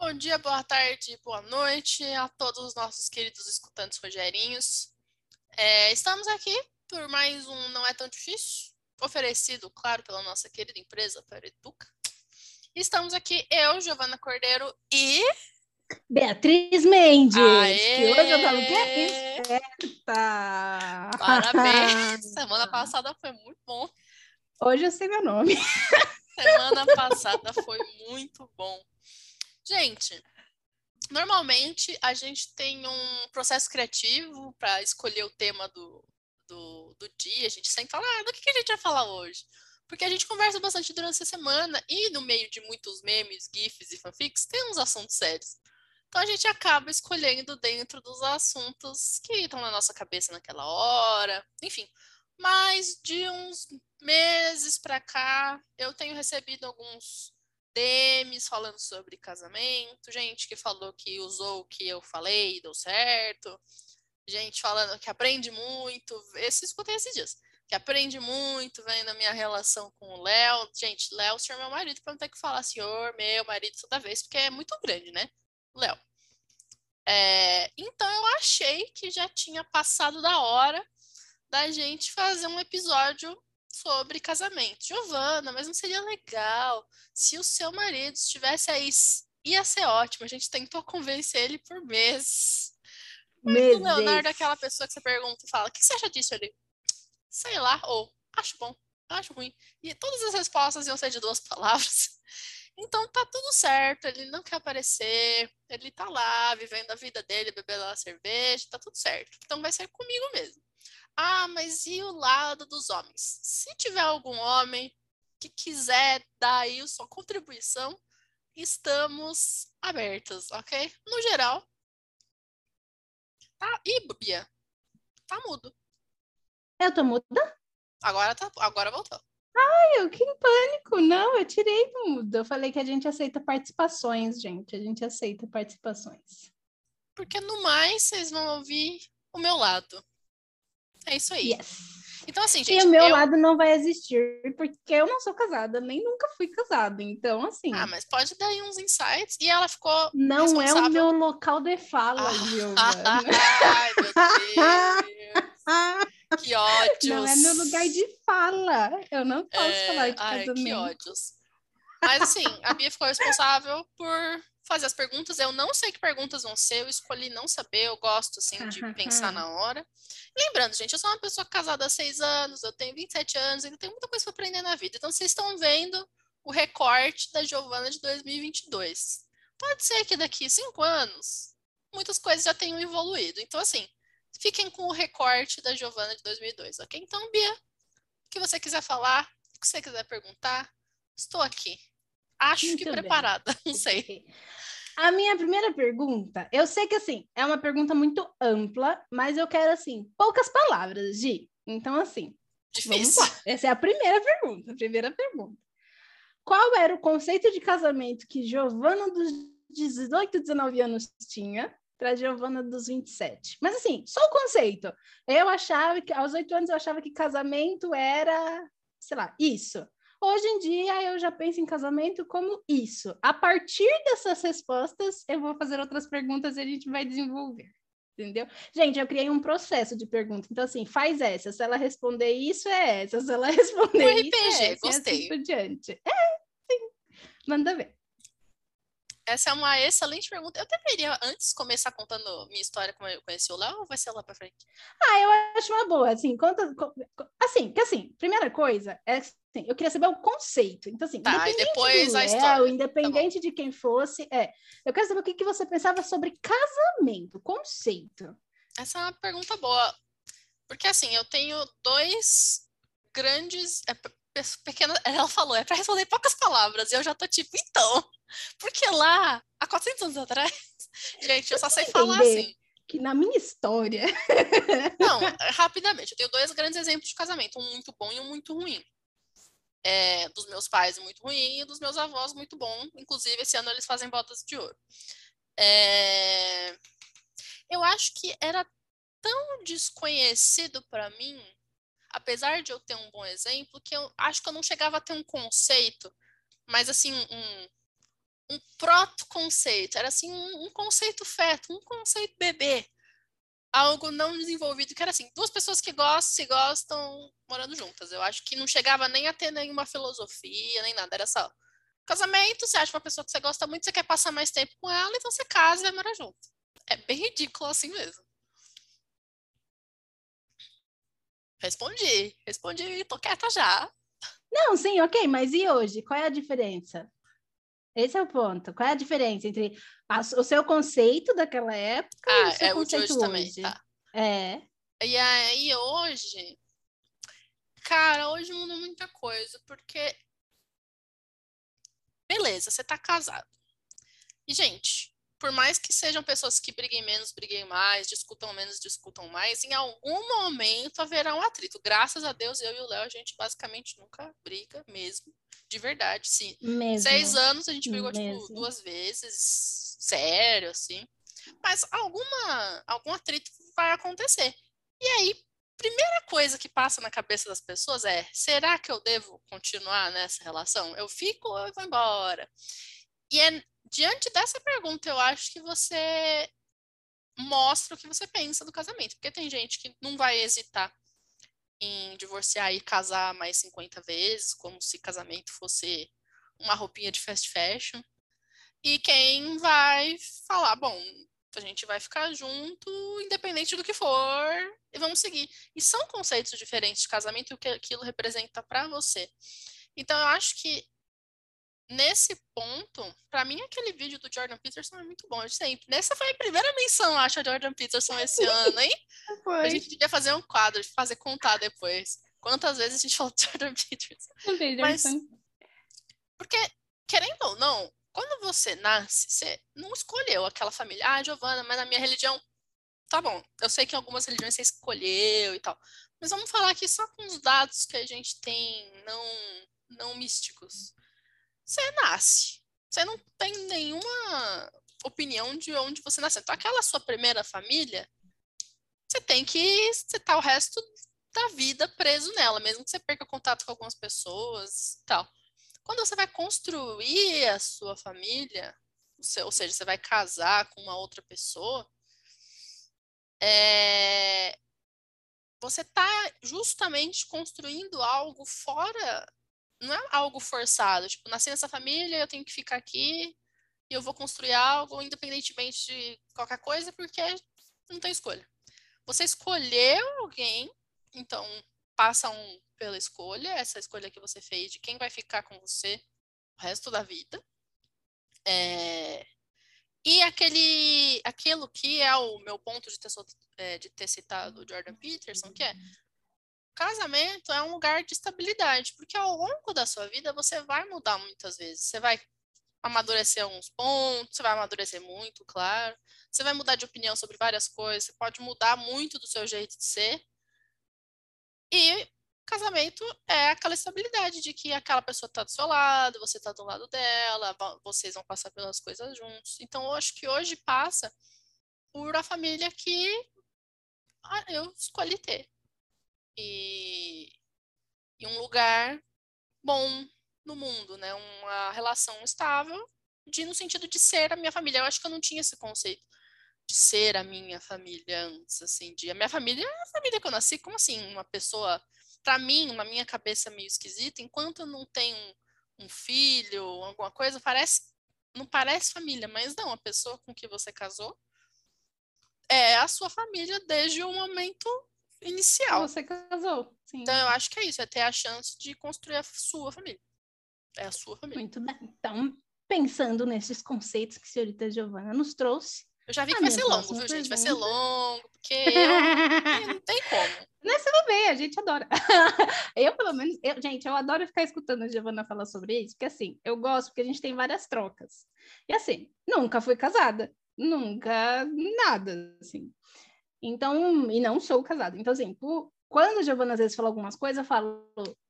Bom dia, boa tarde, boa noite a todos os nossos queridos escutantes Rogerinhos. É, estamos aqui por mais um Não É Tão Difícil, oferecido, claro, pela nossa querida empresa Educa. Estamos aqui, eu, Giovana Cordeiro e. Beatriz Mendes! Aê! Que hoje eu tava bem esperta! Parabéns! Semana passada foi muito bom. Hoje eu sei meu nome. Semana passada foi muito bom. Gente, normalmente a gente tem um processo criativo para escolher o tema do, do, do, dia. A gente sempre fala, ah, do que, que a gente vai falar hoje? Porque a gente conversa bastante durante a semana e no meio de muitos memes, GIFs e fanfics, tem uns assuntos sérios. Então a gente acaba escolhendo dentro dos assuntos que estão na nossa cabeça naquela hora, enfim. Mas de uns meses para cá, eu tenho recebido alguns DMs falando sobre casamento, gente que falou que usou o que eu falei e deu certo, gente falando que aprende muito, esse escutei esses dias, que aprende muito vendo a minha relação com o Léo. Gente, Léo, senhor meu marido, para não ter que falar senhor, meu marido toda vez, porque é muito grande, né? Léo. É, então eu achei que já tinha passado da hora da gente fazer um episódio sobre casamento. Giovana, mas não seria legal se o seu marido estivesse aí? Ia ser ótimo. A gente tentou convencer ele por meses. Mas o Leonardo é aquela pessoa que você pergunta e fala: o que você acha disso ali? Sei lá, ou acho bom, acho ruim. E todas as respostas iam ser de duas palavras. Então tá tudo certo, ele não quer aparecer, ele tá lá vivendo a vida dele, bebendo a cerveja, tá tudo certo. Então vai ser comigo mesmo. Ah, mas e o lado dos homens? Se tiver algum homem que quiser dar aí sua contribuição, estamos abertos, ok? No geral. Tá. Ih, Bia, tá mudo. Eu tô muda? Agora, tá, agora voltou. Ai, eu que em pânico. Não, eu tirei do mudo. Eu falei que a gente aceita participações, gente. A gente aceita participações. Porque no mais vocês vão ouvir o meu lado. É isso aí. Yes. Então, assim, gente. E o meu eu... lado não vai existir, porque eu não sou casada, nem nunca fui casada. Então, assim. Ah, mas pode dar aí uns insights. E ela ficou. Não responsável... é o meu local de fala, ah, Ai, meu Deus. que ódios. Não é meu lugar de fala. Eu não posso é... falar de Ai, casamento. que ódios. Mas, assim, a Bia ficou responsável por fazer as perguntas. Eu não sei que perguntas vão ser, eu escolhi não saber, eu gosto, assim, de pensar na hora. Lembrando, gente, eu sou uma pessoa casada há seis anos, eu tenho 27 anos, ainda tenho muita coisa para aprender na vida. Então, vocês estão vendo o recorte da Giovana de 2022. Pode ser que daqui cinco anos muitas coisas já tenham evoluído. Então, assim, fiquem com o recorte da Giovana de 2002, ok? Então, Bia, o que você quiser falar, o que você quiser perguntar, estou aqui. Acho Muito que bem. preparada, não sei. A minha primeira pergunta, eu sei que assim, é uma pergunta muito ampla, mas eu quero assim, poucas palavras, Gi. Então, assim, Difícil. Essa é a primeira pergunta, a primeira pergunta. Qual era o conceito de casamento que Giovana dos 18, 19 anos tinha para Giovana dos 27? Mas assim, só o conceito. Eu achava que aos 8 anos eu achava que casamento era, sei lá, isso. Hoje em dia eu já penso em casamento como isso. A partir dessas respostas, eu vou fazer outras perguntas e a gente vai desenvolver. Entendeu? Gente, eu criei um processo de pergunta. Então, assim, faz essa. Se ela responder isso, é essa. Se ela responder um isso, RPG, é essa. gostei. E assim por diante. É, sim. Manda ver. Essa é uma excelente pergunta. Eu deveria, antes, começar contando minha história, como eu conheci o Léo, ou vai ser lá pra frente? Ah, eu acho uma boa, assim, conta... Assim, que assim, primeira coisa, é assim, eu queria saber o conceito. Então, assim, tá, independente depois do a Léo, história. Tá independente tá de quem fosse, é, eu quero saber o que, que você pensava sobre casamento, conceito. Essa é uma pergunta boa. Porque, assim, eu tenho dois grandes... Ela falou, é para responder poucas palavras, e eu já tô tipo, então, porque lá, há 400 anos atrás, gente, eu só sei falar assim. Que na minha história. Não, rapidamente, eu tenho dois grandes exemplos de casamento, um muito bom e um muito ruim. É, dos meus pais muito ruim e dos meus avós muito bom. Inclusive, esse ano eles fazem botas de ouro. É... Eu acho que era tão desconhecido para mim apesar de eu ter um bom exemplo, que eu acho que eu não chegava a ter um conceito, mas assim, um, um proto-conceito, era assim um, um conceito feto, um conceito bebê algo não desenvolvido, que era assim, duas pessoas que gostam, se gostam, morando juntas. Eu acho que não chegava nem a ter nenhuma filosofia, nem nada, era só casamento, você acha uma pessoa que você gosta muito, você quer passar mais tempo com ela, então você casa e vai morar junto. É bem ridículo assim mesmo. Respondi, respondi, tô quieta já. Não, sim, ok, mas e hoje? Qual é a diferença? Esse é o ponto. Qual é a diferença entre a, o seu conceito daquela época ah, e o seu é, conceito o de hoje, hoje? também, tá. É. E aí hoje, cara, hoje muda muita coisa, porque beleza, você tá casado. E gente, por mais que sejam pessoas que briguem menos, briguem mais, discutam menos, discutam mais, em algum momento haverá um atrito. Graças a Deus, eu e o Léo, a gente basicamente nunca briga mesmo. De verdade, sim. Mesmo. Seis anos a gente brigou, tipo, mesmo. tipo, duas vezes, sério, assim. Mas alguma, algum atrito vai acontecer. E aí, primeira coisa que passa na cabeça das pessoas é: será que eu devo continuar nessa relação? Eu fico ou eu vou embora? E é diante dessa pergunta, eu acho que você mostra o que você pensa do casamento. Porque tem gente que não vai hesitar em divorciar e casar mais 50 vezes, como se casamento fosse uma roupinha de fast fashion. E quem vai falar, bom, a gente vai ficar junto, independente do que for, e vamos seguir. E são conceitos diferentes de casamento e o que aquilo representa para você. Então, eu acho que nesse ponto, para mim aquele vídeo do Jordan Peterson é muito bom, eu sempre. Nessa foi a primeira menção, acho, a Jordan Peterson esse ano, hein? Foi. A gente devia fazer um quadro, fazer contar depois. Quantas vezes a gente falou de Jordan Peterson? Mas, porque, querendo ou não, quando você nasce, você não escolheu aquela família. Ah, Giovana, mas na minha religião, tá bom. Eu sei que em algumas religiões você escolheu e tal. Mas vamos falar aqui só com os dados que a gente tem não, não místicos você nasce. Você não tem nenhuma opinião de onde você nasceu. Então, aquela sua primeira família, você tem que você tá o resto da vida preso nela, mesmo que você perca contato com algumas pessoas e tal. Quando você vai construir a sua família, ou seja, você vai casar com uma outra pessoa, é, você está justamente construindo algo fora não é algo forçado. Tipo, nasci nessa família, eu tenho que ficar aqui e eu vou construir algo independentemente de qualquer coisa, porque não tem escolha. Você escolheu alguém, então passam pela escolha, essa escolha que você fez de quem vai ficar com você o resto da vida. É... E aquele, aquilo que é o meu ponto de ter, é, de ter citado Jordan Peterson, que é casamento é um lugar de estabilidade, porque ao longo da sua vida você vai mudar muitas vezes. Você vai amadurecer alguns pontos, você vai amadurecer muito, claro. Você vai mudar de opinião sobre várias coisas, você pode mudar muito do seu jeito de ser. E casamento é aquela estabilidade de que aquela pessoa está do seu lado, você está do lado dela, vocês vão passar pelas coisas juntos. Então, eu acho que hoje passa por a família que ah, eu escolhi ter e, e um lugar bom no mundo, né? Uma relação estável, de no sentido de ser a minha família. Eu acho que eu não tinha esse conceito de ser a minha família antes, assim, de a minha família é a família que eu nasci, como assim, uma pessoa, para mim, na minha cabeça meio esquisita, enquanto eu não tenho um, um filho, alguma coisa, parece não parece família, mas não, a pessoa com que você casou é a sua família desde o momento inicial. Você casou. Sim. Então eu acho que é isso, é ter a chance de construir a sua família. É a sua família. Muito bem. Então, pensando nesses conceitos que a senhorita Giovana nos trouxe. Eu já vi que vai ser longo, viu, gente? Vai ser longo, porque eu, não tem como. Mas tudo bem, a gente adora. eu, pelo menos, eu, gente, eu adoro ficar escutando a Giovana falar sobre isso, porque assim, eu gosto porque a gente tem várias trocas. E assim, nunca fui casada, nunca nada, assim. Então, e não sou casada. Então, assim, por, quando a Giovana às vezes fala algumas coisas, eu falo,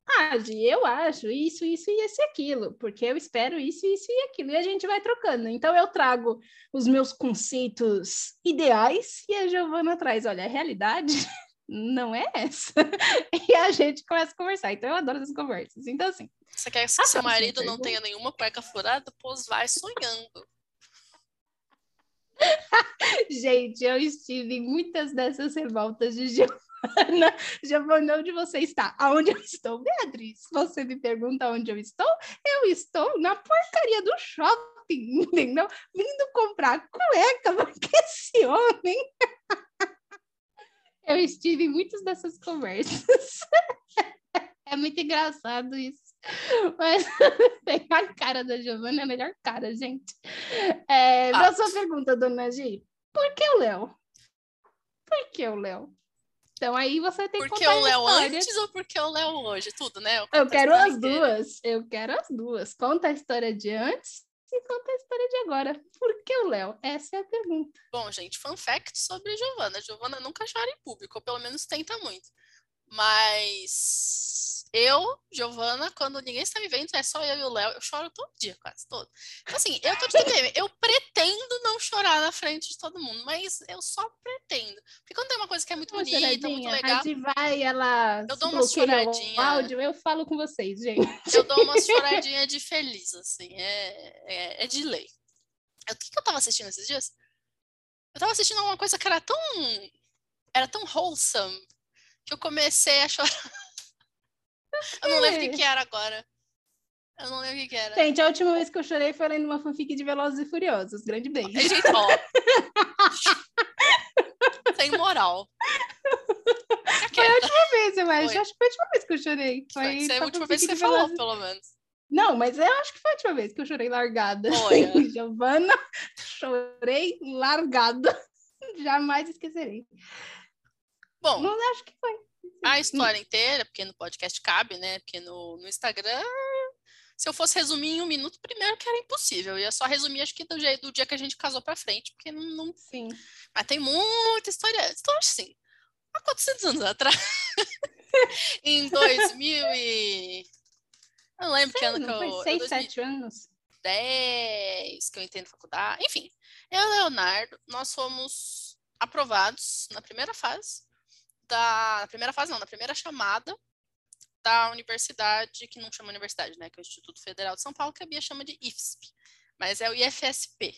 ah, eu acho isso, isso e esse aquilo, porque eu espero isso, isso e aquilo, e a gente vai trocando. Então, eu trago os meus conceitos ideais e a Giovana traz, olha, a realidade não é essa. e a gente começa a conversar. Então, eu adoro essas conversas. Então, assim. Você quer que seu marido não tenha nenhuma cueca furada? Pois vai sonhando. Gente, eu estive em muitas dessas revoltas de Giovana. Giovana, onde você está? Aonde eu estou? Beatriz, você me pergunta onde eu estou? Eu estou na porcaria do shopping, entendeu? Vindo comprar cueca, porque esse homem... eu estive em muitas dessas conversas. é muito engraçado isso. Mas a cara da Giovana é a melhor cara, gente. É, ah. sua pergunta, dona Gi, por que o Léo? Por que o Léo? Então aí você tem que Porque o Léo antes ou porque o Léo hoje? Tudo, né? Eu, eu quero as inteira. duas. Eu quero as duas. Conta a história de antes e conta a história de agora. Por que o Léo? Essa é a pergunta. Bom, gente, fun fact sobre Giovana. Giovana nunca chora em público, ou pelo menos tenta muito. Mas eu, Giovana, quando ninguém está me vendo, é só eu e o Léo, eu choro todo dia, quase todo. Então, assim, eu tô de TPM, eu pretendo não chorar na frente de todo mundo, mas eu só pretendo. Porque quando tem uma coisa que é muito uma bonita, muito legal. A vai, ela eu dou uma choradinha. áudio, eu falo com vocês, gente. Eu dou uma choradinha de feliz, assim, é, é, é de lei. O que, que eu tava assistindo esses dias? Eu tava assistindo uma coisa que era tão. Era tão wholesome que eu comecei a chorar. Eu não lembro o que, que era agora. Eu não lembro o que, que, era. Gente, a última vez que eu chorei foi lendo uma fanfic de Velozes e Furiosos. Grande beijo. Gente, ó. Sem moral. Foi a última vez, eu acho. Foi. Acho que foi a última vez que eu chorei. Foi, foi a última vez que você falou, pelo menos. Não, mas eu acho que foi a última vez que eu chorei largada. Olha. Giovana, chorei largada. Jamais esquecerei. Bom, não acho que foi. A história inteira, porque no podcast cabe, né? Porque no, no Instagram, se eu fosse resumir em um minuto, primeiro que era impossível. Eu ia só resumir, acho que do, dia, do dia que a gente casou pra frente, porque não. não... Sim. Mas tem muita história. Então, assim, há 400 anos atrás, em 2000 e... Eu não lembro Sim, que ano que eu... Foi 6, 7 anos? 10, que eu entrei na faculdade. Enfim, eu e o Leonardo, nós fomos aprovados na primeira fase da na primeira fase, não, na primeira chamada da universidade, que não chama universidade, né? Que é o Instituto Federal de São Paulo, que a Bia chama de IFSP. Mas é o IFSP,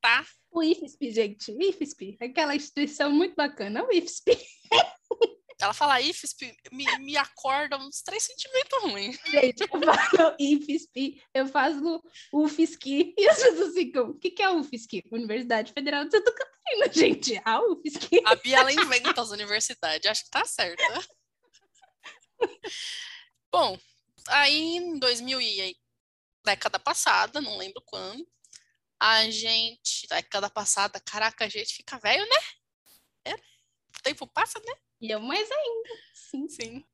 tá? O IFSP, gente, o IFSP, aquela instituição muito bacana, o IFSP. Ela fala IFSP, me, me acorda uns três sentimentos ruins. Gente, eu falo IFSP, eu faço UFSC, e as pessoas ficam, o que, que é UFSC? Universidade Federal de Santa Catarina, gente, a UFSC. A Bia, ela inventa as universidades, acho que tá certo. Bom, aí em 2000 e década passada, não lembro quando, a gente, década passada, caraca, a gente fica velho, né? É, o tempo passa, né? E eu mais ainda. Sim. Sim.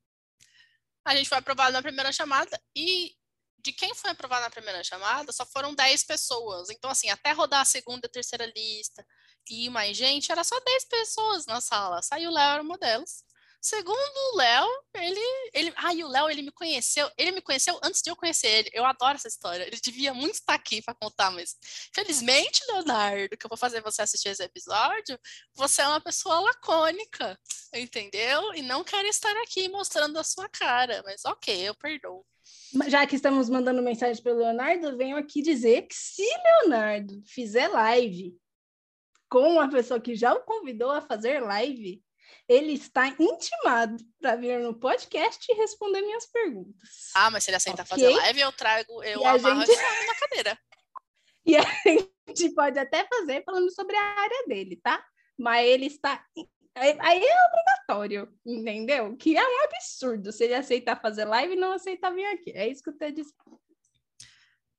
A gente foi aprovado na primeira chamada e de quem foi aprovado na primeira chamada, só foram 10 pessoas. Então, assim, até rodar a segunda e terceira lista e mais gente, era só 10 pessoas na sala. Saiu Léo, era uma delas. Segundo o Léo, ele, ele. Ai, o Léo, ele me conheceu. Ele me conheceu antes de eu conhecer ele. Eu adoro essa história. Ele devia muito estar aqui para contar, mas felizmente, Leonardo, que eu vou fazer você assistir esse episódio, você é uma pessoa lacônica, entendeu? E não quer estar aqui mostrando a sua cara. Mas ok, eu perdoo. Já que estamos mandando mensagem para o Leonardo, venho aqui dizer que se Leonardo fizer live com uma pessoa que já o convidou a fazer live, ele está intimado para vir no podcast e responder minhas perguntas. Ah, mas se ele aceitar okay? fazer live, eu trago, eu e amarro gente... na cadeira. e a gente pode até fazer falando sobre a área dele, tá? Mas ele está. Aí é obrigatório, entendeu? Que é um absurdo se ele aceitar fazer live e não aceitar vir aqui. É isso que eu te disse.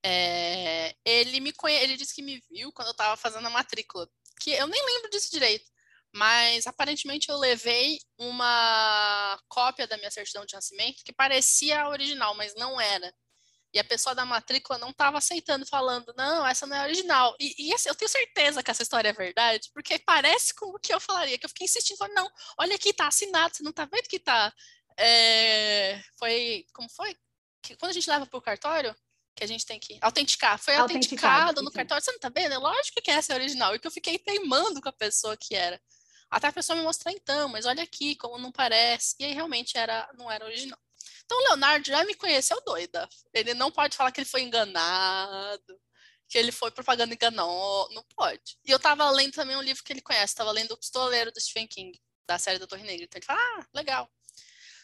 É, ele me conhe... ele disse que me viu quando eu estava fazendo a matrícula, que eu nem lembro disso direito mas aparentemente eu levei uma cópia da minha certidão de nascimento que parecia a original, mas não era. E a pessoa da matrícula não estava aceitando, falando, não, essa não é original. E, e assim, eu tenho certeza que essa história é verdade, porque parece com o que eu falaria, que eu fiquei insistindo, falando, não, olha aqui, tá assinado, você não tá vendo que tá. É... Foi. Como foi? Que, quando a gente leva para o cartório, que a gente tem que autenticar. Foi autenticado, autenticado no cartório, você não tá vendo? É lógico que essa é original. E que eu fiquei teimando com a pessoa que era. Até a pessoa me mostrar, então, mas olha aqui como não parece. E aí realmente era, não era original. Então o Leonardo já me conheceu doida. Ele não pode falar que ele foi enganado, que ele foi propaganda enganosa. Não pode. E eu tava lendo também um livro que ele conhece, tava lendo O Pistoleiro do Stephen King, da série da Torre Negra. Então ele fala, ah, legal.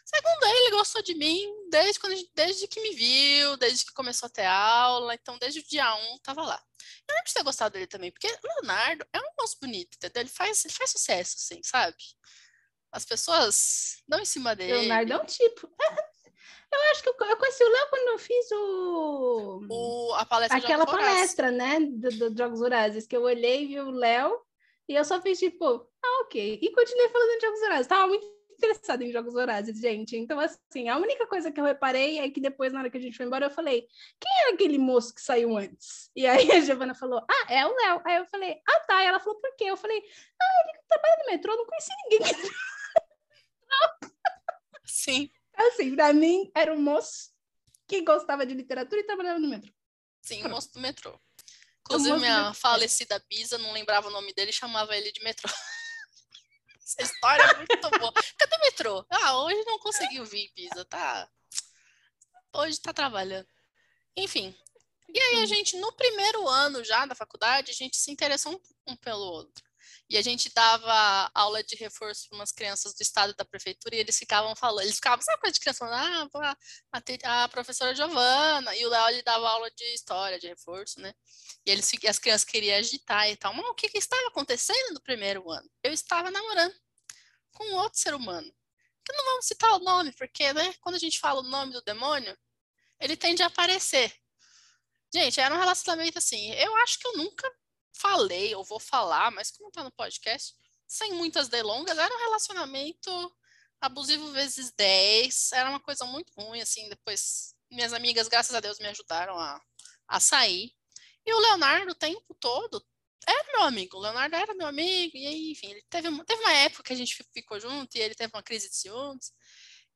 Segundo ele, ele gostou de mim desde, quando, desde que me viu, desde que começou a ter aula. Então, desde o dia 1, um, tava lá. Eu lembro de ter gostado dele também, porque Leonardo é um moço bonito, entendeu? Ele faz, ele faz sucesso, assim, sabe? As pessoas dão em cima dele. Leonardo é um tipo. Eu acho que eu, eu conheci o Léo quando eu fiz o. o a palestra Aquela palestra, né? Do, do Jogos Vorazes, que eu olhei e vi o Léo e eu só fiz tipo, ah, ok. E continuei falando de Jogos Vorazes. Tava muito interessada em Jogos Vorazes, gente. Então, assim, a única coisa que eu reparei é que depois, na hora que a gente foi embora, eu falei: quem era aquele moço que saiu antes? E aí a Giovana falou: ah, é o Léo. Aí eu falei: ah, tá. E ela falou: por quê? Eu falei: ah, ele trabalha no metrô, não conheci ninguém Sim. Assim, pra mim, era um moço que gostava de literatura e trabalhava no metrô. Sim, o moço do metrô. Inclusive, minha falecida Bisa, não lembrava o nome dele, chamava ele de metrô. Essa história é muito boa. Cadê o metrô? Ah, hoje não conseguiu vir, Bisa, tá? Hoje tá trabalhando. Enfim. E aí, a gente, no primeiro ano já da faculdade, a gente se interessou um, um pelo outro. E a gente dava aula de reforço para umas crianças do estado da prefeitura e eles ficavam falando, eles ficavam, sabe coisa de criança falando, ah, a, a professora Giovana, e o Léo ele dava aula de história, de reforço, né? E eles, as crianças queriam agitar e tal. Mas o que, que estava acontecendo no primeiro ano? Eu estava namorando com outro ser humano. Que não vamos citar o nome, porque, né, quando a gente fala o nome do demônio, ele tende a aparecer. Gente, era um relacionamento assim. Eu acho que eu nunca falei ou vou falar, mas como tá no podcast, sem muitas delongas, era um relacionamento abusivo vezes 10, era uma coisa muito ruim, assim, depois minhas amigas, graças a Deus, me ajudaram a, a sair. E o Leonardo, o tempo todo, era meu amigo. O Leonardo era meu amigo, e aí, enfim, ele teve, teve uma época que a gente ficou junto e ele teve uma crise de ciúmes.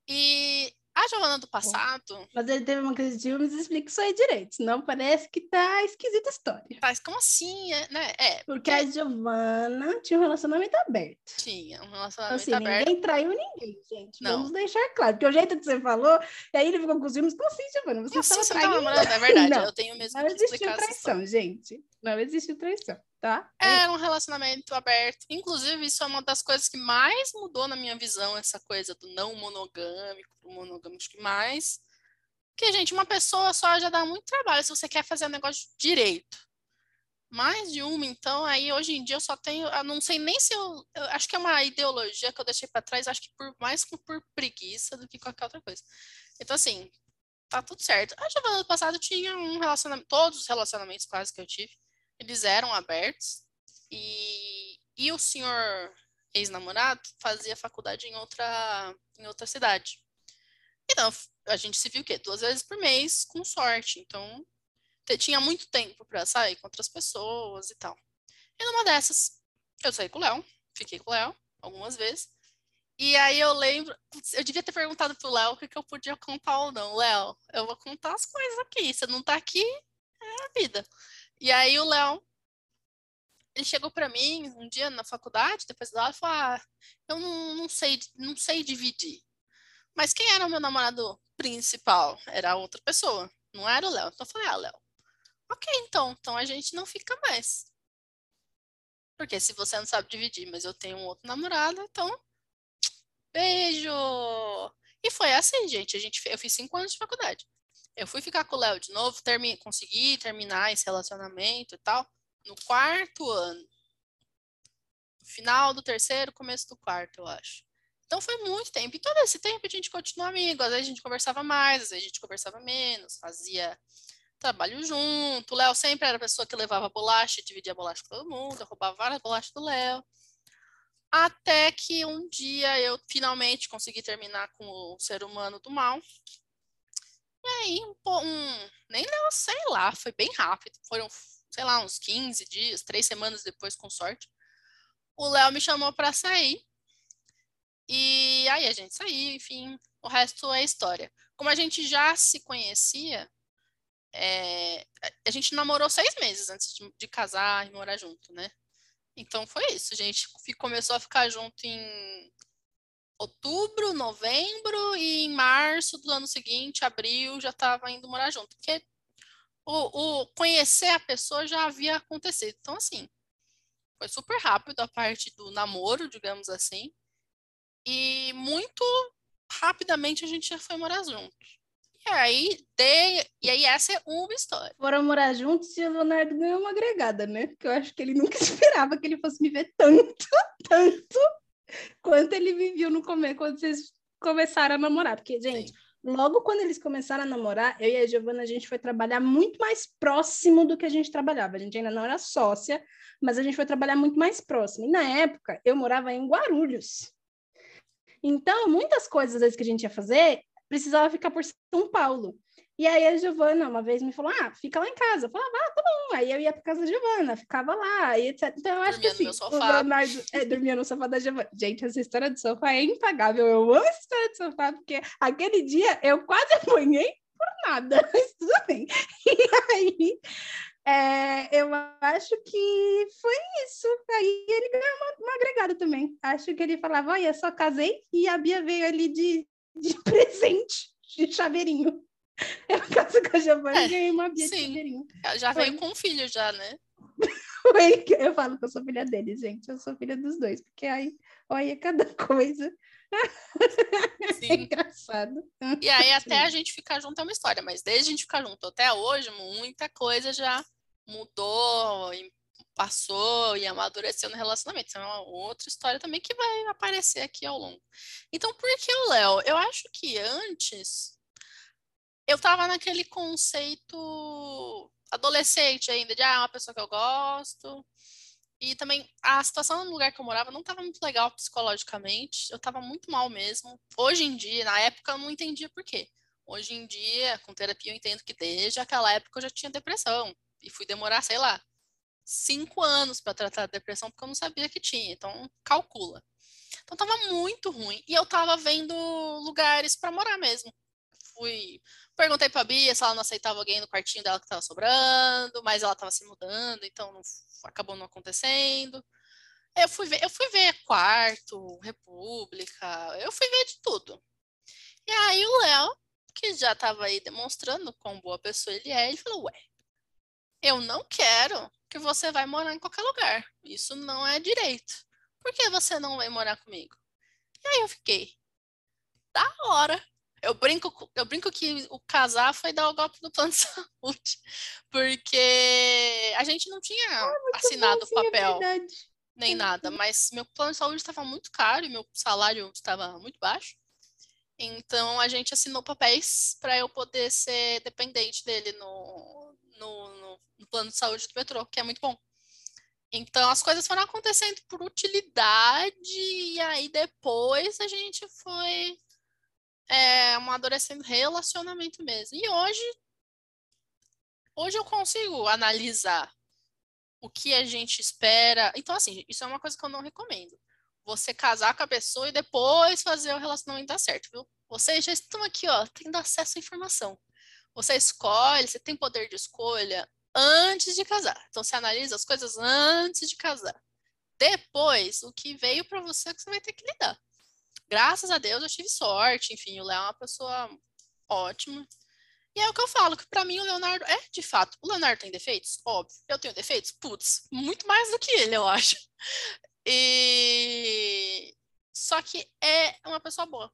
E a Giovana do passado. Mas ele teve uma crise de ciúmes, explica isso aí direito. Senão parece que tá esquisita a história. Mas como assim? É, né? É. Porque a Giovana tinha um relacionamento aberto. Tinha um relacionamento assim, aberto. Ninguém traiu ninguém, gente. Não. Vamos deixar claro. Porque o jeito que você falou, e aí ele ficou com ciúmes. Como assim, Giovana? Você assim estava você tava traindo? namorando? É verdade, Não. eu tenho mesmo Não que existiu explicar essa história. traição, gente. Não existiu traição, tá? Era um relacionamento aberto. Inclusive, isso é uma das coisas que mais mudou na minha visão, essa coisa do não monogâmico pro monogâmico acho que mais. Porque, gente, uma pessoa só já dá muito trabalho se você quer fazer o negócio direito. Mais de uma, então, aí hoje em dia eu só tenho. Eu não sei nem se eu. eu acho que é uma ideologia que eu deixei para trás, acho que por mais que por preguiça do que qualquer outra coisa. Então, assim, tá tudo certo. A Giovana do passado tinha um relacionamento. Todos os relacionamentos quase que eu tive, eles eram abertos. E, e o senhor ex-namorado fazia faculdade em outra, em outra cidade. Então, a gente se viu o quê? Duas vezes por mês, com sorte. Então, tinha muito tempo para sair com outras pessoas e tal. E numa dessas, eu saí com o Léo, fiquei com o Léo algumas vezes. E aí eu lembro, eu devia ter perguntado pro Léo o que, que eu podia contar ou não. Léo, eu vou contar as coisas aqui. Você não tá aqui, é a vida. E aí o Léo, ele chegou para mim um dia na faculdade, depois da aula, e falou: ah, eu não, não sei, não sei dividir. Mas quem era o meu namorado principal? Era outra pessoa, não era o Léo. Então eu falei, ah, Léo, ok, então, então a gente não fica mais. Porque se você não sabe dividir, mas eu tenho um outro namorado, então beijo! E foi assim, gente. A gente, eu fiz cinco anos de faculdade. Eu fui ficar com o Léo de novo, termi, consegui terminar esse relacionamento e tal, no quarto ano. No final do terceiro, começo do quarto, eu acho. Então foi muito tempo. E todo esse tempo a gente continuou amigo. Às vezes a gente conversava mais, às vezes a gente conversava menos, fazia trabalho junto. O Léo sempre era a pessoa que levava bolacha, dividia bolacha com todo mundo, eu roubava várias bolachas do Léo. Até que um dia eu finalmente consegui terminar com o ser humano do mal. E aí, um, um nem não, sei lá, foi bem rápido. Foram, sei lá, uns 15 dias, três semanas depois, com sorte. O Léo me chamou para sair. E aí a gente saiu, enfim, o resto é história. Como a gente já se conhecia, é, a gente namorou seis meses antes de, de casar e morar junto, né? Então foi isso, a gente começou a ficar junto em outubro, novembro e em março do ano seguinte, abril, já estava indo morar junto. Porque o, o conhecer a pessoa já havia acontecido. Então, assim, foi super rápido a parte do namoro, digamos assim. E muito rapidamente a gente já foi morar juntos. E aí, de... e aí essa é uma história. Foram morar juntos e o Leonardo ganhou uma agregada, né? Porque eu acho que ele nunca esperava que ele fosse me ver tanto, tanto, quanto ele me viu no começo, quando vocês começaram a namorar. Porque, gente, Sim. logo quando eles começaram a namorar, eu e a Giovana, a gente foi trabalhar muito mais próximo do que a gente trabalhava. A gente ainda não era sócia, mas a gente foi trabalhar muito mais próximo. E na época, eu morava em Guarulhos. Então, muitas coisas às vezes, que a gente ia fazer, precisava ficar por São Paulo. E aí a Giovana uma vez me falou: ah, fica lá em casa. Eu falava, ah, tá bom. Aí eu ia para casa da Giovana, ficava lá, e etc. Então eu acho dormia que assim, o Leonardo é, dormia no sofá da Giovana. Gente, essa história do sofá é impagável. Eu amo essa história do sofá, porque aquele dia eu quase apanhei por nada, mas tudo bem. E aí. É, eu acho que foi isso. Aí ele ganhou uma, uma agregada também. Acho que ele falava: Olha, só casei e a Bia veio ali de de presente, de chaveirinho. Eu caso com a Giovanna é, ganhei uma Bia sim. Já veio com um filho já, né? eu falo que eu sou filha dele, gente. Eu sou filha dos dois, porque aí, olha cada coisa. Sim. É engraçado. E aí, até a gente ficar junto é uma história, mas desde a gente ficar junto até hoje, muita coisa já mudou, passou e amadureceu no relacionamento. Isso é uma outra história também que vai aparecer aqui ao longo. Então, por que o Léo? Eu acho que antes eu tava naquele conceito adolescente ainda, de ah, uma pessoa que eu gosto. E também a situação no lugar que eu morava não estava muito legal psicologicamente. Eu estava muito mal mesmo. Hoje em dia, na época, eu não entendia por quê. Hoje em dia, com terapia, eu entendo que desde aquela época eu já tinha depressão. E fui demorar, sei lá, cinco anos para tratar a depressão, porque eu não sabia que tinha. Então, calcula. Então, tava muito ruim. E eu tava vendo lugares para morar mesmo. Fui. Perguntei pra Bia se ela não aceitava alguém no quartinho dela que tava sobrando, mas ela tava se mudando, então não, acabou não acontecendo. Eu fui ver, eu fui ver quarto, república, eu fui ver de tudo. E aí o Léo, que já estava aí demonstrando quão boa pessoa ele é, ele falou: Ué, eu não quero que você vai morar em qualquer lugar. Isso não é direito. Por que você não vai morar comigo? E aí eu fiquei, da hora. Eu brinco, eu brinco que o casar foi dar o golpe do plano de saúde, porque a gente não tinha ah, assinado o é papel, é nem nada, mas meu plano de saúde estava muito caro e meu salário estava muito baixo. Então a gente assinou papéis para eu poder ser dependente dele no, no, no, no plano de saúde do metrô, que é muito bom. Então as coisas foram acontecendo por utilidade, e aí depois a gente foi amadurecendo relacionamento mesmo. E hoje, hoje eu consigo analisar o que a gente espera. Então, assim, isso é uma coisa que eu não recomendo. Você casar com a pessoa e depois fazer o relacionamento dar certo, viu? Vocês já estão aqui, ó, tendo acesso à informação. Você escolhe, você tem poder de escolha antes de casar. Então, você analisa as coisas antes de casar. Depois, o que veio para você é que você vai ter que lidar. Graças a Deus, eu tive sorte. Enfim, o Léo é uma pessoa ótima. E é o que eu falo, que para mim o Leonardo é, de fato, o Leonardo tem defeitos? Óbvio. Eu tenho defeitos? Putz, muito mais do que ele, eu acho. E... Só que é uma pessoa boa.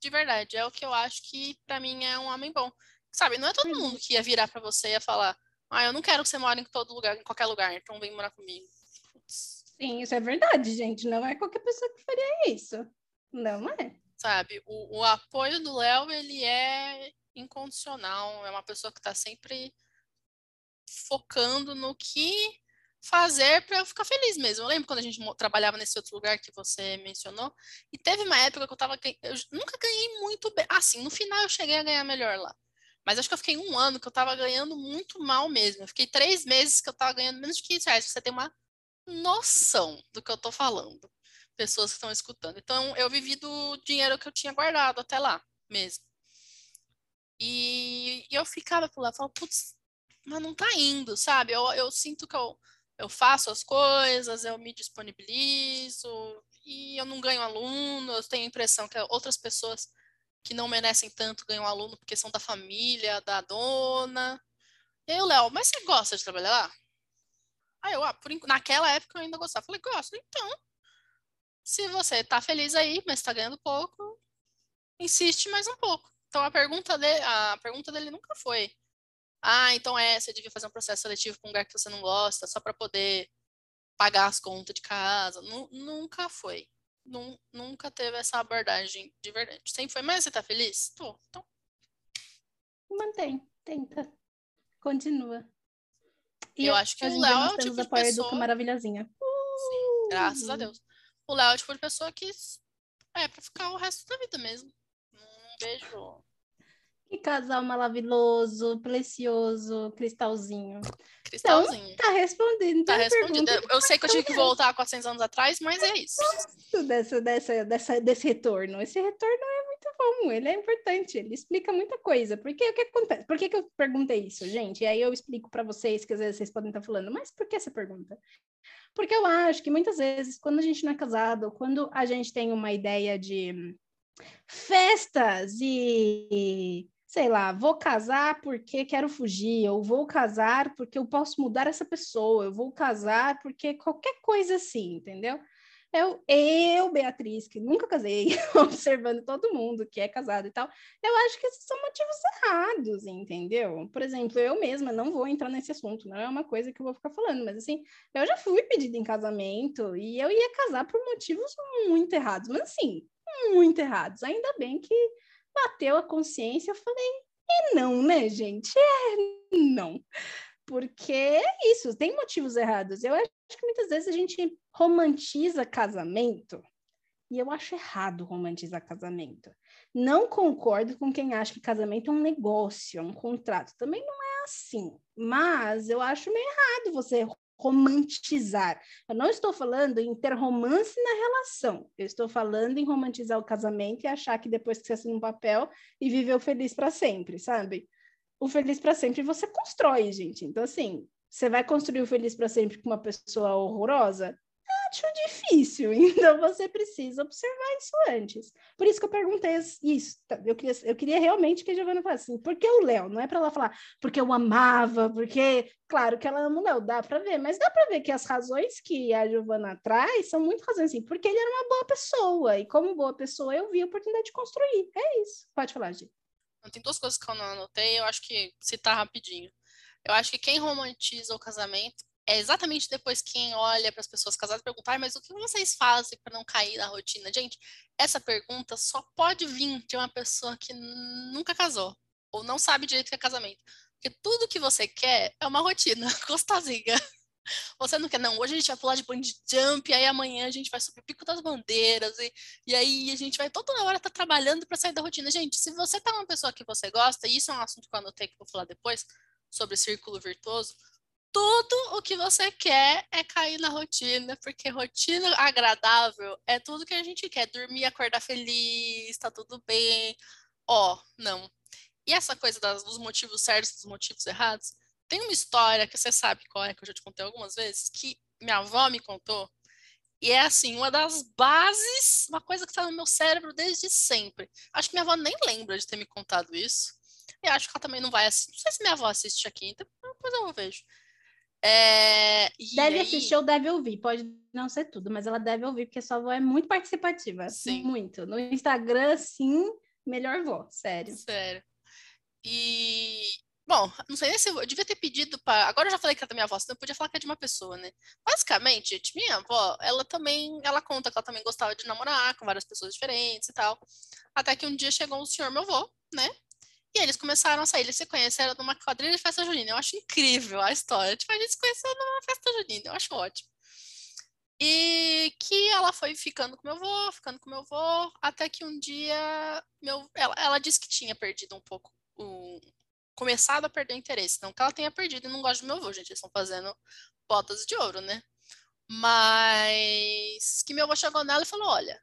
De verdade, é o que eu acho que para mim é um homem bom. Sabe, não é todo mundo que ia virar para você e ia falar: "Ah, eu não quero que você more em todo lugar, em qualquer lugar, então vem morar comigo". Putz. Sim, isso é verdade, gente. Não é qualquer pessoa que faria isso. Não é. Sabe, o, o apoio do Léo, ele é incondicional. É uma pessoa que está sempre focando no que fazer para eu ficar feliz mesmo. Eu lembro quando a gente trabalhava nesse outro lugar que você mencionou, e teve uma época que eu tava eu nunca ganhei muito bem. Assim, no final eu cheguei a ganhar melhor lá. Mas acho que eu fiquei um ano que eu tava ganhando muito mal mesmo. Eu fiquei três meses que eu tava ganhando menos de 500 reais. Você tem uma noção do que eu tô falando. Pessoas que estão escutando. Então, eu vivi do dinheiro que eu tinha guardado até lá mesmo. E, e eu ficava por lá, falava, putz, mas não tá indo, sabe? Eu, eu sinto que eu eu faço as coisas, eu me disponibilizo e eu não ganho aluno. Eu tenho a impressão que outras pessoas que não merecem tanto ganham aluno porque são da família, da dona. E aí o Léo, mas você gosta de trabalhar lá? Aí eu, ah, por, naquela época eu ainda gostava. Falei, gosto. Então, se você tá feliz aí, mas tá ganhando pouco, insiste mais um pouco. Então a pergunta, de, a pergunta dele nunca foi, ah, então é, você devia fazer um processo seletivo com um lugar que você não gosta, só para poder pagar as contas de casa. nunca foi. nunca teve essa abordagem de verdade. Sempre foi, mas você tá feliz? Tô. Então. Mantém, tenta. Continua. E eu acho que o Léo é o tipo de pessoa... do Maravilhazinha. Sim, graças a uh! Deus. O Léo é tipo de pessoa que é pra ficar o resto da vida mesmo. Não vejo que casal maravilhoso, precioso, cristalzinho. Cristalzinho. Então, tá respondendo. Tá respondido. Eu sei que eu tive que voltar 400 anos atrás, mas é isso. Dessa, dessa, dessa, desse retorno. Esse retorno é muito bom, ele é importante, ele explica muita coisa. Porque o que acontece? Por que, que eu perguntei isso, gente? E aí eu explico para vocês, que às vezes vocês podem estar falando, mas por que essa pergunta? Porque eu acho que muitas vezes, quando a gente não é casado, quando a gente tem uma ideia de festas e sei lá, vou casar porque quero fugir, ou vou casar porque eu posso mudar essa pessoa, eu vou casar porque qualquer coisa assim, entendeu? Eu, eu, Beatriz, que nunca casei, observando todo mundo que é casado e tal, eu acho que esses são motivos errados, entendeu? Por exemplo, eu mesma não vou entrar nesse assunto, não é uma coisa que eu vou ficar falando, mas assim, eu já fui pedida em casamento e eu ia casar por motivos muito errados, mas assim, muito errados. Ainda bem que bateu a consciência, eu falei, e não, né, gente? É não. Porque é isso, tem motivos errados. Eu acho que muitas vezes a gente romantiza casamento e eu acho errado romantizar casamento. Não concordo com quem acha que casamento é um negócio, é um contrato. Também não é assim. Mas eu acho meio errado você romantizar. Eu não estou falando em ter romance na relação. Eu estou falando em romantizar o casamento e achar que depois que você assina um papel e viveu feliz para sempre, sabe? O feliz para sempre você constrói, gente. Então, assim, você vai construir o feliz para sempre com uma pessoa horrorosa? Acho difícil, então você precisa observar isso antes. Por isso que eu perguntei isso. Tá, eu queria, eu queria realmente que a Giovana falasse assim, por que o Léo? Não é para ela falar porque eu amava, porque, claro que ela ama o Léo, dá para ver, mas dá para ver que as razões que a Giovana traz são muito razões assim, porque ele era uma boa pessoa, e como boa pessoa eu vi a oportunidade de construir. É isso. Pode falar, Gi. Tem duas coisas que eu não anotei, eu acho que citar rapidinho. Eu acho que quem romantiza o casamento é exatamente depois quem olha para as pessoas casadas perguntar, mas o que vocês fazem para não cair na rotina? Gente, essa pergunta só pode vir de uma pessoa que nunca casou ou não sabe direito o que é casamento. Porque tudo que você quer é uma rotina gostosinha. Você não quer, não, hoje a gente vai pular de bungee jump, aí amanhã a gente vai subir o pico das bandeiras, e, e aí a gente vai toda hora tá trabalhando para sair da rotina. Gente, se você tá uma pessoa que você gosta, e isso é um assunto que eu anotei que eu vou falar depois, sobre círculo virtuoso, tudo o que você quer é cair na rotina, porque rotina agradável é tudo que a gente quer. Dormir, acordar feliz, tá tudo bem. Ó, oh, não. E essa coisa das, dos motivos certos dos motivos errados, tem uma história que você sabe qual é, que eu já te contei algumas vezes, que minha avó me contou. E é assim, uma das bases, uma coisa que está no meu cérebro desde sempre. Acho que minha avó nem lembra de ter me contado isso. E acho que ela também não vai assistir. Não sei se minha avó assiste aqui, então depois eu vejo. É, deve aí... assistir ou deve ouvir, pode não ser tudo, mas ela deve ouvir, porque sua avó é muito participativa. Sim. Muito. No Instagram, sim, melhor vó, sério. Sério. E. Bom, não sei se eu, eu devia ter pedido para. Agora eu já falei que é da minha avó, senão eu podia falar que é de uma pessoa, né? Basicamente, gente, minha avó, ela também. Ela conta que ela também gostava de namorar com várias pessoas diferentes e tal. Até que um dia chegou um senhor, meu avô, né? E eles começaram a sair, eles se conheceram numa quadrilha de festa junina. Eu acho incrível a história. Tipo, a gente se conheceu numa festa junina, eu acho ótimo. E que ela foi ficando com meu avô, ficando com meu avô, até que um dia meu, ela, ela disse que tinha perdido um pouco o. começado a perder o interesse. Não que ela tenha perdido e não gosta do meu avô, gente. Eles estão fazendo botas de ouro, né? Mas que meu avô chegou nela e falou: olha,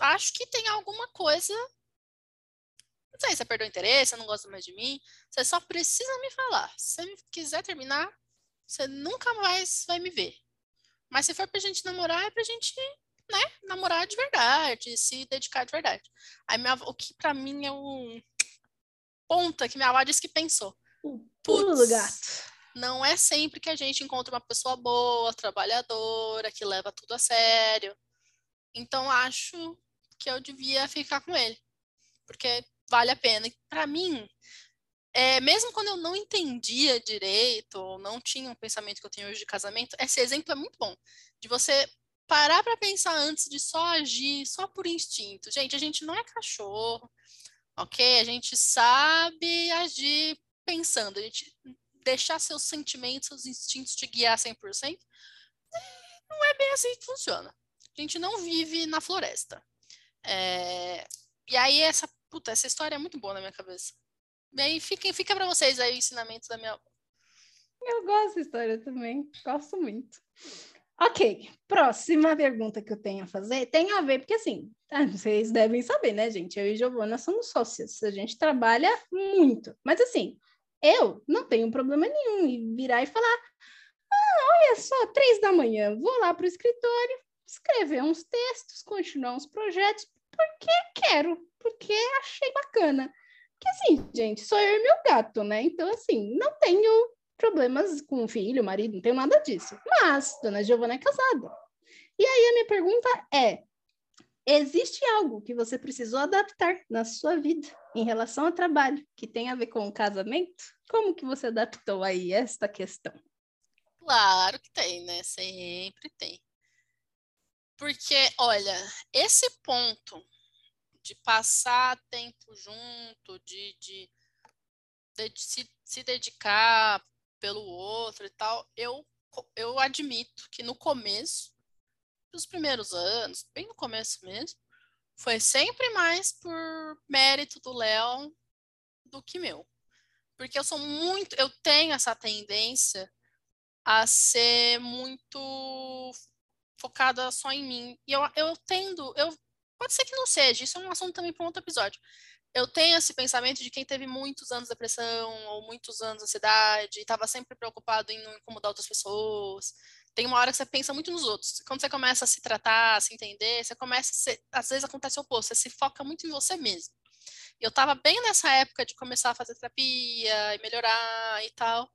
acho que tem alguma coisa não sei, você perdeu o interesse, você não gosta mais de mim. Você só precisa me falar. Se você quiser terminar, você nunca mais vai me ver. Mas se for pra gente namorar, é pra gente, né, namorar de verdade, se dedicar de verdade. Aí minha, o que pra mim é um ponta que minha avó disse que pensou. pulo do gato. Não é sempre que a gente encontra uma pessoa boa, trabalhadora, que leva tudo a sério. Então acho que eu devia ficar com ele, porque vale a pena. Para mim, é, mesmo quando eu não entendia direito, ou não tinha um pensamento que eu tenho hoje de casamento, esse exemplo é muito bom. De você parar para pensar antes de só agir, só por instinto. Gente, a gente não é cachorro, ok? A gente sabe agir pensando. A gente deixar seus sentimentos, seus instintos te guiar 100%, não é bem assim que funciona. A gente não vive na floresta. É... E aí, essa, puta, essa história é muito boa na minha cabeça. E aí, fica, fica para vocês aí o ensinamento da minha avó. Eu gosto dessa história também. Gosto muito. Ok, próxima pergunta que eu tenho a fazer tem a ver, porque assim, ah, vocês devem saber, né, gente? Eu e Giovana somos sócias, a gente trabalha muito. Mas assim, eu não tenho problema nenhum em virar e falar: ah, olha só, três da manhã, vou lá para o escritório, escrever uns textos, continuar uns projetos, porque quero, porque achei bacana. Porque assim, gente, sou eu e meu gato, né? Então, assim, não tenho problemas com filho, marido, não tenho nada disso. Mas, dona Giovana é casada. E aí a minha pergunta é: existe algo que você precisou adaptar na sua vida em relação ao trabalho que tem a ver com o casamento? Como que você adaptou aí esta questão? Claro que tem, né? Sempre tem. Porque, olha, esse ponto de passar tempo junto, de, de, de se, se dedicar pelo outro e tal, eu, eu admito que no começo nos primeiros anos, bem no começo mesmo, foi sempre mais por mérito do Léo do que meu. Porque eu sou muito, eu tenho essa tendência a ser muito focada só em mim. E eu, eu tendo, eu pode ser que não seja, isso é um assunto também para um outro episódio. Eu tenho esse pensamento de quem teve muitos anos de depressão ou muitos anos de ansiedade, e estava sempre preocupado em não incomodar outras pessoas, tem uma hora que você pensa muito nos outros. Quando você começa a se tratar, a se entender, você começa ser, às vezes acontece o oposto, você se foca muito em você mesmo. Eu estava bem nessa época de começar a fazer terapia e melhorar e tal.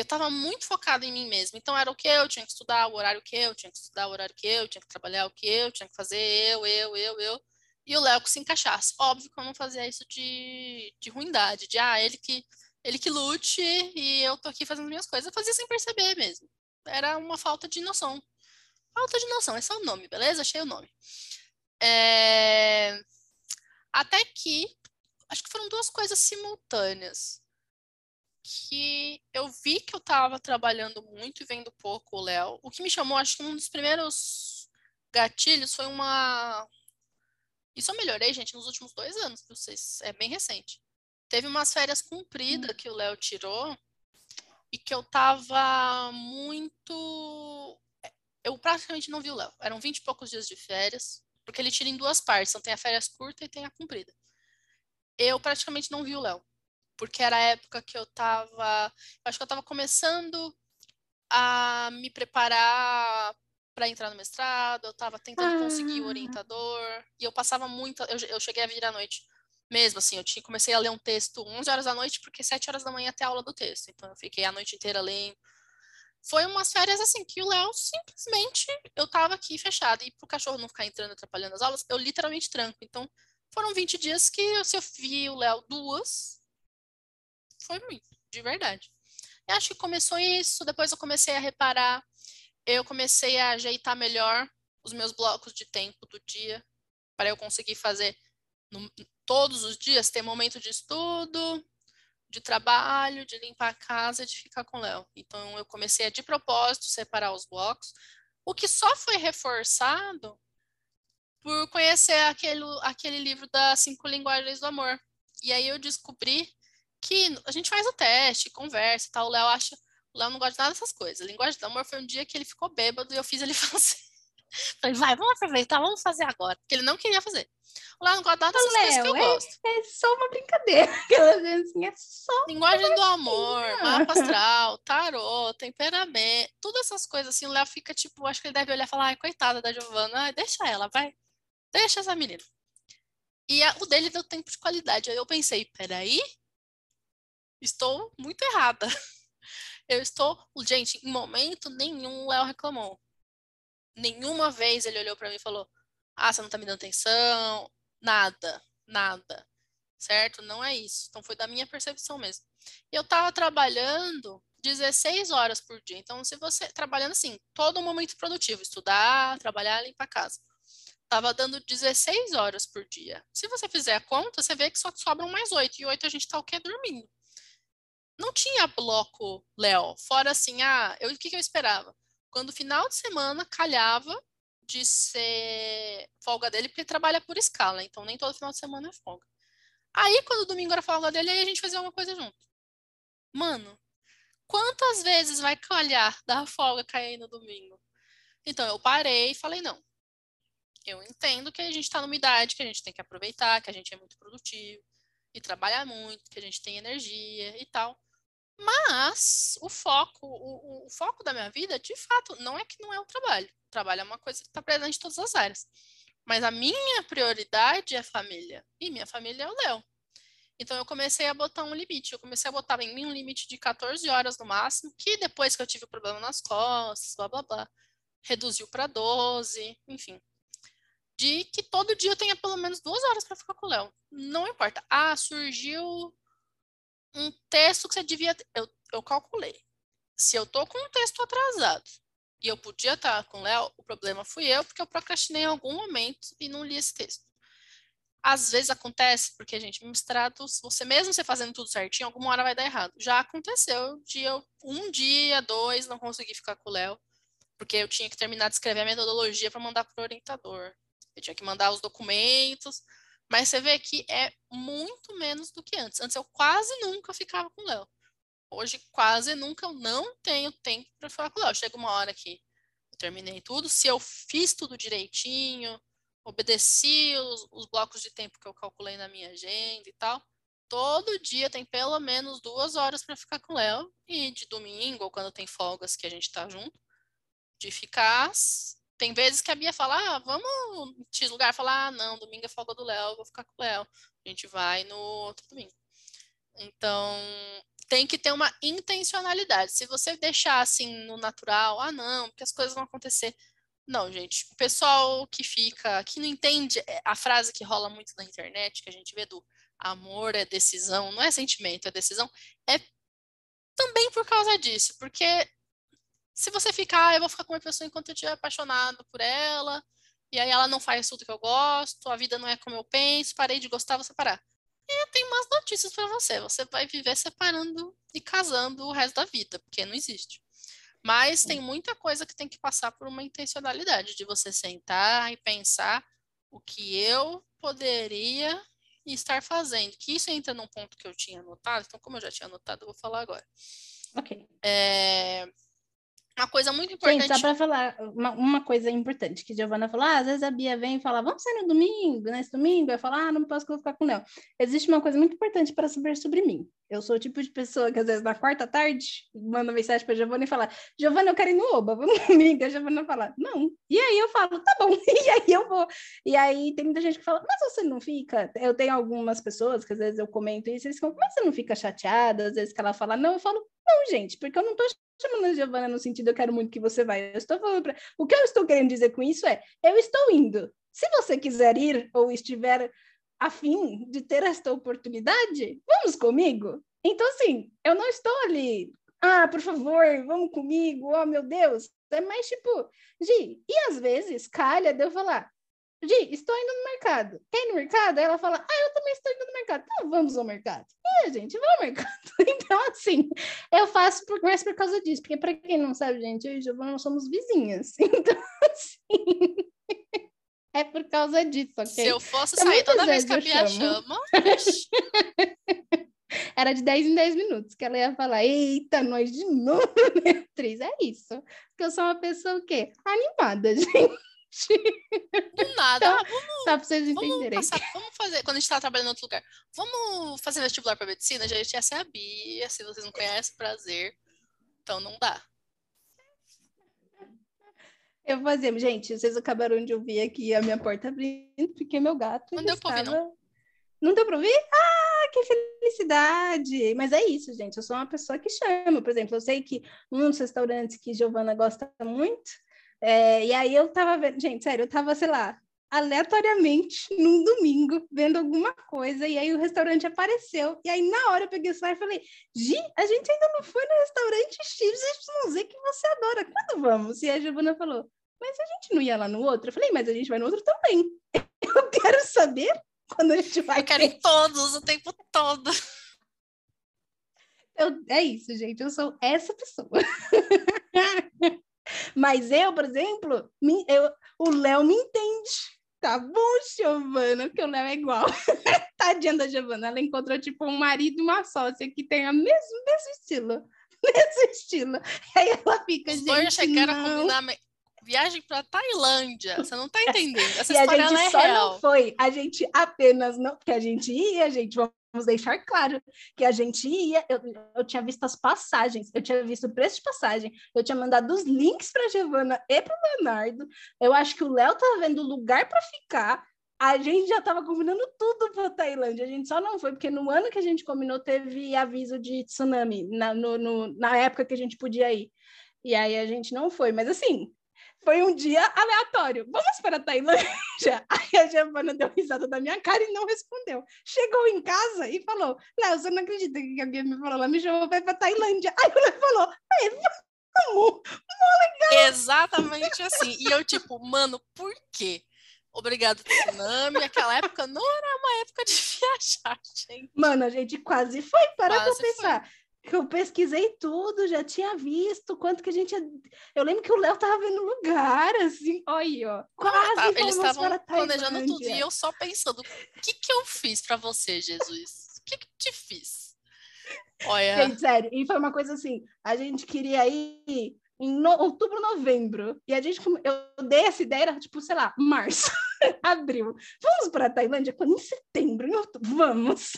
Eu estava muito focada em mim mesmo. Então era o que eu tinha que estudar, o horário que eu tinha que estudar, o horário que eu tinha que trabalhar, o que eu tinha que fazer, eu, eu, eu, eu. E o Léo que se encaixasse. Óbvio que eu não fazia isso de, de ruindade, de ah, ele que ele que lute e eu tô aqui fazendo minhas coisas. Eu fazia sem perceber mesmo era uma falta de noção. Falta de noção, esse é o nome, beleza? Achei o nome. É... Até que, acho que foram duas coisas simultâneas. Que eu vi que eu estava trabalhando muito e vendo pouco o Léo. O que me chamou, acho que um dos primeiros gatilhos foi uma. Isso eu melhorei, gente, nos últimos dois anos, vocês. É bem recente. Teve umas férias cumpridas hum. que o Léo tirou e que eu tava muito. Eu praticamente não vi o Léo. Eram 20 e poucos dias de férias, porque ele tira em duas partes. Então tem a férias curta e tem a comprida. Eu praticamente não vi o Léo, porque era a época que eu tava. Eu acho que eu tava começando a me preparar para entrar no mestrado, eu estava tentando ah. conseguir o ah. orientador, e eu passava muito, eu, eu cheguei a vir à noite mesmo, assim, eu tinha, comecei a ler um texto 11 horas da noite, porque 7 horas da manhã até a aula do texto, então eu fiquei a noite inteira lendo. Foi umas férias, assim, que o Léo simplesmente, eu tava aqui fechada, e pro cachorro não ficar entrando, atrapalhando as aulas, eu literalmente tranco, então foram 20 dias que se eu vi o Léo duas, foi muito, de verdade. E acho que começou isso, depois eu comecei a reparar, eu comecei a ajeitar melhor os meus blocos de tempo do dia, para eu conseguir fazer no, todos os dias ter momento de estudo, de trabalho, de limpar a casa de ficar com o Léo. Então eu comecei a de propósito separar os blocos, o que só foi reforçado por conhecer aquele, aquele livro das cinco linguagens do amor. E aí eu descobri que a gente faz o teste, conversa e tal. O Léo acha. O Léo não gosta de nada dessas coisas. A linguagem do amor foi um dia que ele ficou bêbado e eu fiz ele fazer. Falei, vai, vamos aproveitar, vamos fazer agora. Porque ele não queria fazer. O Léo não gosta dessas Léo, coisas que eu é, gosto. É só uma brincadeira. Assim, é só. Linguagem do amor, mapa astral, tarô, temperamento, todas essas coisas assim. O Léo fica tipo, acho que ele deve olhar e falar, ai, coitada da Giovana, ai, deixa ela, vai. Deixa essa menina. E a, o dele deu tempo de qualidade. Aí eu pensei, peraí, estou muito errada. Eu estou. Gente, em momento nenhum o Léo reclamou. Nenhuma vez ele olhou para mim e falou: Ah, você não tá me dando atenção. Nada, nada. Certo? Não é isso. Então foi da minha percepção mesmo. Eu tava trabalhando 16 horas por dia. Então, se você trabalhando assim, todo momento produtivo, estudar, trabalhar, limpar a casa. Tava dando 16 horas por dia. Se você fizer a conta, você vê que só sobram mais 8. E 8 a gente tá o quê? Dormindo não tinha bloco Léo. Fora assim, ah, eu, o que, que eu esperava? Quando o final de semana calhava de ser folga dele, porque ele trabalha por escala, então nem todo final de semana é folga. Aí, quando o domingo era folga dele, aí a gente fazia uma coisa junto. Mano, quantas vezes vai calhar da folga cair no domingo? Então, eu parei e falei, não. Eu entendo que a gente está numa idade que a gente tem que aproveitar, que a gente é muito produtivo e trabalha muito, que a gente tem energia e tal. Mas o foco, o, o, foco da minha vida, de fato, não é que não é o trabalho. O trabalho é uma coisa que está presente em todas as áreas. Mas a minha prioridade é a família. E minha família é o Léo. Então eu comecei a botar um limite. Eu comecei a botar em mim um limite de 14 horas no máximo, que depois que eu tive o problema nas costas, blá blá blá, reduziu para 12, enfim. De que todo dia eu tenha pelo menos duas horas para ficar com o Léo. Não importa. Ah, surgiu um texto que você devia. Eu, eu calculei. Se eu tô com um texto atrasado e eu podia estar com o Léo, o problema fui eu, porque eu procrastinei em algum momento e não li esse texto. Às vezes acontece, porque, a gente, mestrado, você mesmo você fazendo tudo certinho, alguma hora vai dar errado. Já aconteceu de eu, um dia, dois, não conseguir ficar com o Léo, porque eu tinha que terminar de escrever a metodologia para mandar para o orientador. Eu tinha que mandar os documentos, mas você vê que é muito menos do que antes. Antes eu quase nunca ficava com o Léo. Hoje quase nunca eu não tenho tempo para falar com o Léo. Chega uma hora que eu terminei tudo, se eu fiz tudo direitinho, obedeci os, os blocos de tempo que eu calculei na minha agenda e tal, todo dia tem pelo menos duas horas para ficar com o Léo. E de domingo, ou quando tem folgas que a gente está junto, de ficar tem vezes que a Bia fala, ah, vamos em X lugar, falar, ah, não, domingo é folga do Léo, vou ficar com o Léo. A gente vai no outro domingo. Então, tem que ter uma intencionalidade. Se você deixar assim no natural, ah, não, porque as coisas vão acontecer. Não, gente, o pessoal que fica, que não entende é, a frase que rola muito na internet, que a gente vê do amor é decisão, não é sentimento, é decisão, é também por causa disso, porque se você ficar, eu vou ficar com uma pessoa enquanto eu estiver apaixonado por ela, e aí ela não faz tudo que eu gosto, a vida não é como eu penso, parei de gostar, vou separar. E eu tenho umas notícias para você. Você vai viver separando e casando o resto da vida, porque não existe. Mas tem muita coisa que tem que passar por uma intencionalidade de você sentar e pensar o que eu poderia estar fazendo. Que isso entra num ponto que eu tinha anotado, então, como eu já tinha anotado, eu vou falar agora. Ok. É, uma coisa muito importante. Gente, só para falar uma, uma, coisa importante, que Giovana falou, ah, às vezes a Bia vem e fala, vamos sair no domingo, nesse domingo, eu falo, ah, não posso ficar com o Léo. Existe uma coisa muito importante para saber sobre mim. Eu sou o tipo de pessoa que às vezes na quarta tarde manda mensagem para Giovana e fala, Giovana, eu quero ir no Oba, vamos comigo. A Giovana fala, não. E aí eu falo, tá bom. E aí eu vou. E aí tem muita gente que fala, mas você não fica? Eu tenho algumas pessoas que às vezes eu comento isso, eles ficam, mas você não fica chateada? Às vezes que ela fala, não, eu falo, não, gente, porque eu não tô chamando a Giovana no sentido eu quero muito que você vá. Eu estou falando para. O que eu estou querendo dizer com isso é: eu estou indo. Se você quiser ir ou estiver afim de ter esta oportunidade, vamos comigo. Então, assim, eu não estou ali. Ah, por favor, vamos comigo. Oh, meu Deus. É mais tipo, Gi, e às vezes calha de eu falar, Gi, estou indo no mercado. Quer ir no mercado? Aí ela fala, ah, eu também estou indo no mercado. Então vamos ao mercado. E a gente vai ao mercado. Então, assim, eu faço por, mais por causa disso. Porque, para quem não sabe, gente, eu e Giovana nós somos vizinhas. Então, assim, é por causa disso, ok? Se eu fosse então, sair toda vez que a Bia chama... Era de 10 em 10 minutos que ela ia falar: Eita, nós de novo, minha atriz. É isso. Porque eu sou uma pessoa o quê? Animada, gente. Do nada. Então, ah, vamos, só pra vocês entenderem. Vamos, passar, vamos fazer, quando a gente tá trabalhando em outro lugar, vamos fazer vestibular para medicina? Gente, essa é a Bia, se vocês não conhecem, prazer. Então não dá. Eu fazia, gente, vocês acabaram de ouvir aqui a minha porta abrindo, porque meu gato. Não deu estava... pra ouvir, não. Não deu pra ouvir? Ah, que felicidade! Mas é isso, gente. Eu sou uma pessoa que chama. Por exemplo, eu sei que um dos restaurantes que Giovana gosta muito, é, e aí eu tava vendo, gente, sério, eu tava, sei lá, aleatoriamente num domingo vendo alguma coisa e aí o restaurante apareceu e aí na hora eu peguei o celular e falei Gi, a gente ainda não foi no restaurante XYZ que você adora, quando vamos? E a Giovana falou, mas a gente não ia lá no outro? Eu falei, mas a gente vai no outro também eu quero saber quando a gente vai eu quero ir todos o tempo todo eu, é isso, gente, eu sou essa pessoa mas eu, por exemplo, me, eu, o Léo me entende Tá bom, Giovana, porque o Léo é igual. Tadinha da Giovana, ela encontrou tipo um marido e uma sócia que tem o mesmo, mesmo estilo. Mesmo estilo. Aí ela fica, Os gente. Dois chegaram não. a combinar viagem para Tailândia. Você não tá entendendo. Essa história a gente é só real. não foi. A gente apenas não. Porque a gente ia, gente, vamos deixar claro que a gente ia, eu, eu tinha visto as passagens, eu tinha visto o preço de passagem, eu tinha mandado os links para Giovana e para Leonardo. Eu acho que o Léo estava vendo lugar para ficar. A gente já estava combinando tudo para Tailândia. A gente só não foi porque no ano que a gente combinou teve aviso de tsunami na, no, no, na época que a gente podia ir. E aí a gente não foi, mas assim, foi um dia aleatório. Vamos para a Tailândia? Aí a Giovana deu risada da minha cara e não respondeu. Chegou em casa e falou: Léo, você não acredita que a Bia me falou? Ela me chamou para ir para a Tailândia. Aí o Léo falou: vamos, legal. Exatamente assim. E eu, tipo, mano, por quê? Obrigado, tsunami. Aquela época não era uma época de viajar, gente. Mano, a gente quase foi, para pra pensar. Foi que eu pesquisei tudo, já tinha visto quanto que a gente. Eu lembro que o Léo tava vendo lugar, assim, olha, ó. Quase tá, eles estavam planejando tudo e eu só pensando: o que, que eu fiz para você, Jesus? O que, que te fiz? Olha. Gente, sério, e foi uma coisa assim: a gente queria ir em no... outubro, novembro. E a gente, eu dei essa ideia, era tipo, sei lá, março, abril. Vamos para a Tailândia? Quando em setembro, em outubro, vamos.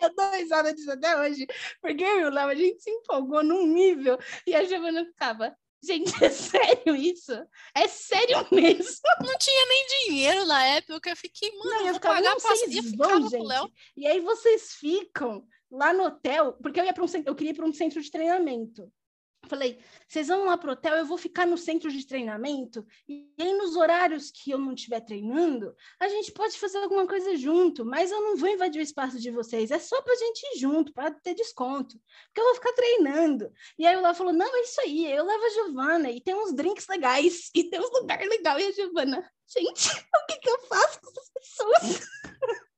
Eu dou risada disso até hoje, porque eu e o Léo, a gente se empolgou num nível e a Giovana ficava, gente, é sério isso? É sério mesmo? Não tinha nem dinheiro na época, eu fiquei, mano, não, eu, ficava, pagar não, vocês vão, gente. E aí vocês ficam lá no hotel, porque eu ia para um eu queria ir para um centro de treinamento. Falei, vocês vão lá pro hotel, eu vou ficar no centro de treinamento, e aí nos horários que eu não estiver treinando, a gente pode fazer alguma coisa junto, mas eu não vou invadir o espaço de vocês, é só pra gente ir junto, para ter desconto, porque eu vou ficar treinando. E aí o Léo falou, não, é isso aí, eu levo a Giovana, e tem uns drinks legais, e tem uns lugares legais, e a Giovana, gente, o que que eu faço com essas pessoas?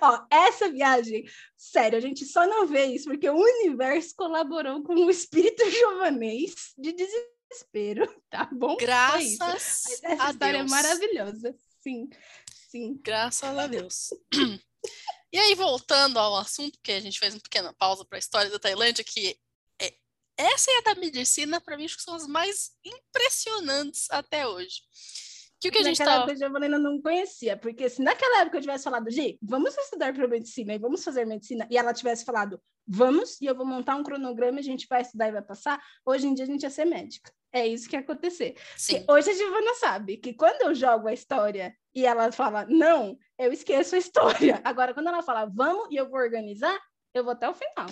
Ó, essa viagem, sério, a gente só não vê isso porque o universo colaborou com o espírito jovanês de desespero, tá bom? Graças essa a história é Deus. é maravilhosa. Sim, sim. Graças a Deus. E aí, voltando ao assunto, que a gente fez uma pequena pausa para a história da Tailândia, que é, essa e a da medicina, para mim, acho que são as mais impressionantes até hoje que, que a gente naquela época a Giovanna não conhecia, porque se naquela época eu tivesse falado, Gi, vamos estudar para medicina e vamos fazer medicina, e ela tivesse falado, vamos, e eu vou montar um cronograma, a gente vai estudar e vai passar, hoje em dia a gente ia ser médica. É isso que ia acontecer. Hoje a Giovana sabe que quando eu jogo a história e ela fala, não, eu esqueço a história. Agora, quando ela fala, vamos, e eu vou organizar, eu vou até o final.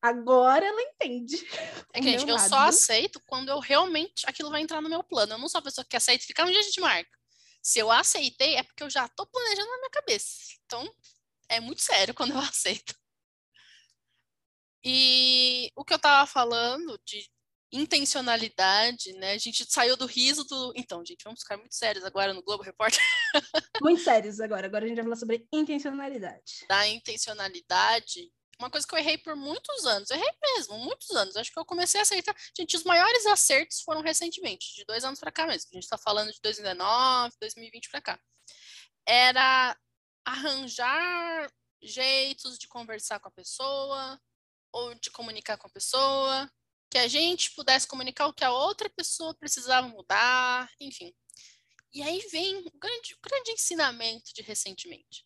Agora ela entende. É que, gente, eu lado. só aceito quando eu realmente aquilo vai entrar no meu plano. Eu não sou a pessoa que aceita e fica um dia a gente marca. Se eu aceitei, é porque eu já tô planejando na minha cabeça. Então, é muito sério quando eu aceito. E o que eu tava falando de intencionalidade, né? A gente saiu do riso do. Então, gente, vamos ficar muito sérios agora no Globo Repórter. Muito sérios agora. Agora a gente vai falar sobre intencionalidade. Da intencionalidade, uma coisa que eu errei por muitos anos, errei mesmo, muitos anos. Acho que eu comecei a aceitar. Gente, os maiores acertos foram recentemente, de dois anos para cá mesmo. A gente está falando de 2019, 2020 para cá. Era arranjar jeitos de conversar com a pessoa ou de comunicar com a pessoa, que a gente pudesse comunicar o que a outra pessoa precisava mudar, enfim. E aí vem o grande, o grande ensinamento de recentemente.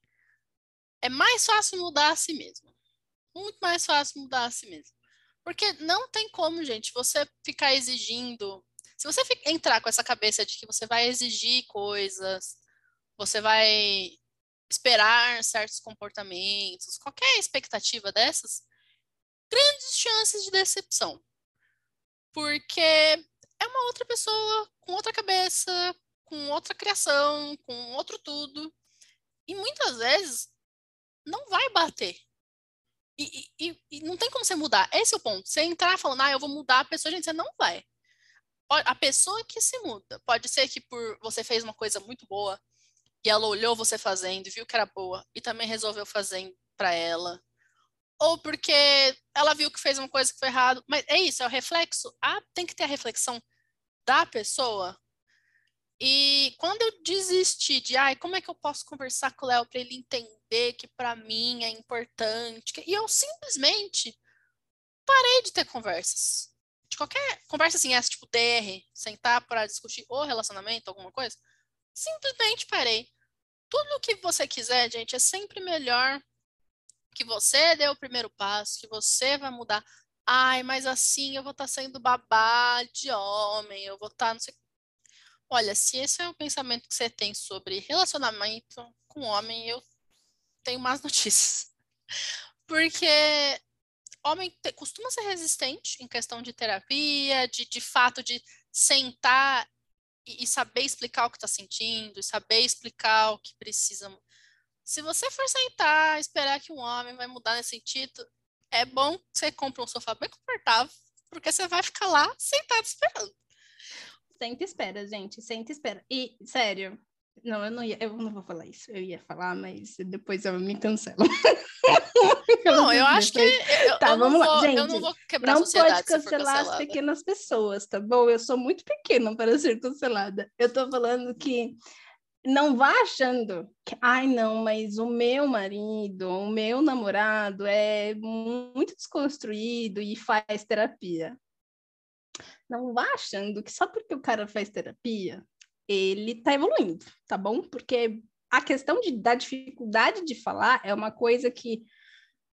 É mais fácil mudar a si mesmo muito mais fácil mudar a si mesmo. Porque não tem como, gente, você ficar exigindo. Se você entrar com essa cabeça de que você vai exigir coisas, você vai esperar certos comportamentos, qualquer expectativa dessas, grandes chances de decepção. Porque é uma outra pessoa com outra cabeça, com outra criação, com outro tudo. E muitas vezes não vai bater. E, e, e, não tem como você mudar. Esse é o ponto. Você entrar falando, ah, eu vou mudar a pessoa, gente, você não vai. A pessoa que se muda. Pode ser que por você fez uma coisa muito boa e ela olhou você fazendo viu que era boa e também resolveu fazer para ela. Ou porque ela viu que fez uma coisa que foi errado. Mas é isso, é o reflexo. Ah, tem que ter a reflexão da pessoa. E quando eu desisti de, ai, como é que eu posso conversar com o Léo para ele entender que para mim é importante? E eu simplesmente parei de ter conversas. De qualquer conversa assim, essa tipo DR, sentar para discutir o relacionamento, alguma coisa. Simplesmente parei. Tudo o que você quiser, gente, é sempre melhor que você dê o primeiro passo, que você vai mudar. Ai, mas assim eu vou estar tá sendo babá de homem, eu vou estar, tá, não sei. Olha, se esse é o pensamento que você tem sobre relacionamento com homem, eu tenho más notícias. Porque homem te, costuma ser resistente em questão de terapia, de, de fato de sentar e, e saber explicar o que está sentindo, e saber explicar o que precisa. Se você for sentar, esperar que um homem vai mudar nesse sentido, é bom que você compre um sofá bem confortável, porque você vai ficar lá sentado esperando. Senta e espera, gente. Senta e espera. E, sério, não, eu não ia, eu não vou falar isso. Eu ia falar, mas depois eu me cancelo. Não, eu acho que eu, tá, eu vamos lá. Vou, Gente, eu não vou quebrar não pode cancelar as pequenas pessoas, tá bom? Eu sou muito pequena para ser cancelada. Eu tô falando que não vá achando que, ai, não, mas o meu marido, o meu namorado é muito desconstruído e faz terapia. Não vá achando que só porque o cara faz terapia, ele tá evoluindo, tá bom? Porque a questão de, da dificuldade de falar é uma coisa que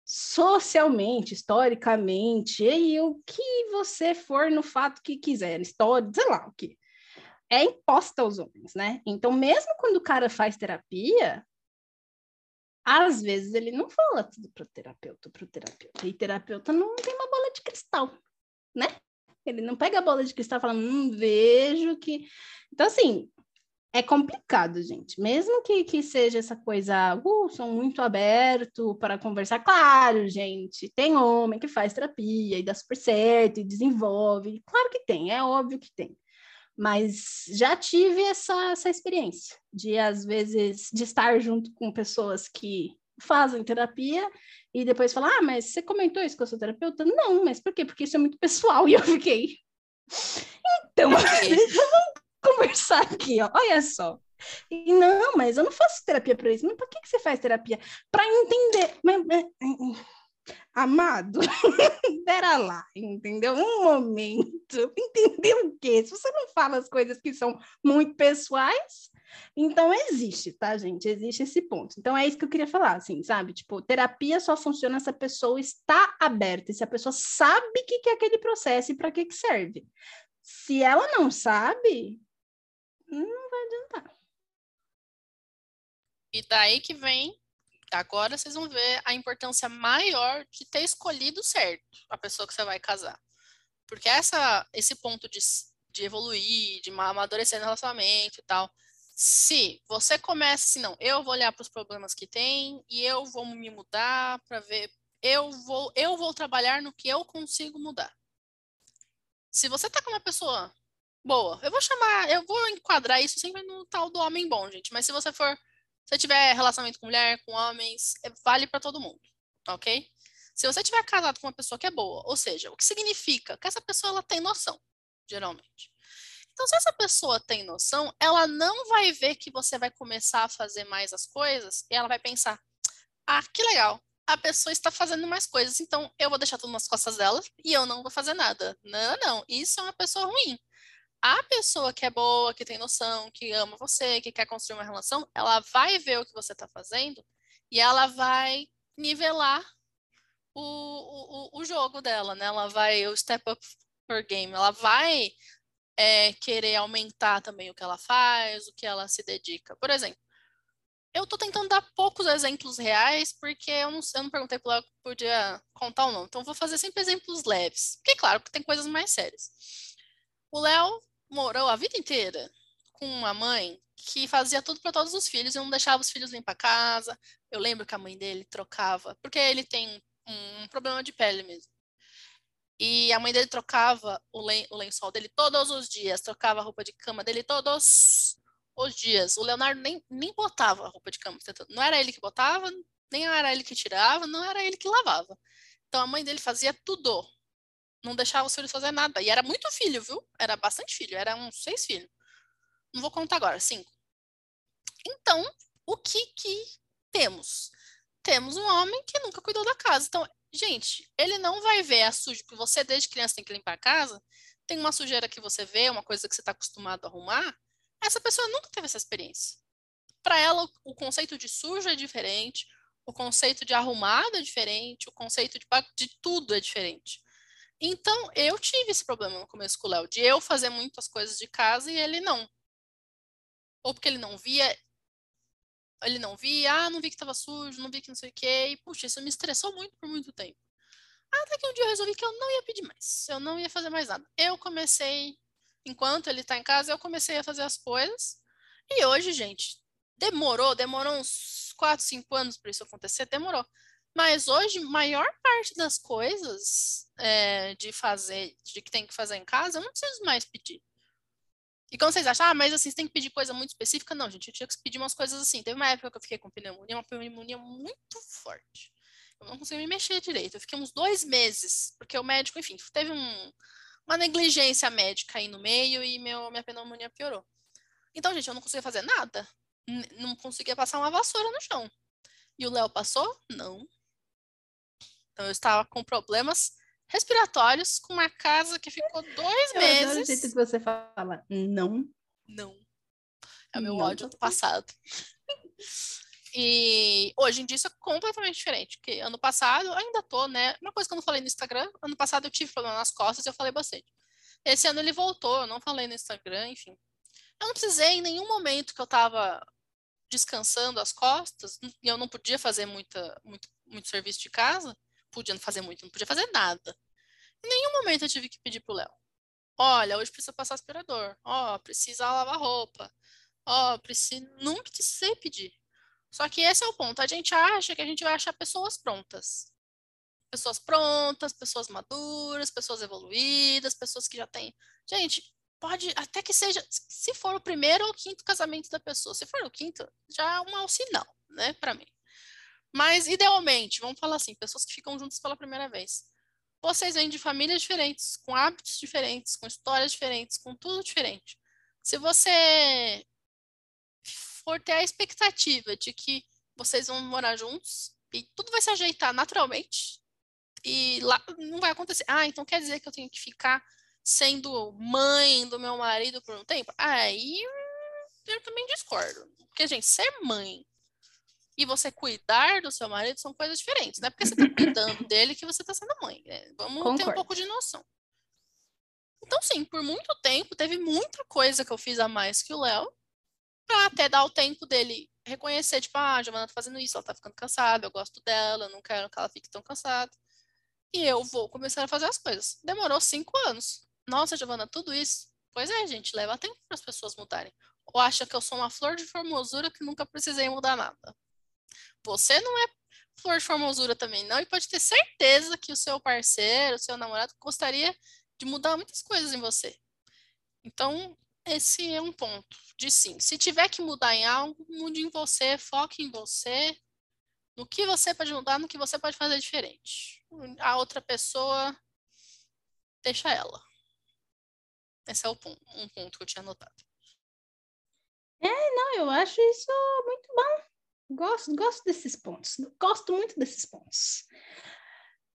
socialmente, historicamente, e o que você for no fato que quiser, história, sei lá o que é imposta aos homens, né? Então, mesmo quando o cara faz terapia, às vezes ele não fala tudo para o terapeuta, para o terapeuta. E terapeuta não tem uma bola de cristal, né? Ele não pega a bola de cristal e fala, hum, vejo que. Então, assim, é complicado, gente. Mesmo que, que seja essa coisa, uh, sou muito aberto para conversar. Claro, gente, tem homem que faz terapia e dá super certo e desenvolve. Claro que tem, é óbvio que tem mas já tive essa, essa experiência de, às vezes, de estar junto com pessoas que fazem terapia e depois falar, ah, mas você comentou isso com a sua terapeuta? Não, mas por quê? Porque isso é muito pessoal. E eu fiquei, então, vamos conversar aqui, ó. olha só. E não, mas eu não faço terapia para isso. Mas para que, que você faz terapia? Para entender. Mas, Amado, pera lá, entendeu? Um momento. Entendeu o quê? Se você não fala as coisas que são muito pessoais, então existe, tá, gente? Existe esse ponto. Então é isso que eu queria falar, assim, sabe? Tipo, terapia só funciona se a pessoa está aberta, se a pessoa sabe o que, que é aquele processo e para que, que serve. Se ela não sabe, não vai adiantar. E daí que vem Agora vocês vão ver a importância maior de ter escolhido certo a pessoa que você vai casar. Porque essa, esse ponto de, de evoluir, de amadurecer no relacionamento e tal, se você começa assim, não, eu vou olhar para os problemas que tem e eu vou me mudar para ver, eu vou, eu vou trabalhar no que eu consigo mudar. Se você tá com uma pessoa boa, eu vou chamar, eu vou enquadrar isso sempre no tal do homem bom, gente, mas se você for se tiver relacionamento com mulher, com homens, é, vale para todo mundo, ok? Se você tiver casado com uma pessoa que é boa, ou seja, o que significa que essa pessoa ela tem noção, geralmente. Então, se essa pessoa tem noção, ela não vai ver que você vai começar a fazer mais as coisas e ela vai pensar: ah, que legal, a pessoa está fazendo mais coisas, então eu vou deixar tudo nas costas dela e eu não vou fazer nada. Não, não, isso é uma pessoa ruim a pessoa que é boa, que tem noção, que ama você, que quer construir uma relação, ela vai ver o que você está fazendo e ela vai nivelar o, o, o jogo dela, né? Ela vai, o step up per game, ela vai é, querer aumentar também o que ela faz, o que ela se dedica. Por exemplo, eu tô tentando dar poucos exemplos reais, porque eu não, eu não perguntei para ela podia contar ou não. Então, vou fazer sempre exemplos leves. Porque, claro, que tem coisas mais sérias. O Léo morou a vida inteira com uma mãe que fazia tudo para todos os filhos e não deixava os filhos limpar a casa. Eu lembro que a mãe dele trocava, porque ele tem um problema de pele mesmo. E a mãe dele trocava o, len o lençol dele todos os dias, trocava a roupa de cama dele todos os dias. O Leonardo nem, nem botava a roupa de cama. Não era ele que botava, nem era ele que tirava, não era ele que lavava. Então a mãe dele fazia tudo. Não deixava os filhos fazer nada. E era muito filho, viu? Era bastante filho, era uns seis filhos. Não vou contar agora, cinco. Então, o que que temos? Temos um homem que nunca cuidou da casa. Então, gente, ele não vai ver a sujeira, porque você desde criança tem que limpar a casa, tem uma sujeira que você vê, uma coisa que você está acostumado a arrumar, essa pessoa nunca teve essa experiência. Para ela, o conceito de sujo é diferente, o conceito de arrumado é diferente, o conceito de, de tudo é diferente. Então, eu tive esse problema no começo com o Léo, de eu fazer muitas coisas de casa e ele não. Ou porque ele não via, ele não via, ah, não vi que estava sujo, não vi que não sei o quê, e puxa, isso me estressou muito por muito tempo. Até que um dia eu resolvi que eu não ia pedir mais, eu não ia fazer mais nada. Eu comecei, enquanto ele está em casa, eu comecei a fazer as coisas, e hoje, gente, demorou, demorou uns 4, 5 anos para isso acontecer, demorou. Mas hoje, maior parte das coisas é, de fazer, de que tem que fazer em casa, eu não preciso mais pedir. E quando vocês acham, ah, mas assim, você tem que pedir coisa muito específica, não, gente, eu tinha que pedir umas coisas assim. Teve uma época que eu fiquei com pneumonia, uma pneumonia muito forte. Eu não conseguia me mexer direito. Eu fiquei uns dois meses, porque o médico, enfim, teve um, uma negligência médica aí no meio e meu, minha pneumonia piorou. Então, gente, eu não conseguia fazer nada. Não conseguia passar uma vassoura no chão. E o Léo passou? Não. Então, eu estava com problemas respiratórios com uma casa que ficou dois eu meses. Adoro o jeito que você fala, não. Não. É o meu não. ódio do passado. E hoje em dia isso é completamente diferente, porque ano passado, ainda tô, né? Uma coisa que eu não falei no Instagram, ano passado eu tive problema nas costas e eu falei bastante. Esse ano ele voltou, eu não falei no Instagram, enfim. Eu não precisei em nenhum momento que eu tava descansando as costas, e eu não podia fazer muita, muito, muito serviço de casa, podia fazer muito, não podia fazer nada. Em nenhum momento eu tive que pedir pro Léo. Olha, hoje precisa passar aspirador. Ó, oh, precisa lavar roupa. Ó, oh, precisa... não precisei pedir. Só que esse é o ponto. A gente acha que a gente vai achar pessoas prontas. Pessoas prontas, pessoas maduras, pessoas evoluídas, pessoas que já têm. Gente, pode até que seja, se for o primeiro ou quinto casamento da pessoa. Se for o quinto, já é um sinal, né, para mim. Mas, idealmente, vamos falar assim, pessoas que ficam juntas pela primeira vez. Vocês vêm de famílias diferentes, com hábitos diferentes, com histórias diferentes, com tudo diferente. Se você for ter a expectativa de que vocês vão morar juntos e tudo vai se ajeitar naturalmente, e lá não vai acontecer. Ah, então quer dizer que eu tenho que ficar sendo mãe do meu marido por um tempo? Aí eu também discordo. Porque, gente, ser mãe e você cuidar do seu marido são coisas diferentes. Não é porque você está cuidando dele que você está sendo mãe. Né? Vamos Concordo. ter um pouco de noção. Então, sim, por muito tempo, teve muita coisa que eu fiz a mais que o Léo, para até dar o tempo dele reconhecer, tipo, ah, a Giovana tá fazendo isso, ela tá ficando cansada, eu gosto dela, eu não quero que ela fique tão cansada. E eu vou começar a fazer as coisas. Demorou cinco anos. Nossa, Giovana, tudo isso? Pois é, gente, leva tempo para as pessoas mudarem. Ou acha que eu sou uma flor de formosura que nunca precisei mudar nada. Você não é flor de formosura também, não, e pode ter certeza que o seu parceiro, o seu namorado, gostaria de mudar muitas coisas em você. Então, esse é um ponto de sim. Se tiver que mudar em algo, mude em você, foque em você, no que você pode mudar, no que você pode fazer diferente. A outra pessoa, deixa ela. Esse é o ponto, um ponto que eu tinha anotado. É, não, eu acho isso muito bom. Gosto, gosto desses pontos. Gosto muito desses pontos.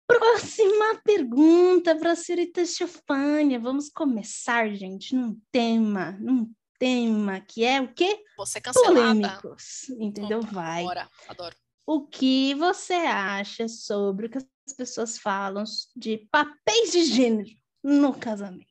Próxima pergunta para a senhorita Stefânia. Vamos começar, gente, num tema, num tema que é o quê? Você cancelada. Polêmicos, entendeu? Opa, Vai. Bora, adoro. O que você acha sobre o que as pessoas falam de papéis de gênero no casamento?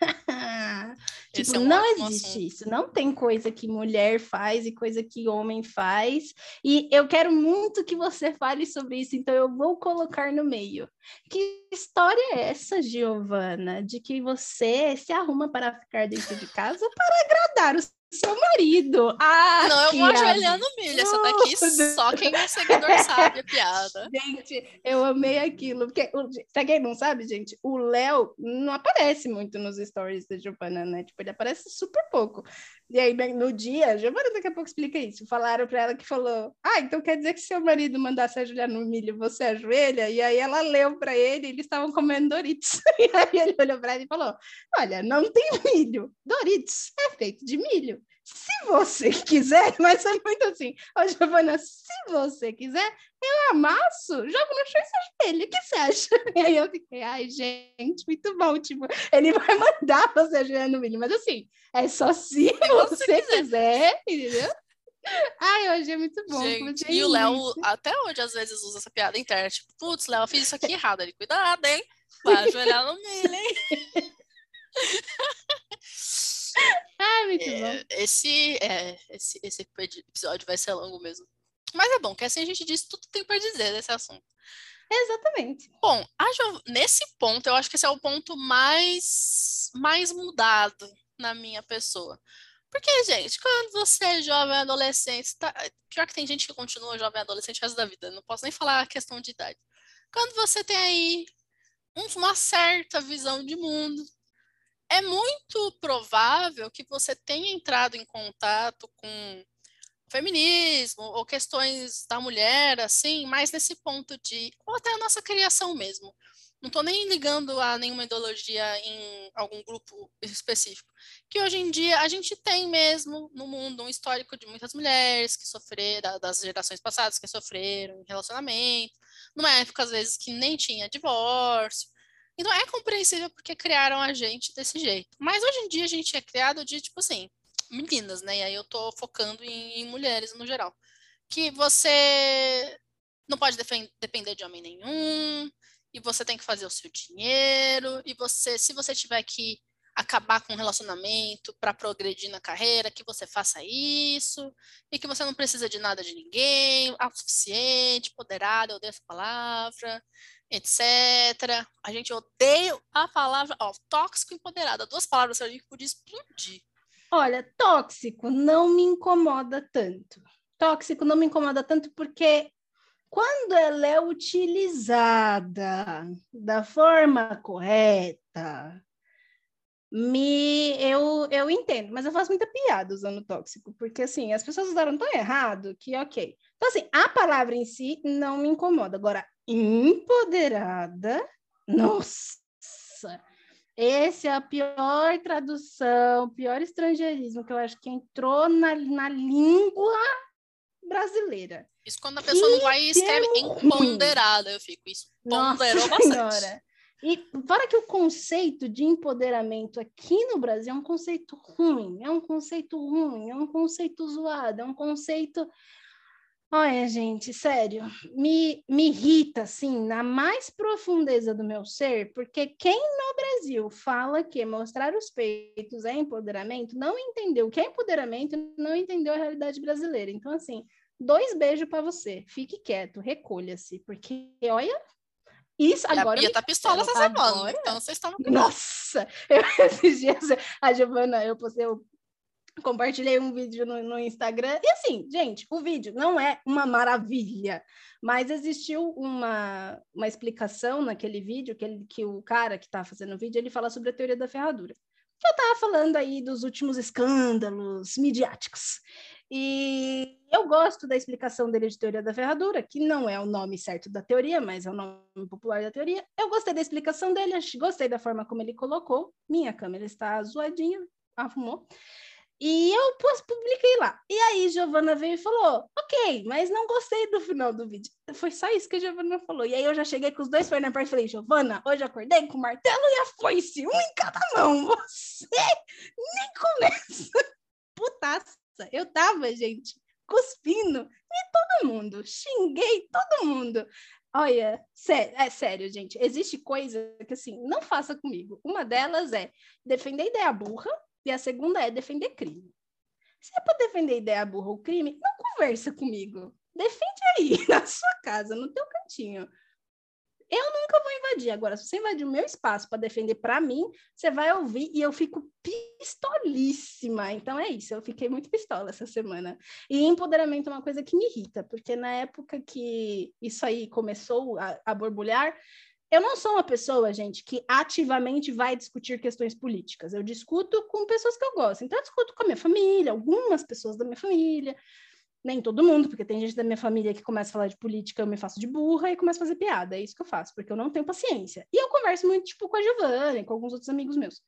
Tipo, é um não existe assunto. isso. Não tem coisa que mulher faz e coisa que homem faz. E eu quero muito que você fale sobre isso, então eu vou colocar no meio. Que história é essa, Giovana, de que você se arruma para ficar dentro de casa para agradar o seu marido? Ah, Não, eu vou ajoelhar no milho. Essa daqui absurdo. só quem é seguidor sabe a piada. Gente, eu amei aquilo, porque, pra quem não sabe, gente, o Léo não aparece muito nos stories da Giovana, né? Tipo, ele aparece super pouco. E aí, no dia, a Giovana daqui a pouco explica isso. Falaram pra ela que falou: Ah, então quer dizer que seu marido mandasse ajoelhar no milho, você ajoelha? E aí ela leu pra ele e eles estavam comendo Doritos. E aí ele olhou pra ela e falou: Olha, não tem milho. Doritos é feito de milho. Se você quiser, mas foi muito assim. Ó, Giovana, se você quiser, eu amasso, jogo no chão e ajoelho. O que você acha? E aí eu fiquei, ai, gente, muito bom. Tipo, ele vai mandar você ajoelhar no milho, mas assim, é só se você quiser, entendeu? Ai, eu achei muito bom. Gente, e o é Léo até hoje às vezes usa essa piada interna. Tipo, putz, Léo, eu fiz isso aqui errado. Ele, cuidado, hein? Vai ajoelhar no milho, hein? Ai, muito bom. É, esse, é, esse, esse episódio vai ser longo mesmo. Mas é bom, que assim a gente diz tudo que tem para dizer desse assunto. Exatamente. Bom, Jo- nesse ponto, eu acho que esse é o ponto mais, mais mudado na minha pessoa. Porque, gente, quando você é jovem adolescente, tá... pior que tem gente que continua jovem adolescente o resto da vida, não posso nem falar a questão de idade. Quando você tem aí um- uma certa visão de mundo, é muito provável que você tenha entrado em contato com feminismo ou questões da mulher, assim, mais nesse ponto de, ou até a nossa criação mesmo. Não estou nem ligando a nenhuma ideologia em algum grupo específico. Que hoje em dia a gente tem mesmo no mundo um histórico de muitas mulheres que sofreram, das gerações passadas, que sofreram em relacionamento, numa época, às vezes, que nem tinha divórcio. Então é compreensível porque criaram a gente desse jeito. Mas hoje em dia a gente é criado de, tipo assim, meninas, né? E aí eu tô focando em, em mulheres no geral. Que você não pode depender de homem nenhum, e você tem que fazer o seu dinheiro, e você, se você tiver que acabar com um relacionamento para progredir na carreira, que você faça isso, e que você não precisa de nada de ninguém, autossuficiente, empoderada, eu odeio essa palavra, etc. A gente odeia a palavra, ó, tóxico empoderada, duas palavras que a gente podia explodir. Olha, tóxico não me incomoda tanto. Tóxico não me incomoda tanto porque quando ela é utilizada da forma correta, me eu, eu entendo, mas eu faço muita piada usando tóxico, porque assim, as pessoas usaram tão errado que ok. Então, assim, a palavra em si não me incomoda. Agora, empoderada, nossa, esse é a pior tradução, pior estrangeirismo que eu acho que entrou na, na língua brasileira. Isso quando a pessoa não vai e escreve empoderada, eu fico, isso ponderou Nossa bastante. Senhora. E fora que o conceito de empoderamento aqui no Brasil é um conceito ruim, é um conceito ruim, é um conceito zoado, é um conceito. Olha, gente, sério, me, me irrita, assim, na mais profundeza do meu ser, porque quem no Brasil fala que mostrar os peitos é empoderamento, não entendeu o que é empoderamento, não entendeu a realidade brasileira. Então, assim, dois beijos para você, fique quieto, recolha-se, porque, olha, isso E a agora. Bia me tá pistola essa semana, agora- então vocês estão... Nossa! Eu, esses dias, a Giovana, eu postei, eu compartilhei um vídeo no, no Instagram. E assim, gente, o vídeo não é uma maravilha, mas existiu uma, uma explicação naquele vídeo que, ele, que o cara que está fazendo o vídeo, ele fala sobre a teoria da ferradura. Eu estava falando aí dos últimos escândalos midiáticos. E eu gosto da explicação dele de teoria da ferradura, que não é o nome certo da teoria, mas é o nome popular da teoria. Eu gostei da explicação dele, gostei da forma como ele colocou. Minha câmera está zoadinha, arrumou. E eu publiquei lá. E aí, Giovana veio e falou: Ok, mas não gostei do final do vídeo. Foi só isso que a Giovana falou. E aí eu já cheguei com os dois pés na parte e falei: Giovana, hoje acordei com o martelo e a foice, um em cada mão. Você nem começa. Putaça. Eu tava, gente, cuspindo em todo mundo. Xinguei todo mundo. Olha, sé- é sério, gente. Existe coisa que assim, não faça comigo. Uma delas é defender ideia burra E a segunda é defender crime. Se é para defender ideia burra ou crime, não conversa comigo. Defende aí, na sua casa, no teu cantinho. Eu nunca vou invadir. Agora, se você invadir o meu espaço para defender para mim, você vai ouvir e eu fico pistolíssima. Então é isso, eu fiquei muito pistola essa semana. E empoderamento é uma coisa que me irrita, porque na época que isso aí começou a, a borbulhar, eu não sou uma pessoa, gente, que ativamente vai discutir questões políticas. Eu discuto com pessoas que eu gosto. Então, eu discuto com a minha família, algumas pessoas da minha família, nem todo mundo, porque tem gente da minha família que começa a falar de política, eu me faço de burra e começo a fazer piada. É isso que eu faço, porque eu não tenho paciência. E eu converso muito, tipo, com a Giovanna, com alguns outros amigos meus.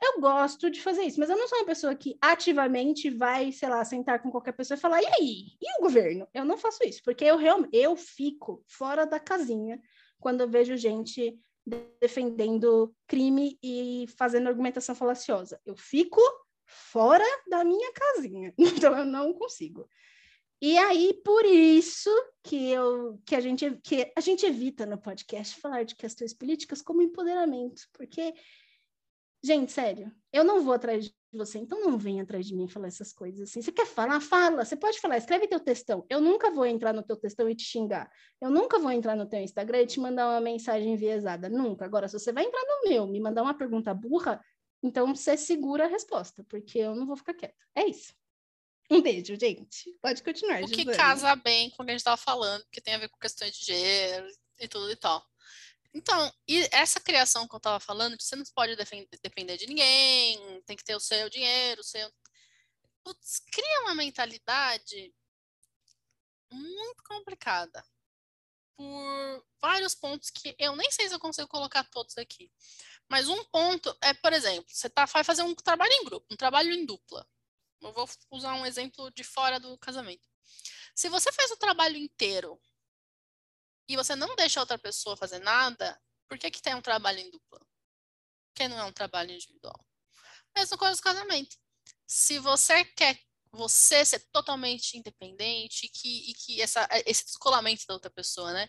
Eu gosto de fazer isso, mas eu não sou uma pessoa que ativamente vai, sei lá, sentar com qualquer pessoa e falar, e aí? E o governo? Eu não faço isso, porque eu realmente eu fico fora da casinha quando eu vejo gente defendendo crime e fazendo argumentação falaciosa. Eu fico fora da minha casinha, então eu não consigo. E aí, por isso que, eu, que, a gente, que a gente evita no podcast falar de questões políticas como empoderamento, porque, gente, sério, eu não vou atrás você, então não vem atrás de mim falar essas coisas assim. Você quer falar? Fala, você pode falar, escreve teu textão. Eu nunca vou entrar no teu textão e te xingar. Eu nunca vou entrar no teu Instagram e te mandar uma mensagem enviesada, nunca. Agora, se você vai entrar no meu, me mandar uma pergunta burra, então você segura a resposta, porque eu não vou ficar quieta. É isso. Um beijo, gente. Pode continuar. O que casa bem com o que a gente estava falando, que tem a ver com questões de gênero e tudo e tal. Então, e essa criação que eu estava falando, você não pode depender de ninguém, tem que ter o seu dinheiro, o seu. Putz, cria uma mentalidade muito complicada por vários pontos que eu nem sei se eu consigo colocar todos aqui. Mas um ponto é, por exemplo, você tá, vai fazer um trabalho em grupo, um trabalho em dupla. Eu vou usar um exemplo de fora do casamento. Se você faz o trabalho inteiro e você não deixa outra pessoa fazer nada, por que, que tem um trabalho em dupla? Porque não é um trabalho individual. Mesma coisa do casamento. Se você quer você ser totalmente independente e que, e que essa, esse descolamento da outra pessoa, né?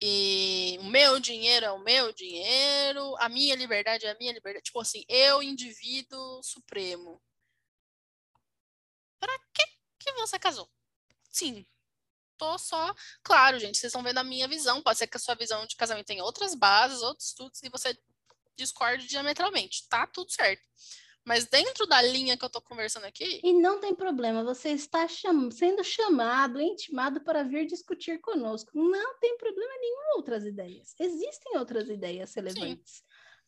E o meu dinheiro é o meu dinheiro, a minha liberdade é a minha liberdade. Tipo assim, eu, indivíduo supremo. Para que que você casou? Sim. Tô só. Claro, gente, vocês estão vendo a minha visão. Pode ser que a sua visão de casamento tenha outras bases, outros estudos, e você discorde diametralmente. Tá tudo certo. Mas dentro da linha que eu tô conversando aqui. E não tem problema, você está cham... sendo chamado, intimado para vir discutir conosco. Não tem problema nenhum outras ideias. Existem outras ideias relevantes. Sim.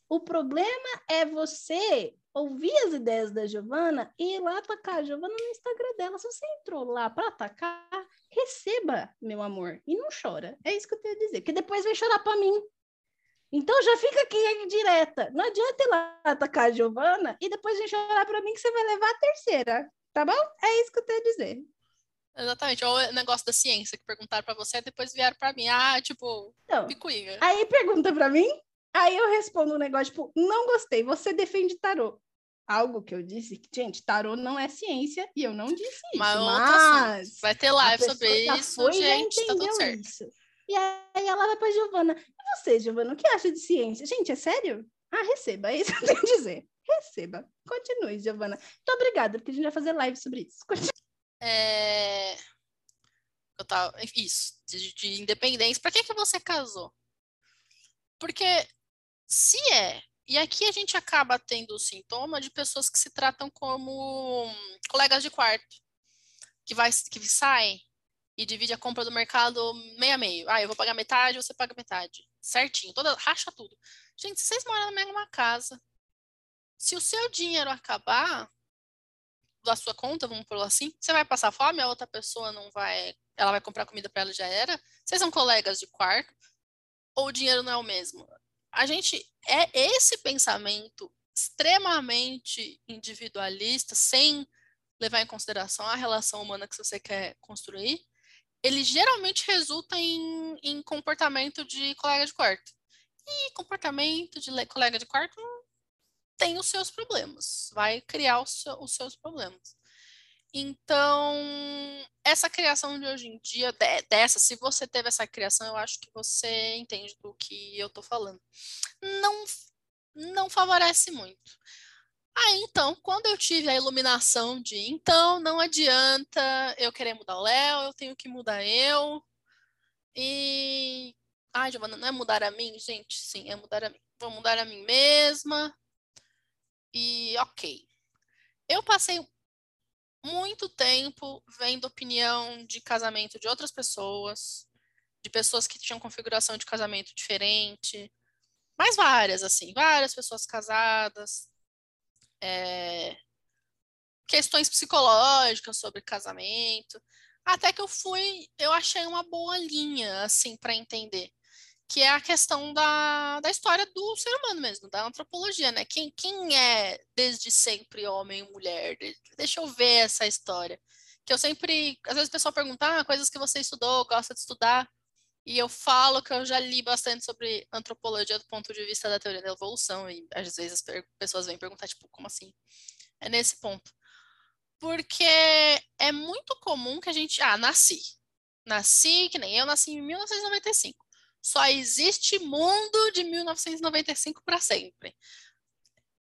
O problema é você ouvir as ideias da Giovana e ir lá atacar a Giovana no Instagram dela. Se você entrou lá para atacar, receba, meu amor, e não chora. É isso que eu tenho a dizer, porque depois vai chorar para mim. Então já fica aqui direta. Não adianta ir lá atacar a Giovana e depois vir chorar para mim que você vai levar a terceira. Tá bom? É isso que eu tenho a dizer. Exatamente, ou o negócio da ciência que perguntaram para você e depois vieram para mim. Ah, tipo, então, picuinha. Aí pergunta para mim, Aí eu respondo um negócio, tipo, não gostei, você defende tarô. Algo que eu disse que, gente, tarô não é ciência e eu não disse isso. Mas, mas vai ter live sobre isso, gente, tá tudo certo. Isso. E aí ela vai pra Giovana. E você, Giovana, o que acha de ciência? Gente, é sério? Ah, receba, é isso que eu tenho a dizer. Receba. Continue, Giovana. Muito obrigada, porque a gente vai fazer live sobre isso. Continue. É... Eu tava... Isso, de, de independência. Pra que, que você casou? Porque se é, e aqui a gente acaba tendo o sintoma de pessoas que se tratam como colegas de quarto, que, vai, que saem e divide a compra do mercado meio a meio. Ah, eu vou pagar metade, você paga metade. Certinho, toda, racha tudo. Gente, se vocês moram na mesma casa, se o seu dinheiro acabar da sua conta, vamos por assim, você vai passar fome, a outra pessoa não vai, ela vai comprar comida para ela já era. Vocês são colegas de quarto ou o dinheiro não é o mesmo? A gente é esse pensamento extremamente individualista, sem levar em consideração a relação humana que você quer construir, ele geralmente resulta em, em comportamento de colega de quarto. E comportamento de colega de quarto tem os seus problemas, vai criar os, os seus problemas. Então, essa criação de hoje em dia, dessa, se você teve essa criação, eu acho que você entende do que eu estou falando. Não, não favorece muito. Aí, então, quando eu tive a iluminação de então não adianta eu querer mudar o Léo, eu tenho que mudar eu. E. Ai, Giovana, não é mudar a mim, gente? Sim, é mudar a mim. Vou mudar a mim mesma. E ok. Eu passei muito tempo vendo opinião de casamento de outras pessoas, de pessoas que tinham configuração de casamento diferente, mas várias, assim, várias pessoas casadas, é, questões psicológicas sobre casamento, até que eu fui, eu achei uma boa linha, assim, para entender que é a questão da, da história do ser humano mesmo, da antropologia, né? Quem, quem é desde sempre homem e mulher? Deixa eu ver essa história. Que eu sempre, às vezes o pessoal pergunta, ah, coisas que você estudou, gosta de estudar, e eu falo que eu já li bastante sobre antropologia do ponto de vista da teoria da evolução, e às vezes as pessoas vêm perguntar, tipo, como assim? É nesse ponto. Porque é muito comum que a gente, ah, nasci. Nasci, que nem eu nasci em 1995 só existe mundo de 1995 para sempre.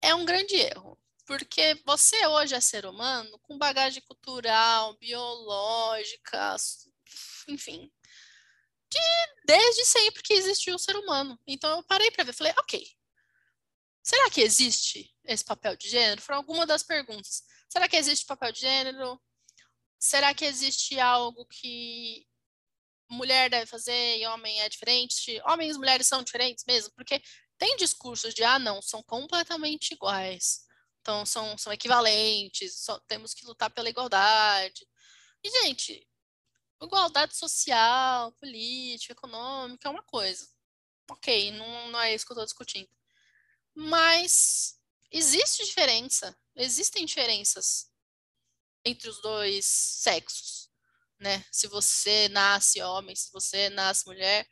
É um grande erro, porque você hoje é ser humano com bagagem cultural, biológica, enfim, de, desde sempre que existiu o ser humano. Então eu parei para ver, falei, ok, será que existe esse papel de gênero? Foram algumas das perguntas. Será que existe papel de gênero? Será que existe algo que mulher deve fazer e homem é diferente. Homens e mulheres são diferentes mesmo, porque tem discursos de, ah, não, são completamente iguais. Então, são, são equivalentes, só, temos que lutar pela igualdade. E, gente, igualdade social, política, econômica é uma coisa. Ok, não, não é isso que eu estou discutindo. Mas existe diferença, existem diferenças entre os dois sexos né? Se você nasce homem, se você nasce mulher,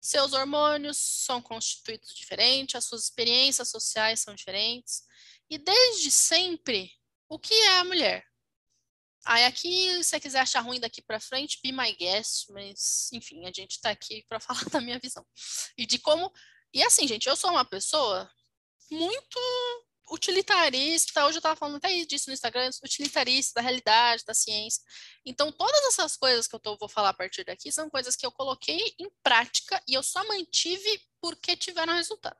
seus hormônios são constituídos diferentes, as suas experiências sociais são diferentes. E desde sempre, o que é a mulher? Aí aqui, se você quiser achar ruim daqui para frente, be my guest, mas enfim, a gente está aqui para falar da minha visão. E de como. E assim, gente, eu sou uma pessoa muito utilitarista, hoje eu estava falando até disso no Instagram, utilitarista da realidade, da ciência. Então, todas essas coisas que eu tô, vou falar a partir daqui são coisas que eu coloquei em prática e eu só mantive porque tiveram resultado.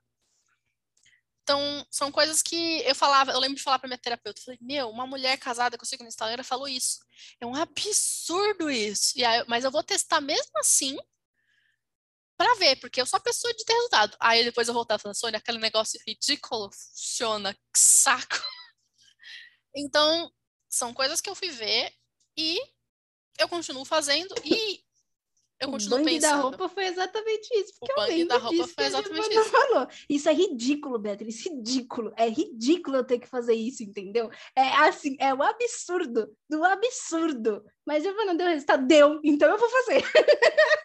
Então, são coisas que eu falava, eu lembro de falar para minha terapeuta, eu falei, meu, uma mulher casada que eu sigo no Instagram falou isso. É um absurdo isso. Aí, mas eu vou testar mesmo assim para ver, porque eu sou a pessoa de ter resultado. Aí depois eu voltava falando, Sônia, aquele negócio ridículo funciona, que saco. Então, são coisas que eu fui ver e eu continuo fazendo e eu continuo o bang da roupa foi exatamente isso. O bang da roupa foi exatamente isso. Falou. Isso é ridículo, Beatriz, ridículo. É ridículo eu ter que fazer isso, entendeu? É assim, é o absurdo do absurdo. Mas eu não deu resultado? Deu, então eu vou fazer.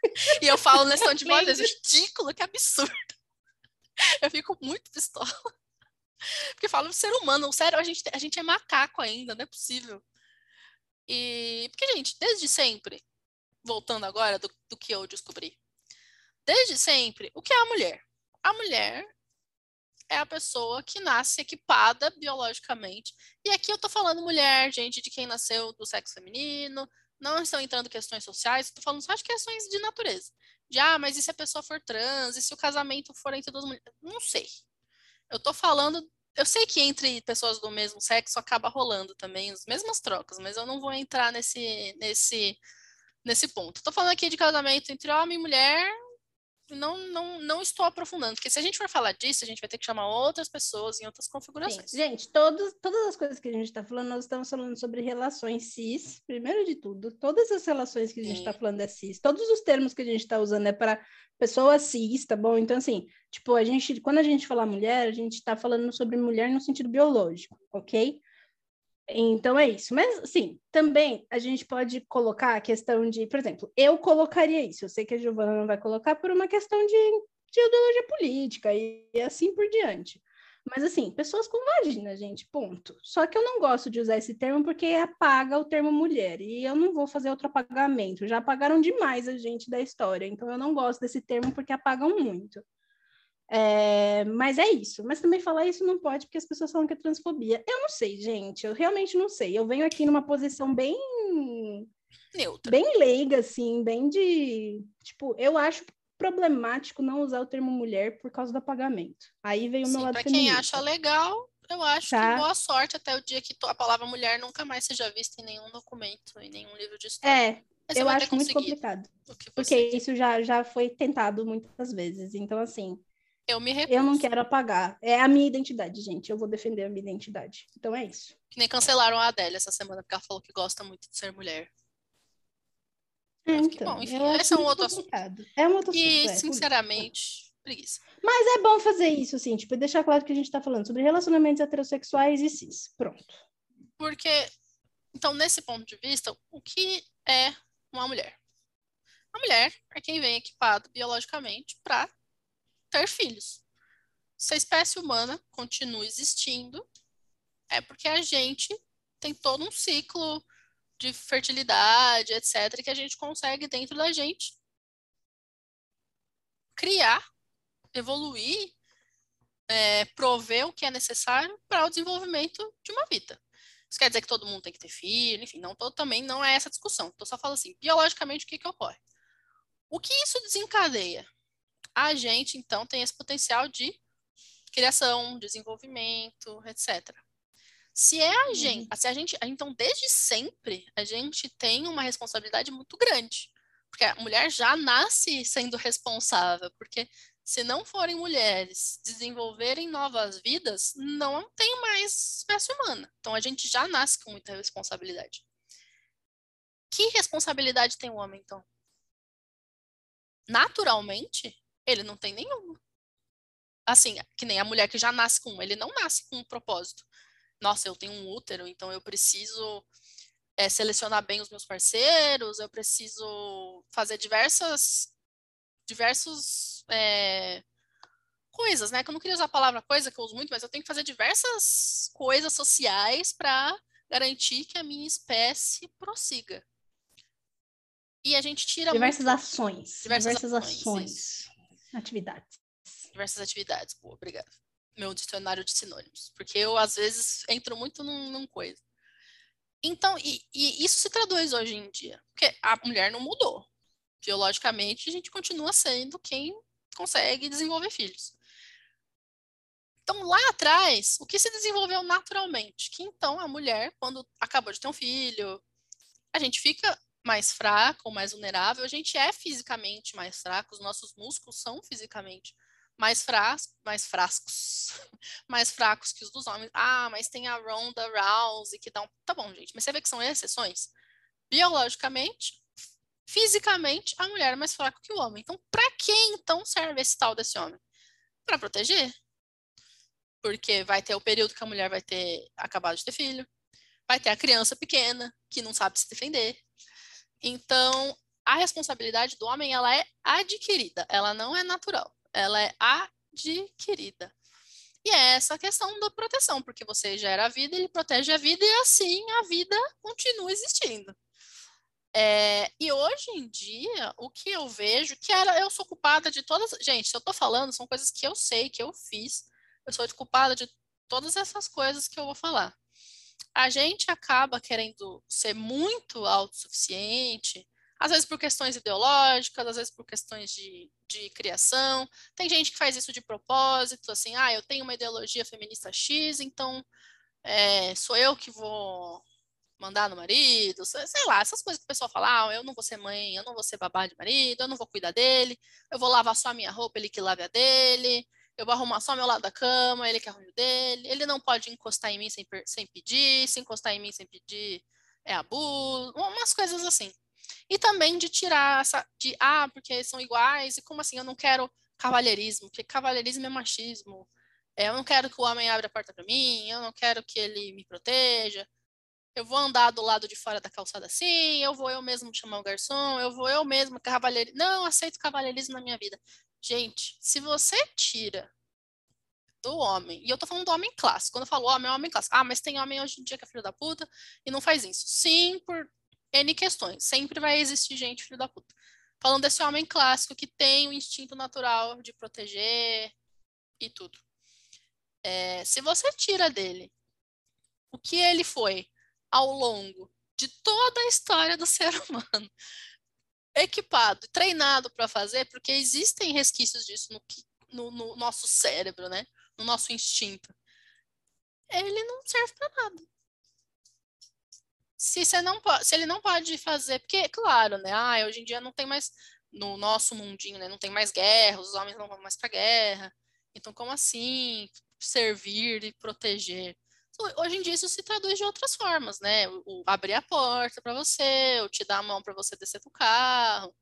E eu falo nesse tom de voz, é ridículo, que absurdo. Eu fico muito pistola. Porque falo falo ser humano, sério, a gente, a gente é macaco ainda, não é possível. E porque, gente, desde sempre, voltando agora do, do que eu descobri. Desde sempre, o que é a mulher? A mulher é a pessoa que nasce equipada biologicamente. E aqui eu tô falando mulher, gente, de quem nasceu do sexo feminino, não estão entrando questões sociais, estou falando só de questões de natureza. De, ah, mas e se a pessoa for trans? E se o casamento for entre duas mulheres? Não sei. Eu tô falando. Eu sei que entre pessoas do mesmo sexo acaba rolando também as mesmas trocas, mas eu não vou entrar nesse, nesse nesse ponto. Estou falando aqui de casamento entre homem e mulher, não, não, não estou aprofundando, porque se a gente for falar disso, a gente vai ter que chamar outras pessoas em outras configurações. Sim. Gente, todos, todas as coisas que a gente está falando, nós estamos falando sobre relações cis, primeiro de tudo. Todas as relações que a gente está falando é cis. Todos os termos que a gente está usando é para pessoa cis, tá bom? Então, assim, tipo, a gente, quando a gente fala mulher, a gente está falando sobre mulher no sentido biológico, ok? Então é isso. Mas, sim, também a gente pode colocar a questão de, por exemplo, eu colocaria isso. Eu sei que a Giovana não vai colocar por uma questão de, de ideologia política e, e assim por diante. Mas, assim, pessoas com vagina, gente, ponto. Só que eu não gosto de usar esse termo porque apaga o termo mulher. E eu não vou fazer outro apagamento. Já apagaram demais a gente da história. Então, eu não gosto desse termo porque apagam muito. É, mas é isso. Mas também falar isso não pode, porque as pessoas falam que é transfobia. Eu não sei, gente. Eu realmente não sei. Eu venho aqui numa posição bem. Neutra. Bem leiga, assim, bem de. Tipo, eu acho problemático não usar o termo mulher por causa do apagamento. Aí veio o meu Sim, lado pra quem feminista. acha legal, eu acho Tá. que boa sorte até o dia que a palavra mulher nunca mais seja vista em nenhum documento, em nenhum livro de história. É, você eu acho muito complicado. Porque isso já, já foi tentado muitas vezes. Então, assim, Eu me recuso. eu não quero apagar. É a minha identidade, gente. Eu vou defender a minha identidade. Então é isso. Que nem cancelaram a Adélia essa semana, porque ela falou que gosta muito de ser mulher. É, então, bom, enfim, esse é um outro assunto. complicado. É um outro assunto. E, é, sinceramente, preguiça. Mas é bom fazer isso, assim, tipo, deixar claro que a gente tá falando sobre relacionamentos heterossexuais e cis. Pronto. Porque, então, nesse ponto de vista, o que é uma mulher? A mulher é quem vem equipado biologicamente para ter filhos. Se a espécie humana continua existindo, é porque a gente tem todo um ciclo de fertilidade, etc., que a gente consegue dentro da gente criar, evoluir, é, prover o que é necessário para o desenvolvimento de uma vida. Isso quer dizer que todo mundo tem que ter filho, enfim, não tô, também não é essa discussão. Estou só falando assim, biologicamente, o que, que ocorre? O que isso desencadeia? A gente, então, tem esse potencial de criação, desenvolvimento, etc. Se é a gente, se a gente, então, desde sempre, a gente tem uma responsabilidade muito grande. Porque a mulher já nasce sendo responsável, porque se não forem mulheres desenvolverem novas vidas, não tem mais espécie humana. Então a gente já nasce com muita responsabilidade. Que responsabilidade tem o homem, então? Naturalmente, ele não tem nenhuma. Assim, que nem a mulher que já nasce com um, ele não nasce com um propósito. Nossa, eu tenho um útero, então eu preciso é, selecionar bem os meus parceiros, eu preciso fazer diversas diversos é, coisas, né? Que eu não queria usar a palavra coisa, que eu uso muito, mas eu tenho que fazer diversas coisas sociais para garantir que a minha espécie prossiga. E a gente tira Diversas muito, ações. Diversas Diversas, ações, ações. Atividades. diversas atividades. Boa, obrigada. Meu dicionário de sinônimos. Porque eu, às vezes, entro muito num, num coisa. Então, e, e isso se traduz hoje em dia. Porque a mulher não mudou. Biologicamente, a gente continua sendo quem consegue desenvolver filhos. Então, lá atrás, o que se desenvolveu naturalmente? Que então a mulher, quando acabou de ter um filho, a gente fica mais fraco, mais vulnerável, a gente é fisicamente mais fraco, os nossos músculos são fisicamente mais frascos, mais frascos, mais fracos que os dos homens. Ah, mas tem a Ronda Rousey que dá um... Tá bom, gente, mas você vê que são exceções? Biologicamente, fisicamente, a mulher é mais fraca que o homem. Então, para que então serve esse tal desse homem? Para proteger. Porque vai ter o período que a mulher vai ter acabado de ter filho, vai ter a criança pequena que não sabe se defender. Então, a responsabilidade do homem ela é adquirida, ela não é natural, ela é adquirida. E é essa questão da proteção, porque você gera a vida, ele protege a vida e assim a vida continua existindo. É, e hoje em dia, o que eu vejo, que era, eu sou culpada de todas. Gente, se eu tô falando, são coisas que eu sei, que eu fiz. Eu sou culpada de todas essas coisas que eu vou falar. A gente acaba querendo ser muito autossuficiente, às vezes por questões ideológicas, às vezes por questões de, de criação. Tem gente que faz isso de propósito, assim, ah, eu tenho uma ideologia feminista X, então é, sou eu que vou mandar no marido, sei lá, essas coisas que o pessoal fala, ah, eu não vou ser mãe, eu não vou ser babá de marido, eu não vou cuidar dele, eu vou lavar só a minha roupa, ele que lave a dele, eu vou arrumar só meu lado da cama, ele que arrume o dele, ele não pode encostar em mim sem, sem pedir, se encostar em mim sem pedir é abuso, umas coisas assim. E também de tirar essa, de, ah, porque são iguais, e como assim, eu não quero cavalheirismo, porque cavalheirismo é machismo, eu não quero que o homem abra a porta para mim, eu não quero que ele me proteja, eu vou andar do lado de fora da calçada assim, eu vou eu mesmo chamar o garçom, eu vou eu mesmo cavalheirismo, não aceito cavalheirismo na minha vida. Gente, se você tira do homem, e eu tô falando do homem clássico, quando eu falo homem, é homem clássico. Ah, mas tem homem hoje em dia que é filho da puta e não faz isso. Sim, por N questões. Sempre vai existir gente filho da puta. Falando desse homem clássico que tem o instinto natural de proteger, e tudo. É, se você tira dele o que ele foi ao longo de toda a história do ser humano, equipado, treinado para fazer, porque existem resquícios disso no, no, no, nosso cérebro, né? No nosso instinto. Ele não serve para nada. Se, você não pode, se ele não pode fazer, porque, claro, né? Ah, hoje em dia não tem mais, no nosso mundinho, né? Não tem mais guerra, os homens não vão mais para guerra. Então, como assim servir e proteger? Hoje em dia isso se traduz de outras formas, né? O, abrir a porta para você, ou te dar a mão para você descer do carro,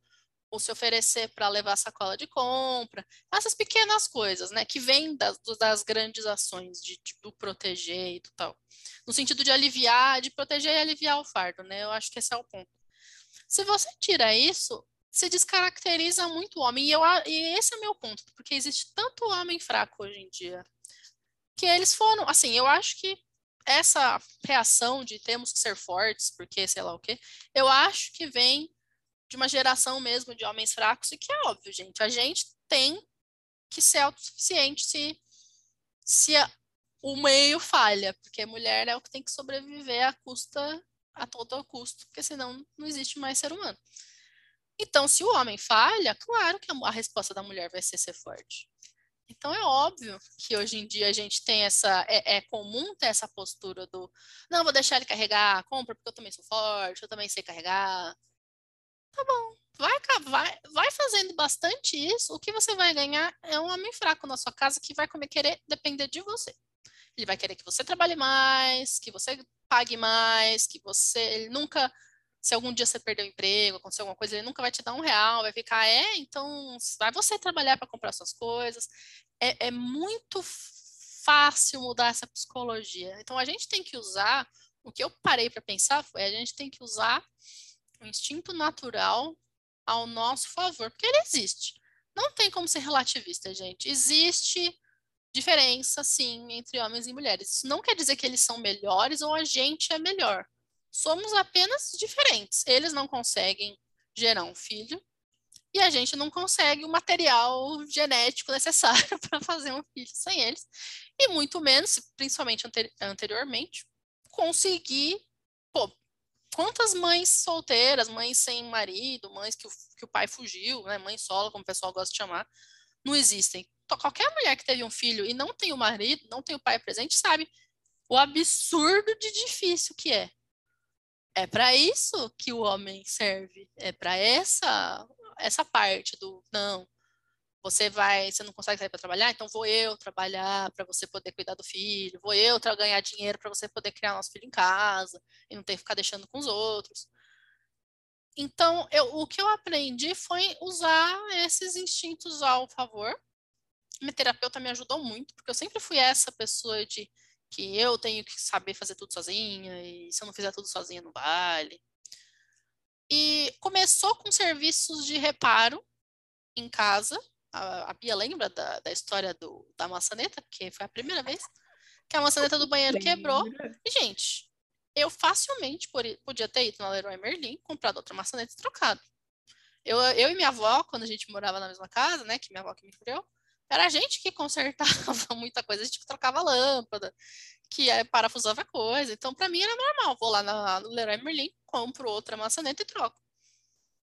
ou se oferecer para levar a sacola de compra. Essas pequenas coisas, né? Que vêm das, das grandes ações de, de, do proteger e do tal. No sentido de aliviar, de proteger e aliviar o fardo, né? Eu acho que esse é o ponto. Se você tira isso, se descaracteriza muito o homem. E, eu, e esse é o meu ponto, porque existe tanto homem fraco hoje em dia que eles foram, assim, eu acho que essa reação de temos que ser fortes, porque sei lá o quê, eu acho que vem de uma geração mesmo de homens fracos, e que é óbvio, gente, a gente tem que ser autossuficiente se, se a, o meio falha, porque mulher é o que tem que sobreviver a custa, a todo custo, porque senão não existe mais ser humano. Então, se o homem falha, claro que a resposta da mulher vai ser ser forte. Então é óbvio que hoje em dia a gente tem essa. É, é, comum ter essa postura do não, vou deixar ele carregar compra, porque eu também sou forte, eu também sei carregar. Tá bom. Vai, vai, vai fazendo bastante isso, o que você vai ganhar é um homem fraco na sua casa que vai comer, querer depender de você. Ele vai querer que você trabalhe mais, que você pague mais, que você. Ele nunca se algum dia você perder o emprego, acontecer alguma coisa, ele nunca vai te dar um real, vai ficar, é, então vai você trabalhar para comprar suas coisas. É, é muito fácil mudar essa psicologia. Então a gente tem que usar, o que eu parei para pensar foi, a gente tem que usar o instinto natural ao nosso favor, porque ele existe. Não tem como ser relativista, gente. Existe diferença, sim, entre homens e mulheres. Isso não quer dizer que eles são melhores ou a gente é melhor. Somos apenas diferentes. Eles não conseguem gerar um filho e a gente não consegue o material genético necessário para fazer um filho sem eles. E muito menos, principalmente anteriormente, conseguir. Pô, quantas mães solteiras, mães sem marido, mães que o, que o pai fugiu, né, mãe solo, como o pessoal gosta de chamar, não existem. Qualquer mulher que teve um filho e não tem o marido, não tem o pai presente, sabe o absurdo de difícil que é. É para isso que o homem serve. É para essa essa parte do não. Você vai, você não consegue sair para trabalhar, então vou eu trabalhar para você poder cuidar do filho, vou eu ganhar dinheiro para você poder criar nosso filho em casa e não ter que ficar deixando com os outros. Então, eu, o que eu aprendi foi usar esses instintos ao favor. Minha terapeuta me ajudou muito, porque eu sempre fui essa pessoa de que eu tenho que saber fazer tudo sozinha, e se eu não fizer tudo sozinha, não vale. E começou com serviços de reparo em casa. A, a Bia lembra da, da história do, da maçaneta, porque foi a primeira vez que a maçaneta do banheiro quebrou. E, gente, eu facilmente podia ter ido na Leroy Merlin, comprado outra maçaneta e trocado. Eu, eu e minha avó, quando a gente morava na mesma casa, né, que minha avó que me criou, era a gente que consertava muita coisa, a gente trocava lâmpada, que é, parafusava coisa. Então, para mim era normal. Vou lá na, no Leroy Merlin, compro outra maçaneta e troco.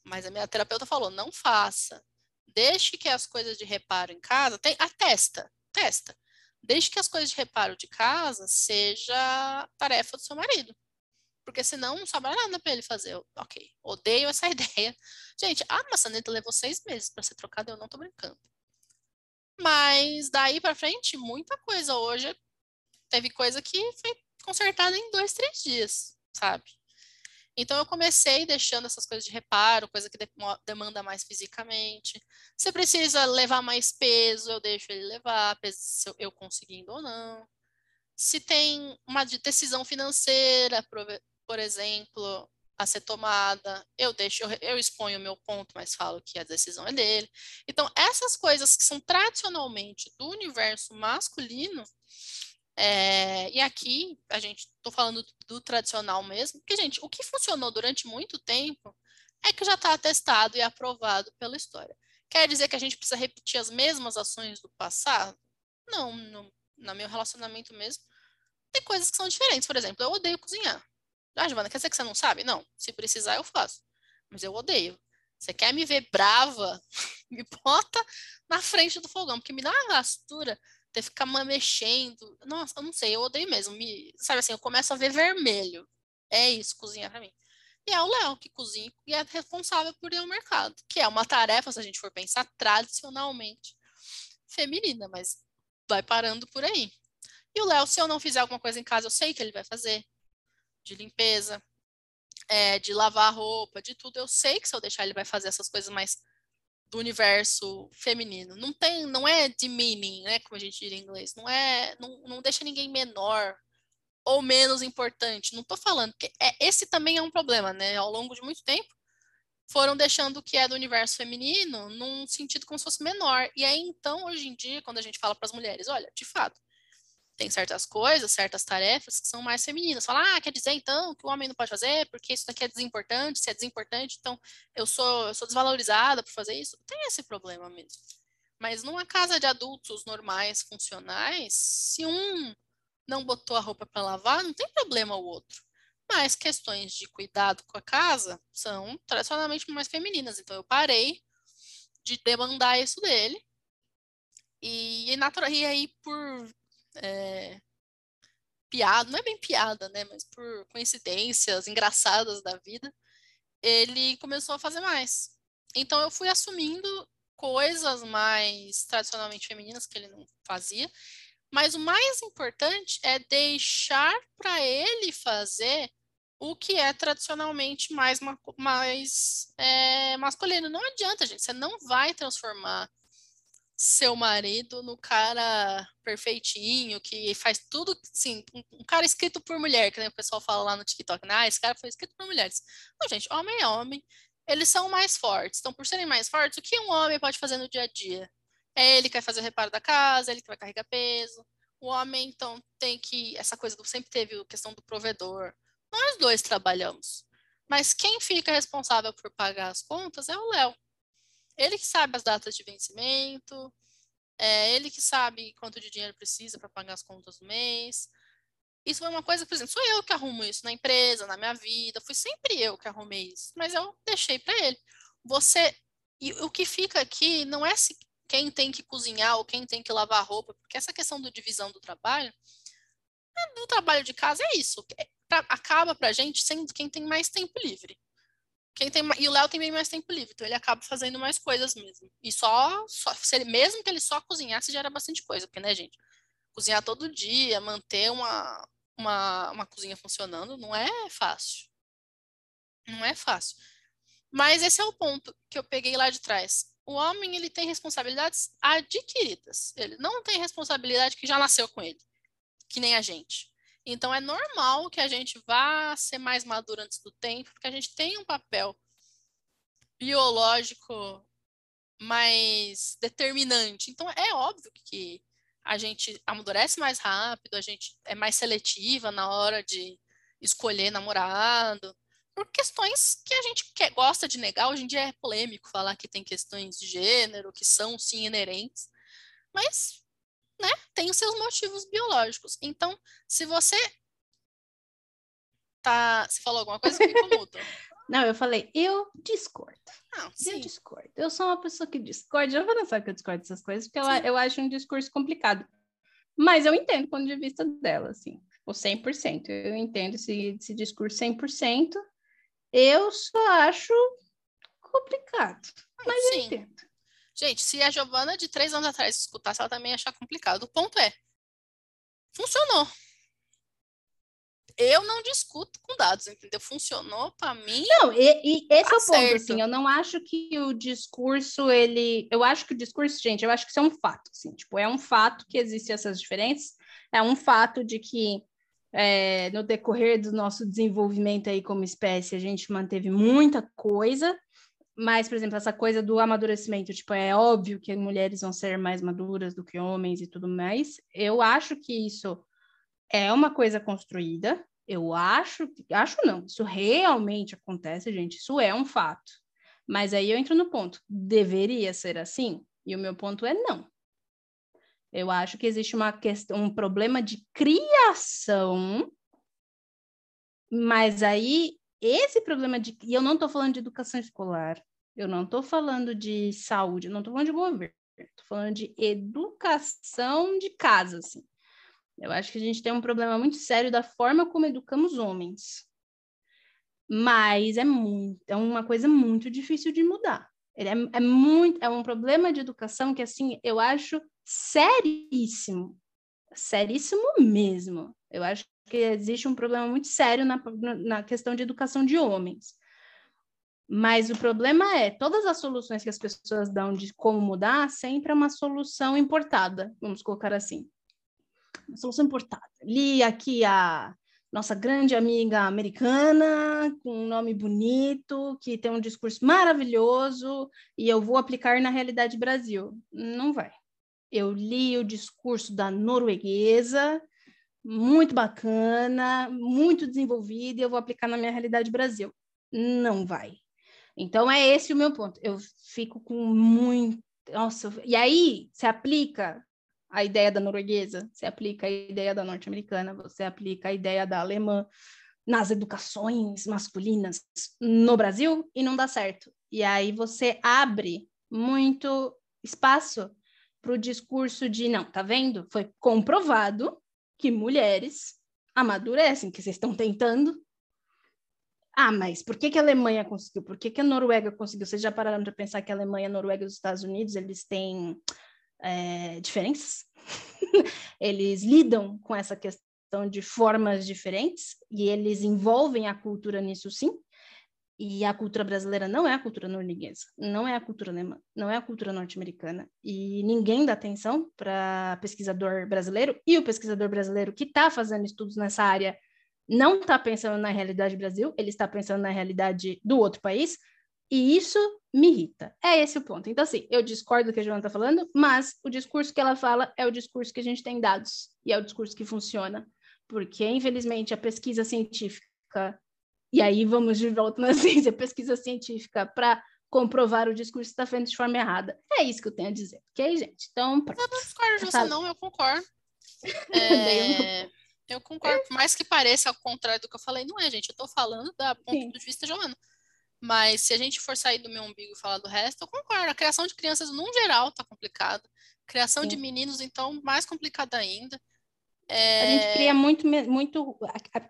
Mas a minha terapeuta falou: não faça. Deixe que as coisas de reparo em casa. Tem, a testa, testa. Deixe que as coisas de reparo de casa seja tarefa do seu marido. Porque senão não sobra nada para ele fazer. Ok, odeio essa ideia. Gente, a maçaneta levou seis meses para ser trocada, eu não tô brincando. Mas daí para frente, muita coisa. Hoje teve coisa que foi consertada em dois, três dias, sabe? Então eu comecei deixando essas coisas de reparo, coisa que demanda mais fisicamente. Se precisa levar mais peso, eu deixo ele levar, se eu conseguindo ou não. Se tem uma decisão financeira, por exemplo, a ser tomada, eu deixo, eu, eu exponho o meu ponto, mas falo que a decisão é dele. Então, essas coisas que são tradicionalmente do universo masculino, é, e aqui a gente estou falando do, tradicional mesmo, porque, gente, o que funcionou durante muito tempo é que já está atestado e aprovado pela história. Quer dizer que a gente precisa repetir as mesmas ações do passado? Não, no, no meu relacionamento mesmo, tem coisas que são diferentes. Por exemplo, eu odeio cozinhar. Ah, Giovana, quer dizer que você não sabe? Não, se precisar eu faço. Mas eu odeio. Você quer me ver brava? me bota na frente do fogão, porque me dá uma gastura ter que ficar mexendo. Nossa, eu não sei, eu odeio mesmo. Me, sabe assim, eu começo a ver vermelho. É isso, cozinhar pra mim. E é o Léo que cozinha e é responsável por ir ao mercado, que é uma tarefa, se a gente for pensar, tradicionalmente feminina, mas vai parando por aí. E o Léo, se eu não fizer alguma coisa em casa, eu sei que ele vai fazer. De limpeza, é, de lavar roupa, de tudo. Eu sei que se eu deixar ele vai fazer essas coisas mais do universo feminino. Não tem, não é demeaning, né, como a gente diz em inglês. Não é, não, não deixa ninguém menor ou menos importante. Não estou falando que é, esse também é um problema, né? Ao longo de muito tempo foram deixando o que é do universo feminino num sentido como se fosse menor. E aí então, hoje em dia, quando a gente fala para as mulheres, olha, de fato, tem certas coisas, certas tarefas que são mais femininas. Fala, ah, quer dizer então que o homem não pode fazer porque isso daqui é desimportante, se é desimportante, então eu sou, eu sou desvalorizada por fazer isso. Tem esse problema mesmo. Mas numa casa de adultos normais, funcionais, se um não botou a roupa para lavar, não tem problema o outro. Mas questões de cuidado com a casa são tradicionalmente mais femininas. Então eu parei de demandar isso dele. E, e aí, por é, piada, não é bem piada, né? Mas por coincidências engraçadas da vida, ele começou a fazer mais. Então eu fui assumindo coisas mais tradicionalmente femininas que ele não fazia. Mas o mais importante é deixar para ele fazer o que é tradicionalmente mais, mais é, masculino. Não adianta, gente. Você não vai transformar seu marido no cara perfeitinho, que faz tudo, assim, um, cara escrito por mulher, que o pessoal fala lá no TikTok, né? Ah, esse cara foi escrito por mulheres. Não, gente, homem é homem, eles são mais fortes. Então, por serem mais fortes, o que um homem pode fazer no dia a dia? É ele que vai fazer o reparo da casa, ele que vai carregar peso. O homem, então, tem que. Essa coisa do sempre teve a questão do provedor. Nós dois trabalhamos. Mas quem fica responsável por pagar as contas é o Léo. Ele que sabe as datas de vencimento, é ele que sabe quanto de dinheiro precisa para pagar as contas do mês. Isso foi uma coisa, por exemplo, sou eu que arrumo isso na empresa, na minha vida, fui sempre eu que arrumei isso, mas eu deixei para ele. Você e o que fica aqui não é se quem tem que cozinhar ou quem tem que lavar roupa, porque essa questão do divisão do trabalho, do trabalho de casa é isso, é, acaba para gente sendo quem tem mais tempo livre. Quem tem, e o Léo tem bem mais tempo livre, então ele acaba fazendo mais coisas mesmo. E só, só se ele, mesmo que ele só cozinhasse, já era bastante coisa, porque, né, gente? Cozinhar todo dia, manter uma, uma, uma cozinha funcionando, não é fácil. Não é fácil. Mas esse é o ponto que eu peguei lá de trás. O homem, ele tem responsabilidades adquiridas. Ele não tem responsabilidade que já nasceu com ele, que nem a gente. Então, é normal que a gente vá ser mais maduro antes do tempo, porque a gente tem um papel biológico mais determinante. Então, é óbvio que a gente amadurece mais rápido, a gente é mais seletiva na hora de escolher namorado, por questões que a gente quer, gosta de negar. Hoje em dia é polêmico falar que tem questões de gênero, que são sim inerentes, mas né, tem os seus motivos biológicos. Então, se você tá. Você falou alguma coisa me incomoda? Não, eu falei, eu discordo. Sim. Eu discordo. Eu sou uma pessoa que discorda. Eu vou não sabe que eu discordo dessas coisas, porque eu, eu acho um discurso complicado. Mas eu entendo o ponto de vista dela, assim, o 100%. Eu entendo esse, esse discurso 100%. Eu só acho complicado. Mas sim. eu entendo. Gente, se a Giovana de três anos atrás escutasse, ela também ia achar complicado. O ponto é, funcionou. Eu não discuto com dados, entendeu? Funcionou para mim. Não, e, e esse tá é o certo. ponto, assim, eu não acho que o discurso, ele... Eu acho que o discurso, gente, eu acho que isso é um fato, assim, tipo, é um fato que existem essas diferenças, é um fato de que é, no decorrer do nosso desenvolvimento aí como espécie, a gente manteve muita coisa, mas, por exemplo, essa coisa do amadurecimento, tipo, é óbvio que mulheres vão ser mais maduras do que homens e tudo mais. Eu acho que isso é uma coisa construída. Eu acho, acho não, isso realmente acontece, gente, isso é um fato. Mas aí eu entro no ponto, deveria ser assim? E o meu ponto é não. Eu acho que existe uma questão, um problema de criação, mas aí esse problema de. E eu não estou falando de educação escolar, eu não estou falando de saúde, eu não estou falando de governo, estou falando de educação de casa, assim. Eu acho que a gente tem um problema muito sério da forma como educamos homens. Mas é muito, é uma coisa muito difícil de mudar. Ele é, é muito, é um problema de educação que assim eu acho seríssimo, seríssimo mesmo. Eu acho que existe um problema muito sério na, na questão de educação de homens. Mas o problema é, todas as soluções que as pessoas dão de como mudar, sempre é uma solução importada, vamos colocar assim. Uma solução importada. Li aqui a nossa grande amiga americana, com um nome bonito, que tem um discurso maravilhoso, e eu vou aplicar na realidade Brasil. Não vai. Eu li o discurso da norueguesa, muito bacana, muito desenvolvida, e eu vou aplicar na minha realidade Brasil. Não vai. Então, é esse o meu ponto. Eu fico com muito. Nossa, e aí se aplica a ideia da norueguesa, você aplica a ideia da norte-americana, você aplica a ideia da alemã nas educações masculinas no Brasil e não dá certo. E aí você abre muito espaço para o discurso de não, tá vendo? Foi comprovado que mulheres amadurecem, que vocês estão tentando. Ah, mas por que, que a Alemanha conseguiu? Por que, que a Noruega conseguiu? Vocês já pararam de pensar que a Alemanha, a Noruega e os Estados Unidos, eles têm é, diferenças? eles lidam com essa questão de formas diferentes e eles envolvem a cultura nisso sim. E a cultura brasileira não é a cultura norueguesa, não é a cultura alemã, não é a cultura norte-americana. E ninguém dá atenção para pesquisador brasileiro, e o pesquisador brasileiro que está fazendo estudos nessa área não está pensando na realidade do Brasil, ele está pensando na realidade do outro país, e isso me irrita. É esse o ponto. Então, assim, eu discordo do que a Joana está falando, mas o discurso que ela fala é o discurso que a gente tem dados, e é o discurso que funciona. Porque, infelizmente, a pesquisa científica e aí vamos de volta na ciência, pesquisa científica para comprovar o discurso está feito de forma errada. É isso que eu tenho a dizer, ok, gente? Então, pronto. Eu não discordo de você, não, eu concordo. É... eu concordo, por mais que pareça ao contrário do que eu falei, não é, gente. Eu estou falando da ponto Sim. de vista Joana. Mas se a gente for sair do meu umbigo e falar do resto, eu concordo. A criação de crianças, num geral, está complicada. Criação Sim. de meninos, então, mais complicada ainda. É... A gente cria muito, muito.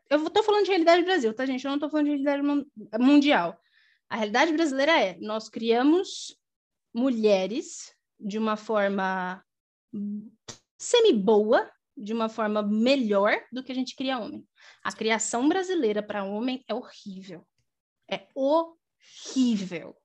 Eu estou falando de realidade Brasil, tá, gente? Eu não estou falando de realidade mundial. A realidade brasileira é: nós criamos mulheres de uma forma semi-boa, de uma forma melhor do que a gente cria homem. A criação brasileira para homem é horrível. É horrível.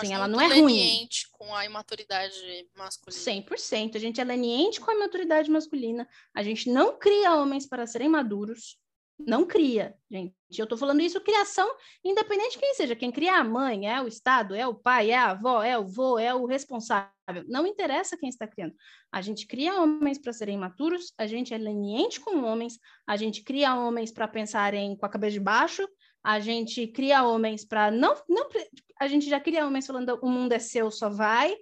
Sim, ela não é ruim. com a imaturidade masculina. 100%. A gente é leniente com a imaturidade masculina. A gente não cria homens para serem maduros. Não cria, gente. Eu tô falando isso criação, independente de quem seja. Quem cria é a mãe, é o Estado, é o pai, é a avó, é o vô, é o responsável. Não interessa quem está criando. A gente cria homens para serem maturos, a gente é leniente com homens, a gente cria homens para pensarem com a cabeça de baixo, a gente cria homens para não, não a gente já cria homens falando o mundo é seu, só vai.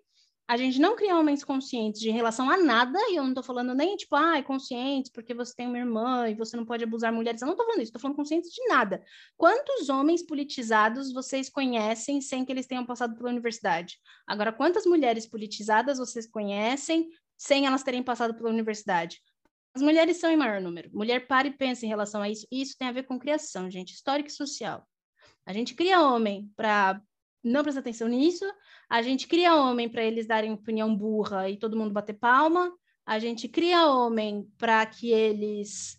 A gente não cria homens conscientes de relação a nada, e eu não estou falando nem tipo, ah, é conscientes porque você tem uma irmã e você não pode abusar mulheres. Eu não estou falando isso, estou falando conscientes de nada. Quantos homens politizados vocês conhecem sem que eles tenham passado pela universidade? Agora, quantas mulheres politizadas vocês conhecem sem elas terem passado pela universidade? As mulheres são em maior número. Mulher para e pensa em relação a isso. E isso tem a ver com criação, gente, histórica e social. A gente cria homem para não prestar atenção nisso. A gente cria homem para eles darem opinião burra e todo mundo bater palma. A gente cria homem para que eles,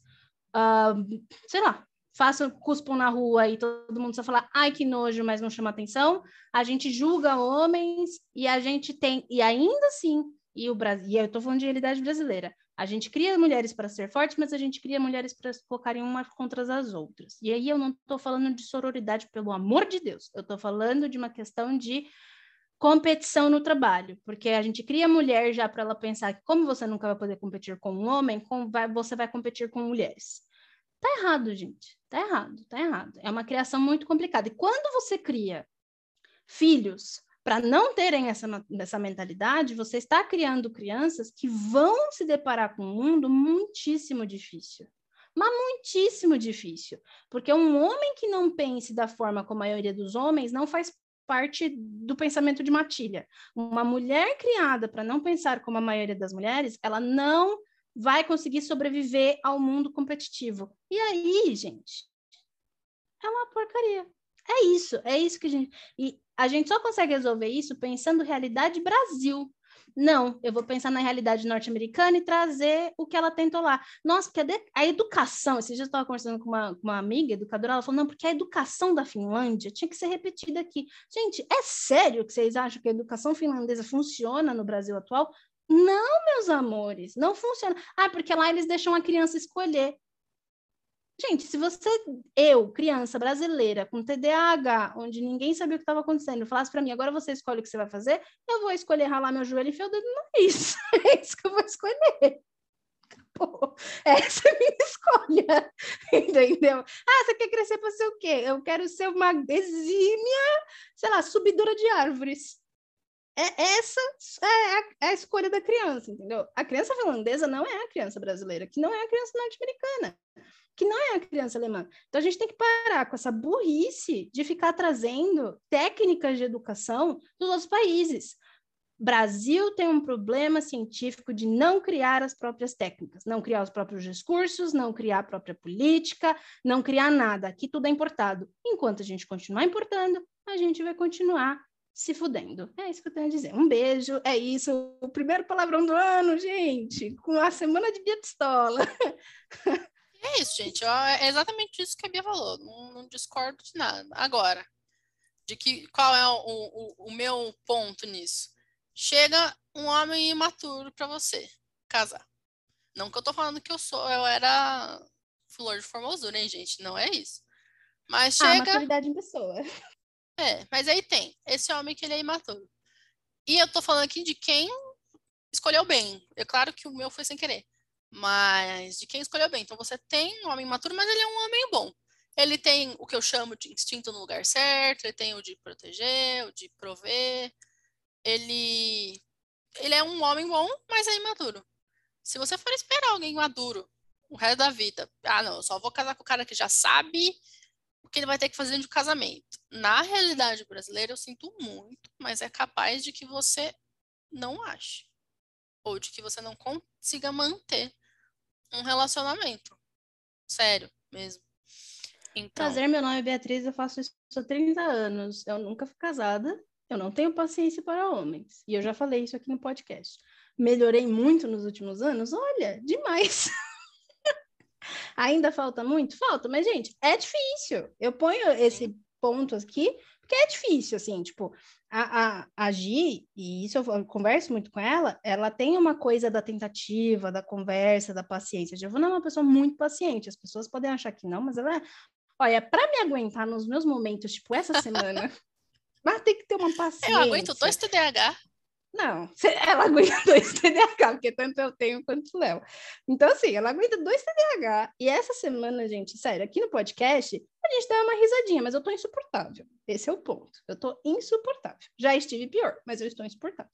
uh, sei lá, façam, cuspam na rua e todo mundo só falar, ai que nojo, mas não chama atenção. A gente julga homens e a gente tem, e ainda assim, e o Brasil, e eu estou falando de realidade brasileira, a gente cria mulheres para ser fortes, mas a gente cria mulheres para se colocarem umas contra as outras. E aí eu não estou falando de sororidade, pelo amor de Deus. Eu estou falando de uma questão de competição no trabalho, porque a gente cria mulher já para ela pensar que como você nunca vai poder competir com um homem, vai, você vai competir com mulheres. Tá errado, gente. Tá errado, tá errado. É uma criação muito complicada. E quando você cria filhos para não terem essa, essa mentalidade, você está criando crianças que vão se deparar com um mundo muitíssimo difícil. Mas muitíssimo difícil. Porque um homem que não pense da forma como a maioria dos homens não faz parte do pensamento de matilha. Uma mulher criada para não pensar como a maioria das mulheres, ela não vai conseguir sobreviver ao mundo competitivo. E aí, gente, é uma porcaria. É isso, é isso que a gente. E a gente só consegue resolver isso pensando realidade Brasil. Não, eu vou pensar na realidade norte-americana e trazer o que ela tentou lá. Nossa, porque a, educação, esses dias eu estava conversando com uma, uma amiga educadora, ela falou, não, porque a educação da Finlândia tinha que ser repetida aqui. Gente, é sério que vocês acham que a educação finlandesa funciona no Brasil atual? Não, meus amores, não funciona. Ah, porque lá eles deixam a criança escolher. Gente, se você, eu, criança brasileira, com TDAH, onde ninguém sabia o que estava acontecendo, falasse para mim, agora você escolhe o que você vai fazer, eu vou escolher ralar meu joelho e enfiar o dedo no nariz. É isso que eu vou escolher. Pô, essa é a minha escolha, entendeu? Ah, você quer crescer para ser o quê? Eu quero ser uma exímia, sei lá, subidora de árvores. É, essa é a, é a, escolha da criança, entendeu? A criança finlandesa não é a criança brasileira, que não é a criança norte-americana que não é a criança alemã. Então a gente tem que parar com essa burrice de ficar trazendo técnicas de educação dos outros países. Brasil tem um problema científico de não criar as próprias técnicas, não criar os próprios discursos, não criar a própria política, não criar nada. Aqui tudo é importado. Enquanto a gente continuar importando, a gente vai continuar se fudendo. É isso que eu tenho a dizer. Um beijo, é isso. O primeiro palavrão do ano, gente, com a semana de dia pistola. É isso, gente. É exatamente isso que a Bia falou. Não, não discordo de nada. Agora, de que qual é o, o, o meu ponto nisso? Chega um homem imaturo para você casar. Não que eu tô falando que eu sou, eu era flor de formosura, hein, gente? Não é isso. Mas ah, chega. Ah, maturidade em pessoa. É, mas aí tem esse homem que ele é imaturo. E eu tô falando aqui de quem escolheu bem. É claro que o meu foi sem querer mas de quem escolheu bem. Então você tem um homem maturo, mas ele é um homem bom. Ele tem o que eu chamo de instinto no lugar certo, ele tem o de proteger, o de prover. Ele ele é um homem bom, mas é imaturo. Se você for esperar alguém maduro o resto da vida, ah, não, eu só vou casar com o cara que já sabe o que ele vai ter que fazer de casamento. Na realidade brasileira, eu sinto muito, mas é capaz de que você não ache. Ou de que você não consiga manter um relacionamento. Sério, mesmo. Então... Prazer, meu nome é Beatriz, eu faço isso há 30 anos. Eu nunca fui casada, eu não tenho paciência para homens. E eu já falei isso aqui no podcast. Melhorei muito nos últimos anos? Olha, demais. Ainda falta muito? Falta, mas, gente, é difícil. Eu ponho esse ponto aqui, porque é difícil, assim, tipo, a, a, a Gi, e isso eu converso muito com ela, ela tem uma coisa da tentativa, da conversa, da paciência. A Giovana é uma pessoa muito paciente, as pessoas podem achar que não, mas ela é. Olha, para me aguentar nos meus momentos, tipo essa semana, vai ter que ter uma paciência. Eu aguento dois TDAH. Não, ela aguenta dois TDAH, porque tanto eu tenho quanto o Léo. Então, assim, ela aguenta dois TDAH. E essa semana, gente, sério, aqui no podcast, a gente dá uma risadinha, mas eu tô insuportável. Esse é o ponto. Eu tô insuportável. Já estive pior, mas eu estou insuportável.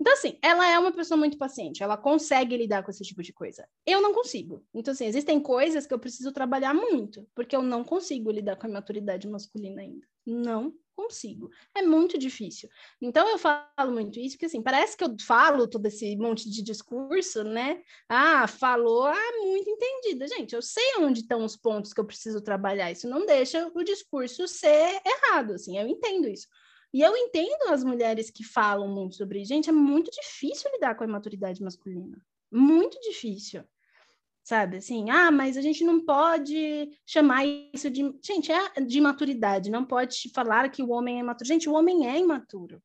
Então, assim, ela é uma pessoa muito paciente, ela consegue lidar com esse tipo de coisa. Eu não consigo. Então, assim, existem coisas que eu preciso trabalhar muito, porque eu não consigo lidar com a maturidade masculina ainda. Não consigo. É muito difícil. Então eu falo muito isso, porque assim, parece que eu falo todo esse monte de discurso, né? Ah, falou, ah, muito entendida. Gente, eu sei onde estão os pontos que eu preciso trabalhar. Isso não deixa o discurso ser errado, assim, eu entendo isso. E eu entendo as mulheres que falam muito sobre, gente, é muito difícil lidar com a imaturidade masculina. Muito difícil sabe? Assim, ah, mas a gente não pode chamar isso de. Gente, é de maturidade, não pode falar que o homem é imaturo. Gente, o homem é imaturo.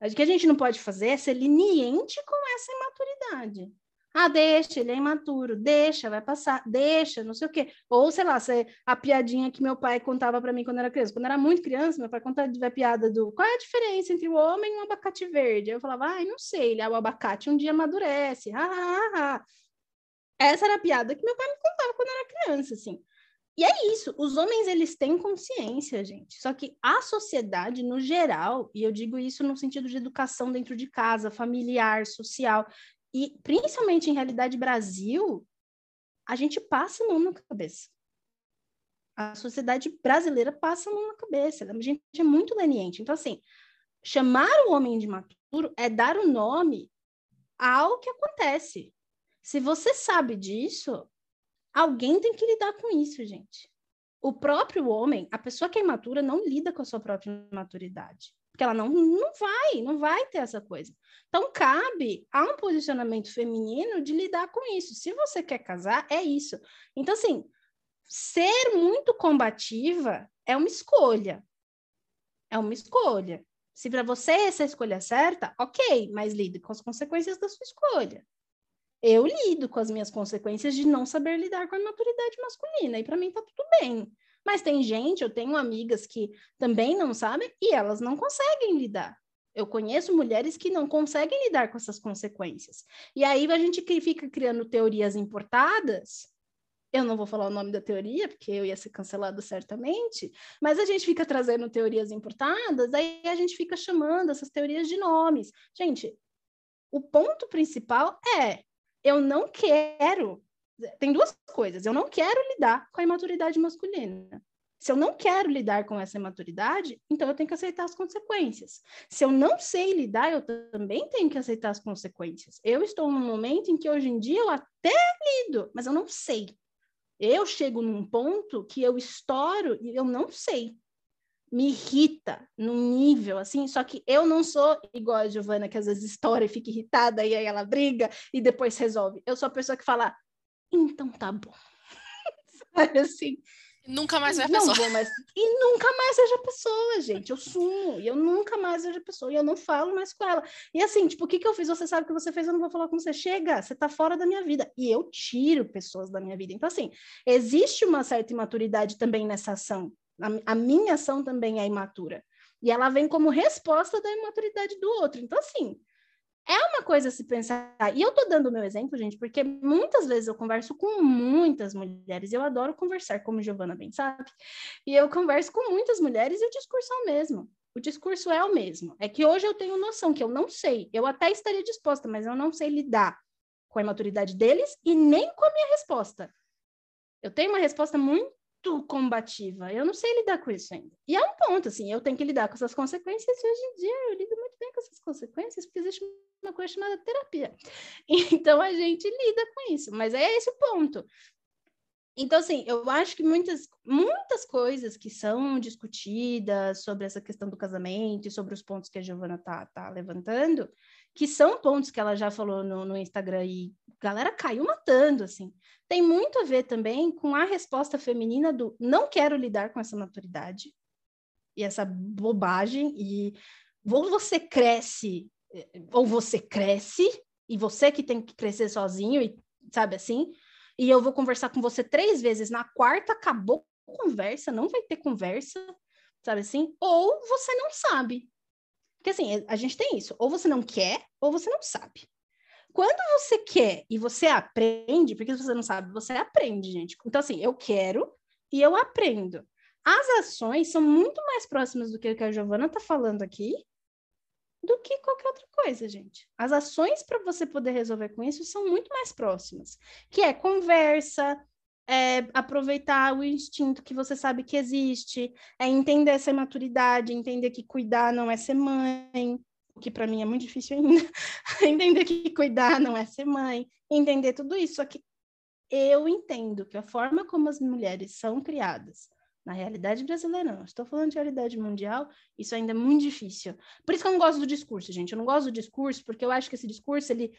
O que a gente não pode fazer é ser leniente com essa imaturidade. Ah, deixa, ele é imaturo, deixa, vai passar, deixa, não sei o quê. Ou, sei lá, a piadinha que meu pai contava para mim quando era criança. Quando era muito criança, meu pai contava a piada do qual é a diferença entre o homem e o abacate verde? Eu falava, ai, não sei, o abacate um dia amadurece. Ah, ah, ah. Essa era a piada que meu pai me contava quando era criança, assim. E é isso, os homens eles têm consciência, gente. Só que a sociedade no geral, e eu digo isso no sentido de educação dentro de casa, familiar, social, e principalmente em realidade Brasil, a gente passa a mão na cabeça. A sociedade brasileira passa a mão na cabeça. A gente é muito leniente. Então, assim, chamar o homem de maturo é dar o nome ao que acontece. Se você sabe disso, alguém tem que lidar com isso, gente. O próprio homem, a pessoa que é imatura, não lida com a sua própria maturidade. Porque ela não, não vai, não vai ter essa coisa. Então, cabe a um posicionamento feminino de lidar com isso. Se você quer casar, é isso. Então, assim, ser muito combativa é uma escolha. É uma escolha. Se para você essa é escolha certa, ok, mas lide com as consequências da sua escolha. Eu lido com as minhas consequências de não saber lidar com a maturidade masculina, e para mim tá tudo bem. Mas tem gente, eu tenho amigas que também não sabem e elas não conseguem lidar. Eu conheço mulheres que não conseguem lidar com essas consequências. E aí a gente fica criando teorias importadas eu não vou falar o nome da teoria, porque eu ia ser cancelado certamente, mas a gente fica trazendo teorias importadas, aí a gente fica chamando essas teorias de nomes. Gente, o ponto principal é: eu não quero. Tem duas coisas. Eu não quero lidar com a imaturidade masculina. Se eu não quero lidar com essa imaturidade, então eu tenho que aceitar as consequências. Se eu não sei lidar, eu também tenho que aceitar as consequências. Eu estou num momento em que hoje em dia eu até lido, mas eu não sei. Eu chego num ponto que eu estouro e eu não sei. Me irrita num nível assim, só que eu não sou igual a Giovana, que às vezes estoura e fica irritada e aí ela briga e depois resolve. Eu sou a pessoa que fala, então tá bom. Sabe assim? Nunca mais vai a pessoa. Vou mais... E nunca mais vejo a pessoa, gente. Eu sumo e eu nunca mais vejo a pessoa e eu não falo mais com ela. E assim, tipo, o que, que eu fiz? Você sabe o que você fez, eu não vou falar com você. Chega, você tá fora da minha vida. E eu tiro pessoas da minha vida. Então, assim, existe uma certa imaturidade também nessa ação. A, a minha ação também é imatura. E ela vem como resposta da imaturidade do outro. Então, assim, é uma coisa a se pensar. E eu tô dando o meu exemplo, gente, porque muitas vezes eu converso com muitas mulheres, eu adoro conversar, como Giovana bem sabe, e eu converso com muitas mulheres e o discurso é o mesmo. O discurso é o mesmo. É que hoje eu tenho noção que eu não sei. Eu até estaria disposta, mas eu não sei lidar com a imaturidade deles e nem com a minha resposta. Eu tenho uma resposta muito combativa. Eu não sei lidar com isso ainda. E é um ponto, assim, eu tenho que lidar com essas consequências e hoje em dia eu lido muito bem com essas consequências, porque existe uma coisa chamada terapia. Então a gente lida com isso, mas é esse o ponto. Então, assim, eu acho que muitas, muitas coisas que são discutidas sobre essa questão do casamento e sobre os pontos que a Giovana tá, tá levantando, que são pontos que ela já falou no, no Instagram e galera caiu matando, assim. Tem muito a ver também com a resposta feminina do não quero lidar com essa maturidade e essa bobagem e ou você cresce ou você cresce, e você que tem que crescer sozinho, e sabe assim? E eu vou conversar com você três vezes, na quarta acabou conversa, não vai ter conversa, sabe assim? Ou você não sabe. Porque assim, a gente tem isso, ou você não quer, ou você não sabe. Quando você quer e você aprende, porque você não sabe, você aprende, gente. Então, assim, eu quero e eu aprendo. As ações são muito mais próximas do que que a Giovana está falando aqui, do que qualquer outra coisa, gente. As ações para você poder resolver com isso são muito mais próximas, que é conversa, é aproveitar o instinto que você sabe que existe, é entender essa maturidade, entender que cuidar não é ser mãe, o que para mim é muito difícil ainda, entender que cuidar não é ser mãe, entender tudo isso, só que eu entendo que a forma como as mulheres são criadas na realidade brasileira, não. Estou falando de realidade mundial, isso ainda é muito difícil. Por isso que eu não gosto do discurso, gente. Eu não gosto do discurso porque eu acho que esse discurso ele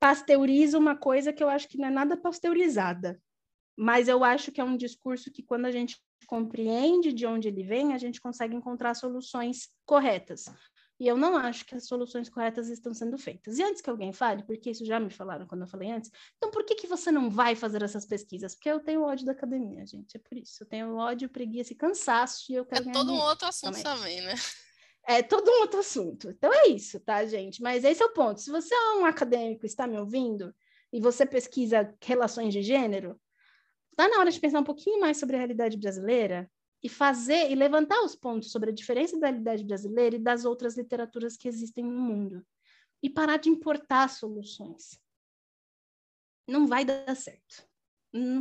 pasteuriza uma coisa que eu acho que não é nada pasteurizada. Mas eu acho que é um discurso que quando a gente compreende de onde ele vem, a gente consegue encontrar soluções corretas. E eu não acho que as soluções corretas estão sendo feitas. E antes que alguém fale, porque isso já me falaram quando eu falei antes, então por que, que você não vai fazer essas pesquisas? Porque eu tenho ódio da academia, gente. É por isso. Eu tenho ódio, preguiça e cansaço e eu quero É todo um outro assunto também. também, né? É todo um outro assunto. Então é isso, tá, gente? Mas esse é o ponto. Se você é um acadêmico e está me ouvindo e você pesquisa relações de gênero, está na hora de pensar um pouquinho mais sobre a realidade brasileira e fazer e levantar os pontos sobre a diferença da realidade brasileira e das outras literaturas que existem no mundo e parar de importar soluções. Não vai dar certo.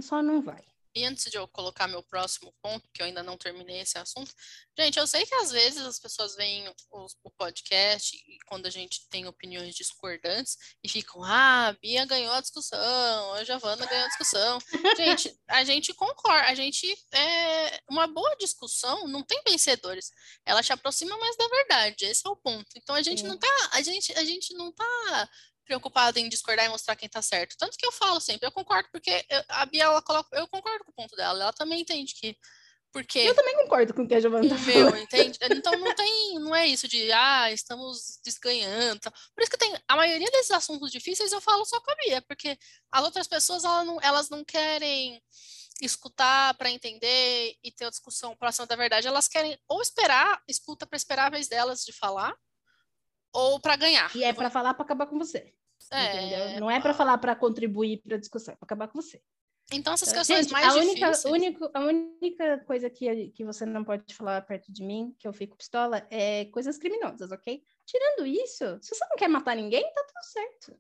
Só não vai. E antes de eu colocar meu próximo ponto, que eu ainda não terminei esse assunto, gente, eu sei que às vezes as pessoas veem o, o podcast e quando a gente tem opiniões discordantes e ficam, ah, a Bia ganhou a discussão, a Giovana ganhou a discussão. gente, a gente concorda, a gente é uma boa discussão não tem vencedores. Ela te aproxima mais da verdade, esse é o ponto. Então a gente não tá, a gente, a gente não tá preocupada em discordar e mostrar quem tá certo. Tanto que eu falo sempre, eu concordo, porque eu, a Bia, ela coloca, eu concordo com o ponto dela, ela também entende que. Porque. Eu também concordo com o que a Giovana tá meu, entende? Então não tem, não é isso de, ah, estamos desganhando. Por isso que tem, a maioria desses assuntos difíceis eu falo só com a Bia, porque as outras pessoas, elas não, elas não querem escutar para entender e ter a discussão próxima da verdade, elas querem ou esperar, escuta para esperar a vez delas de falar, ou para ganhar. E é para falar para acabar com você. É... Não é para falar para contribuir para a discussão, é para acabar com você. Então, essas então, questões Gente, mais a única, difíceis... Único, a única coisa que, que você não pode falar perto de mim, que eu fico pistola, é coisas criminosas, ok? Tirando isso, se você não quer matar ninguém, tá tudo certo.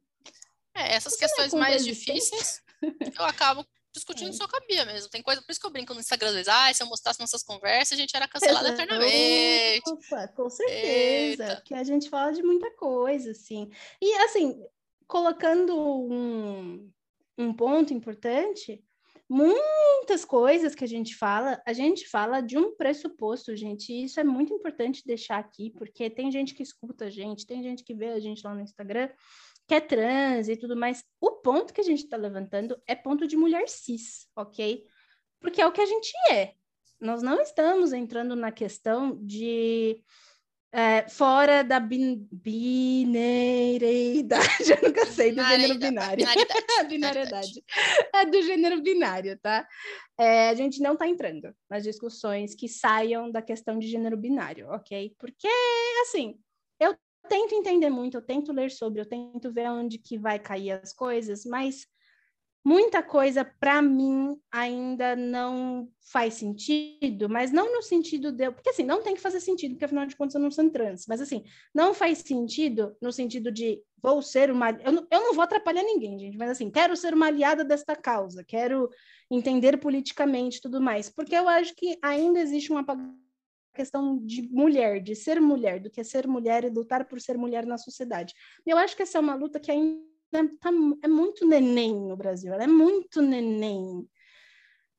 É, essas você questões é mais difíceis, eu acabo discutindo é. só cabia mesmo. Tem coisa, por isso que eu brinco no Instagram às vezes, ah, se eu mostrasse nossas conversas, a gente era cancelado eternamente. Opa, com certeza, Eita. porque a gente fala de muita coisa, assim. E, assim, colocando um, um ponto importante, muitas coisas que a gente fala, a gente fala de um pressuposto, gente, e isso é muito importante deixar aqui, porque tem gente que escuta a gente, tem gente que vê a gente lá no Instagram, que é trans e tudo mais. O ponto que a gente está levantando é ponto de mulher cis, ok? Porque é o que a gente é. Nós não estamos entrando na questão de é, fora da bin, binariedade, eu nunca sei, do gênero binário. Binariedade. binariedade. É do gênero binário, tá? É, a gente não está entrando nas discussões que saiam da questão de gênero binário, ok? Porque, assim, eu tento entender muito, eu tento ler sobre, eu tento ver onde que vai cair as coisas, mas muita coisa para mim ainda não faz sentido, mas não no sentido de, porque assim, não tem que fazer sentido, porque afinal de contas eu não sou trans, mas assim, não faz sentido no sentido de vou ser uma, eu não, eu não vou atrapalhar ninguém, gente, mas assim, quero ser uma aliada desta causa, quero entender politicamente tudo mais, porque eu acho que ainda existe uma questão de mulher, de ser mulher, do que é ser mulher e lutar por ser mulher na sociedade. Eu acho que essa é uma luta que ainda tá, é muito neném no Brasil, ela é muito neném.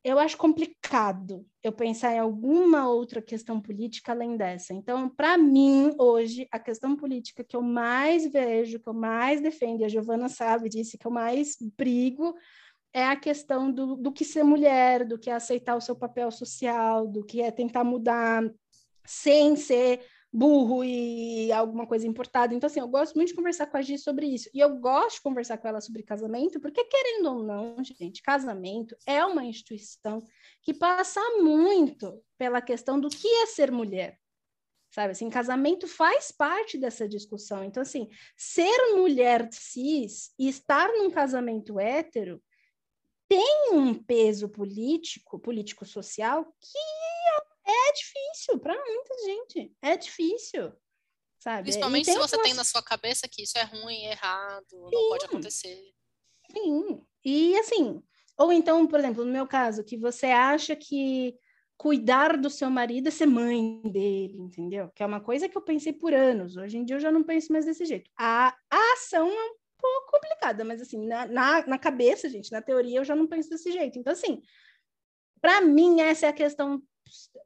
Eu acho complicado eu pensar em alguma outra questão política além dessa. Então, para mim, hoje, a questão política que eu mais vejo, que eu mais defendo, e a Giovana sabe disse que eu mais brigo, é a questão do, do que ser mulher, do que é aceitar o seu papel social, do que é tentar mudar sem ser burro e alguma coisa importada. Então, assim, eu gosto muito de conversar com a Gi sobre isso. E eu gosto de conversar com ela sobre casamento, porque, querendo ou não, gente, casamento é uma instituição que passa muito pela questão do que é ser mulher. Sabe, assim, casamento faz parte dessa discussão. Então, assim, ser mulher cis e estar num casamento hétero tem um peso político, político-social, que é difícil para muita gente. É difícil. Sabe? Principalmente se você uma... tem na sua cabeça que isso é ruim, errado, Sim. não pode acontecer. Sim. E assim, ou então, por exemplo, no meu caso, que você acha que cuidar do seu marido é ser mãe dele, entendeu? Que é uma coisa que eu pensei por anos. Hoje em dia eu já não penso mais desse jeito. A, a ação é um pouco complicada, mas assim, na, na, na cabeça, gente, na teoria eu já não penso desse jeito. Então, assim, para mim, essa é a questão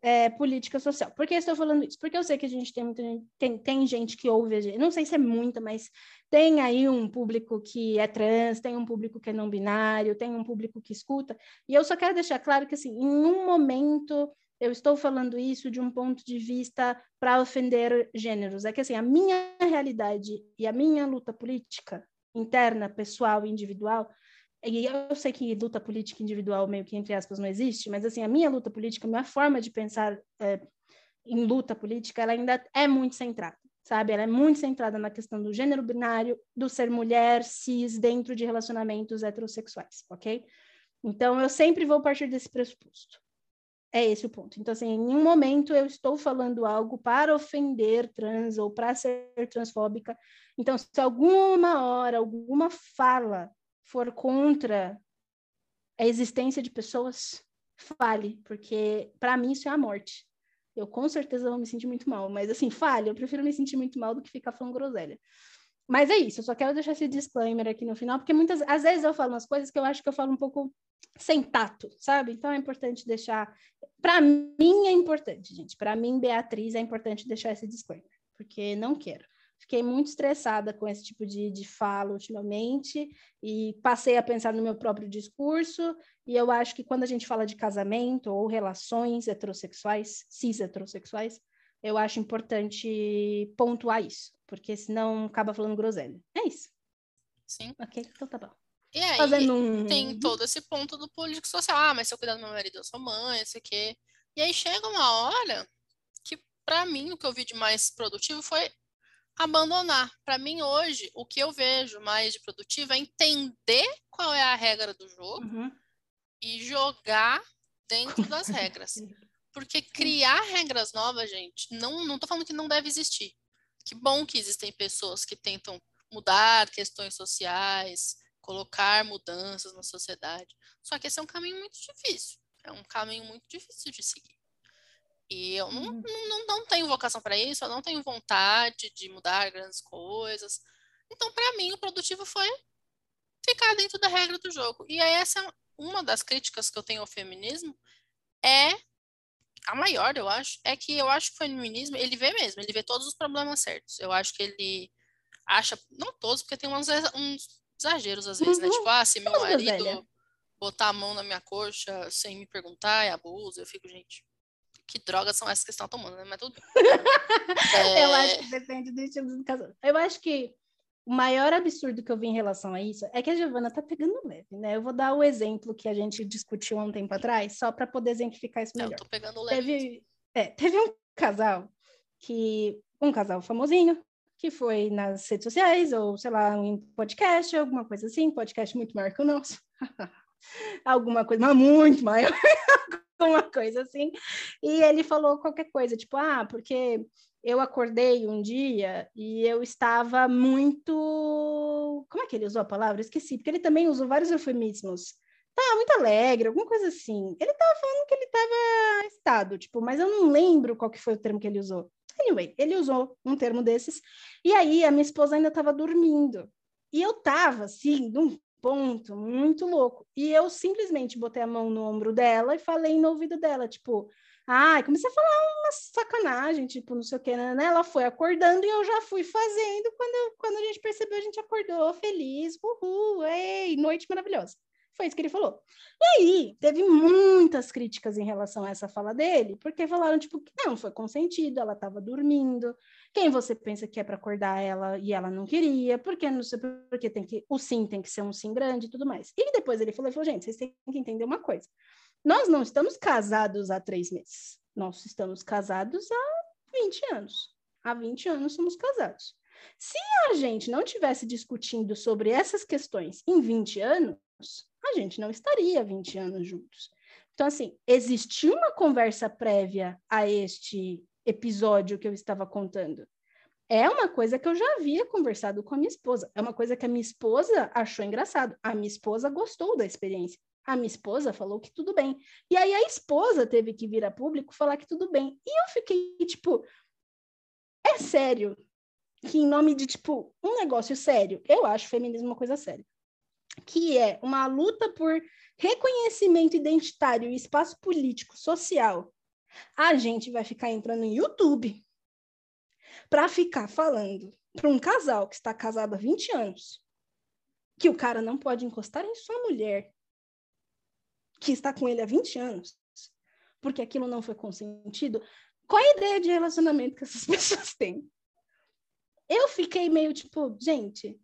é, política social. Por que estou falando isso? Porque eu sei que a gente tem muita gente, tem, tem gente que ouve gente, não sei se é muita, mas tem aí um público que é trans, tem um público que é não binário, tem um público que escuta, e eu só quero deixar claro que, assim, em um momento eu estou falando isso de um ponto de vista para ofender gêneros. É que, assim, a minha realidade e a minha luta política interna, pessoal individual e eu sei que luta política individual, meio que entre aspas, não existe, mas assim, a minha luta política, a minha forma de pensar é, em luta política, ela ainda é muito centrada, sabe? Ela é muito centrada na questão do gênero binário, do ser mulher, cis, dentro de relacionamentos heterossexuais, ok? Então, eu sempre vou partir desse pressuposto. É esse o ponto. Então, assim, em nenhum momento eu estou falando algo para ofender trans ou para ser transfóbica. Então, se alguma hora, alguma fala for contra a existência de pessoas, fale, porque para mim isso é a morte. Eu com certeza vou me sentir muito mal, mas assim, fale, eu prefiro me sentir muito mal do que ficar falando groselha. Mas é isso, eu só quero deixar esse disclaimer aqui no final, porque muitas às vezes eu falo umas coisas que eu acho que eu falo um pouco sem tato, sabe? Então é importante deixar. Para mim é importante, gente. Para mim, Beatriz, é importante deixar esse disclaimer, porque não quero. Fiquei muito estressada com esse tipo de, de fala ultimamente e passei a pensar no meu próprio discurso. E eu acho que quando a gente fala de casamento ou relações heterossexuais, cis heterossexuais, eu acho importante pontuar isso, porque senão acaba falando groselha. É isso. Sim. Ok, então tá bom. E aí Fazendo um... tem todo esse ponto do político social. Ah, mas se eu cuidar do meu marido, eu sou mãe, isso aqui. E aí chega uma hora que, para mim, o que eu vi de mais produtivo foi abandonar. Para mim, hoje, o que eu vejo mais de produtivo é entender qual é a regra do jogo uhum. e jogar dentro das regras. Porque criar regras novas, gente, não, não tô falando que não deve existir. Que bom que existem pessoas que tentam mudar questões sociais, colocar mudanças na sociedade. Só que esse é um caminho muito difícil. É um caminho muito difícil de seguir. E eu não, uhum. não, não tenho vocação para isso, eu não tenho vontade de mudar grandes coisas. Então, para mim, o produtivo foi ficar dentro da regra do jogo. E aí, essa é uma das críticas que eu tenho ao feminismo, é a maior, eu acho, é que eu acho que o feminismo, ele vê mesmo, ele vê todos os problemas certos. Eu acho que ele acha, não todos, porque tem uns, uns exageros às vezes, né? uhum. né? Tipo, ah, se meu marido botar a mão na minha coxa sem me perguntar, é abuso. Eu fico, gente, que drogas são essas que estão tomando, né? Mas tudo é... Eu acho que depende do estilo do casal. Eu acho que o maior absurdo que eu vi em relação a isso é que a Giovana tá pegando leve, né? Eu vou dar o exemplo que a gente discutiu há um tempo atrás, só para poder exemplificar isso melhor. Eu tô pegando leve. Teve, é, teve um casal que um casal famosinho que foi nas redes sociais, ou sei lá, em podcast, alguma coisa assim, podcast muito maior que o nosso. alguma coisa, mas muito maior, alguma coisa assim. E ele falou qualquer coisa, tipo, ah, porque eu acordei um dia e eu estava muito. Como é que ele usou a palavra? esqueci, porque ele também usou vários eufemismos. Tá muito alegre, alguma coisa assim. Ele estava falando que ele estava estado, tipo, mas eu não lembro qual que foi o termo que ele usou. Anyway, ele usou um termo desses. E aí a minha esposa ainda estava dormindo. E eu tava assim, num ponto muito louco. E eu simplesmente botei a mão no ombro dela e falei no ouvido dela, tipo, ai, comecei a falar uma sacanagem, tipo, não sei o que, né? Ela foi acordando e eu já fui fazendo. Quando, quando a gente percebeu, a gente acordou feliz, uhul, ei, noite maravilhosa. Foi isso que ele falou. E aí, teve muitas críticas em relação a essa fala dele, porque falaram, tipo, que não foi consentido, ela estava dormindo. Quem você pensa que é para acordar ela e ela não queria? Porque não sei porque tem que. O sim tem que ser um sim grande e tudo mais. E depois ele falou, ele falou, gente, vocês têm que entender uma coisa. Nós não estamos casados há três meses. Nós estamos casados há 20 anos. Há 20 anos somos casados. Se a gente não tivesse discutindo sobre essas questões em 20 anos, a gente não estaria 20 anos juntos. Então, assim, existiu uma conversa prévia a este episódio que eu estava contando. É uma coisa que eu já havia conversado com a minha esposa. É uma coisa que a minha esposa achou engraçado. A minha esposa gostou da experiência. A minha esposa falou que tudo bem. E aí a esposa teve que vir a público falar que tudo bem. E eu fiquei tipo, é sério que em nome de tipo um negócio sério, eu acho feminismo uma coisa séria que é uma luta por reconhecimento identitário e espaço político social, a gente vai ficar entrando no YouTube para ficar falando para um casal que está casado há 20 anos que o cara não pode encostar em sua mulher que está com ele há 20 anos, porque aquilo não foi consentido. Qual a ideia de relacionamento que essas pessoas têm? Eu fiquei meio tipo, gente,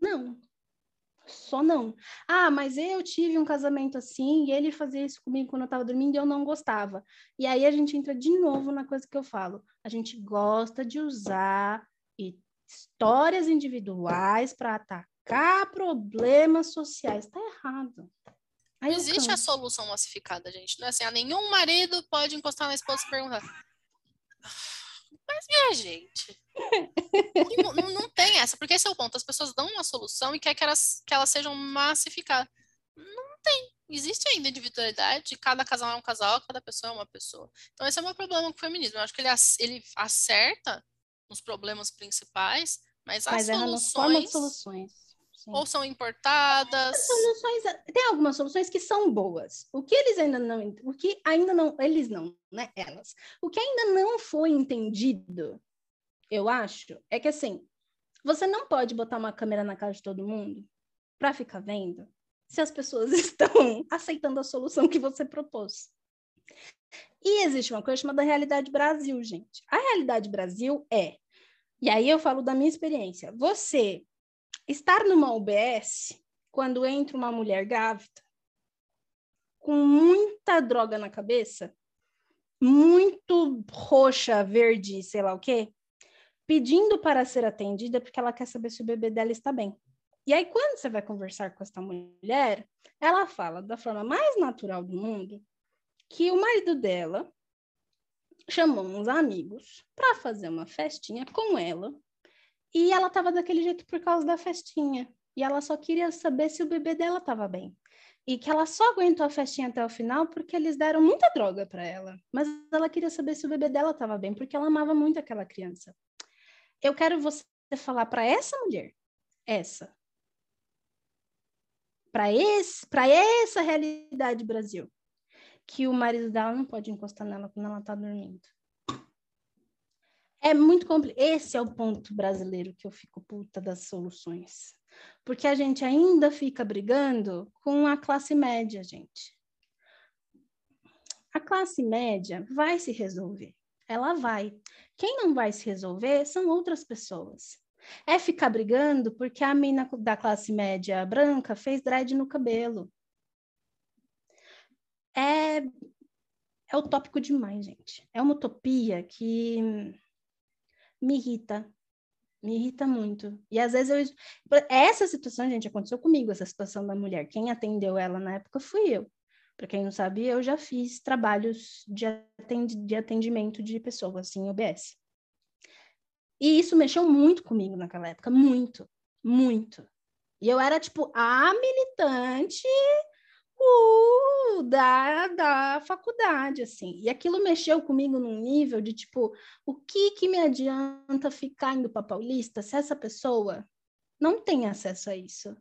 não, só não. Ah, mas eu tive um casamento assim e ele fazia isso comigo quando eu estava dormindo e eu não gostava. E aí a gente entra de novo na coisa que eu falo. A gente gosta de usar histórias individuais para atacar problemas sociais. Está errado. Não existe a solução massificada, gente. Não é assim, ah, nenhum marido pode encostar na esposa e perguntar. Mas minha gente. não, não, tem essa, porque esse é o ponto. As pessoas dão uma solução e quer que elas, que elas sejam massificadas. Não tem. Existe ainda individualidade, cada casal é um casal, cada pessoa é uma pessoa. Então, esse é o meu problema com o feminismo. Eu acho que ele, ele acerta nos problemas principais, mas, mas as soluções. soluções ou são importadas. Soluções, tem algumas soluções que são boas. O que eles ainda não, o que ainda não, eles não, né? Elas. O que ainda não foi entendido, eu acho, é que assim, você não pode botar uma câmera na casa de todo mundo para ficar vendo se as pessoas estão aceitando a solução que você propôs. E existe uma coisa chamada realidade Brasil, gente. A realidade Brasil é, e aí eu falo da minha experiência. Você Estar numa UBS, quando entra uma mulher grávida, com muita droga na cabeça, muito roxa, verde, sei lá o quê, pedindo para ser atendida porque ela quer saber se o bebê dela está bem. E aí, quando você vai conversar com essa mulher, ela fala da forma mais natural do mundo que o marido dela chamou uns amigos para fazer uma festinha com ela e ela estava daquele jeito por causa da festinha. E ela só queria saber se o bebê dela estava bem. E que ela só aguentou a festinha até o final porque eles deram muita droga para ela. Mas ela queria saber se o bebê dela estava bem, porque ela amava muito aquela criança. Eu quero você falar para essa mulher, essa, para esse, para essa realidade Brasil, que o marido dela não pode encostar nela quando ela está dormindo. É muito complicado. Esse é o ponto brasileiro que eu fico puta das soluções. Porque a gente ainda fica brigando com a classe média, gente. A classe média vai se resolver. Ela vai. Quem não vai se resolver são outras pessoas. É ficar brigando porque a mina da classe média branca fez dread no cabelo. É, é utópico demais, gente. É uma utopia que me irrita. Me irrita muito. E às vezes eu. Essa situação, gente, aconteceu comigo, essa situação da mulher. Quem atendeu ela na época fui eu. Para quem não sabia, eu já fiz trabalhos de atendimento de pessoas, assim, OBS. E isso mexeu muito comigo naquela época, muito, muito. E eu era, tipo, a militante da, da faculdade, assim. E aquilo mexeu comigo num nível de tipo, o que que me adianta ficar indo para Paulista se essa pessoa não tem acesso a isso?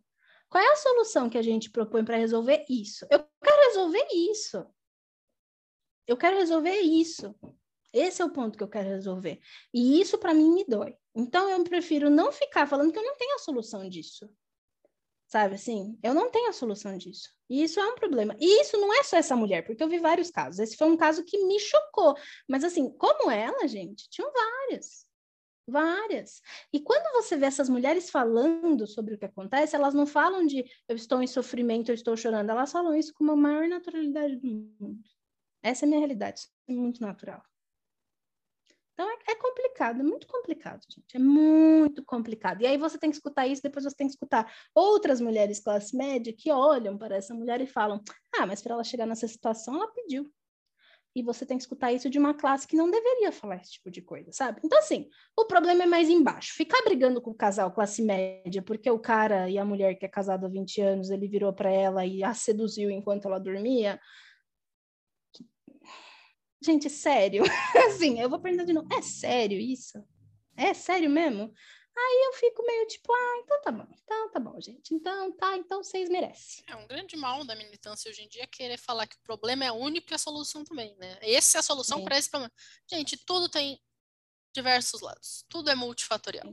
Qual é a solução que a gente propõe para resolver isso? Eu quero resolver isso. Eu quero resolver isso. Esse é o ponto que eu quero resolver. E isso para mim me dói. Então eu prefiro não ficar falando que eu não tenho a solução disso. Sabe assim? Eu não tenho a solução disso. E isso é um problema. E isso não é só essa mulher, porque eu vi vários casos. Esse foi um caso que me chocou. Mas assim, como ela, gente, tinham várias. Várias. E quando você vê essas mulheres falando sobre o que acontece, elas não falam de eu estou em sofrimento, eu estou chorando. Elas falam isso com a maior naturalidade do mundo. Essa é a minha realidade. Isso é muito natural. Então é, é, complicado, é muito complicado, gente. É muito complicado. E aí você tem que escutar isso, depois você tem que escutar outras mulheres classe média que olham para essa mulher e falam: ah, mas para ela chegar nessa situação, ela pediu. E você tem que escutar isso de uma classe que não deveria falar esse tipo de coisa, sabe? Então, assim, o problema é mais embaixo. Ficar brigando com o casal classe média, porque o cara e a mulher que é casado há 20 anos, ele virou para ela e a seduziu enquanto ela dormia, Gente, sério? assim, eu vou perguntar de novo. É sério isso? É sério mesmo? Aí eu fico meio tipo, ah, então tá bom, então tá bom, gente. Então tá, então vocês merecem. É um grande mal da militância hoje em dia querer falar que o problema é único e a solução também, né? Essa é a solução é. para esse problema. Gente, tudo tem diversos lados. Tudo é multifatorial.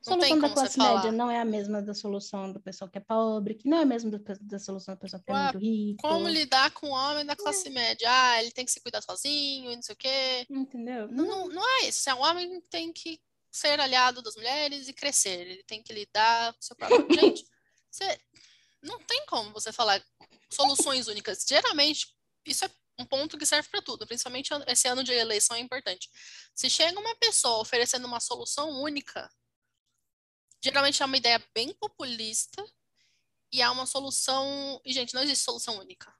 A solução da classe média não é a mesma da solução do pessoal que é pobre, que não é a mesma do, da solução do pessoal que é muito rico. Como lidar com o homem da classe é. média? Ah, ele tem que se cuidar sozinho, não sei o quê. Entendeu? Não, não, não é isso. É um homem tem que ser aliado das mulheres e crescer. Ele tem que lidar com o seu próprio. Gente, você não tem como você falar soluções únicas. Geralmente, isso é um ponto que serve para tudo, principalmente esse ano de eleição é importante. Se chega uma pessoa oferecendo uma solução única, geralmente é uma ideia bem populista e há uma solução. E, gente, não existe solução única.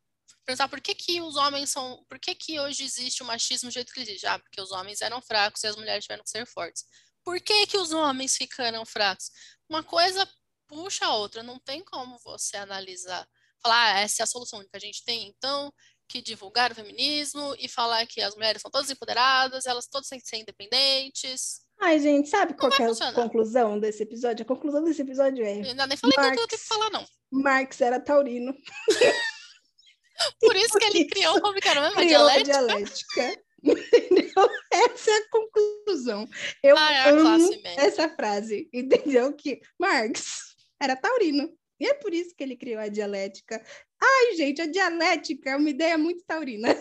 Pensar por que, que os homens são. Por que, que hoje existe o machismo do jeito que existe? Ah, porque os homens eram fracos e as mulheres tiveram que ser fortes. Por que, que os homens ficaram fracos? Uma coisa puxa a outra, não tem como você analisar. Falar, ah, essa é a solução única. A gente tem, então, que divulgar o feminismo e falar que as mulheres são todas empoderadas, elas todas têm que ser independentes. Ai, gente, sabe qual é a conclusão desse episódio? A conclusão desse episódio é. Eu ainda nem falei Marx, que eu tenho que falar, não. Marx era taurino. Por isso que ele criou como que era mesmo? dialética. dialética. Entendeu? Essa é a conclusão. Eu ah, é amo essa frase, entendeu? Que Marx era taurino. E é por isso que ele criou a dialética. Ai, gente, a dialética é uma ideia muito taurina.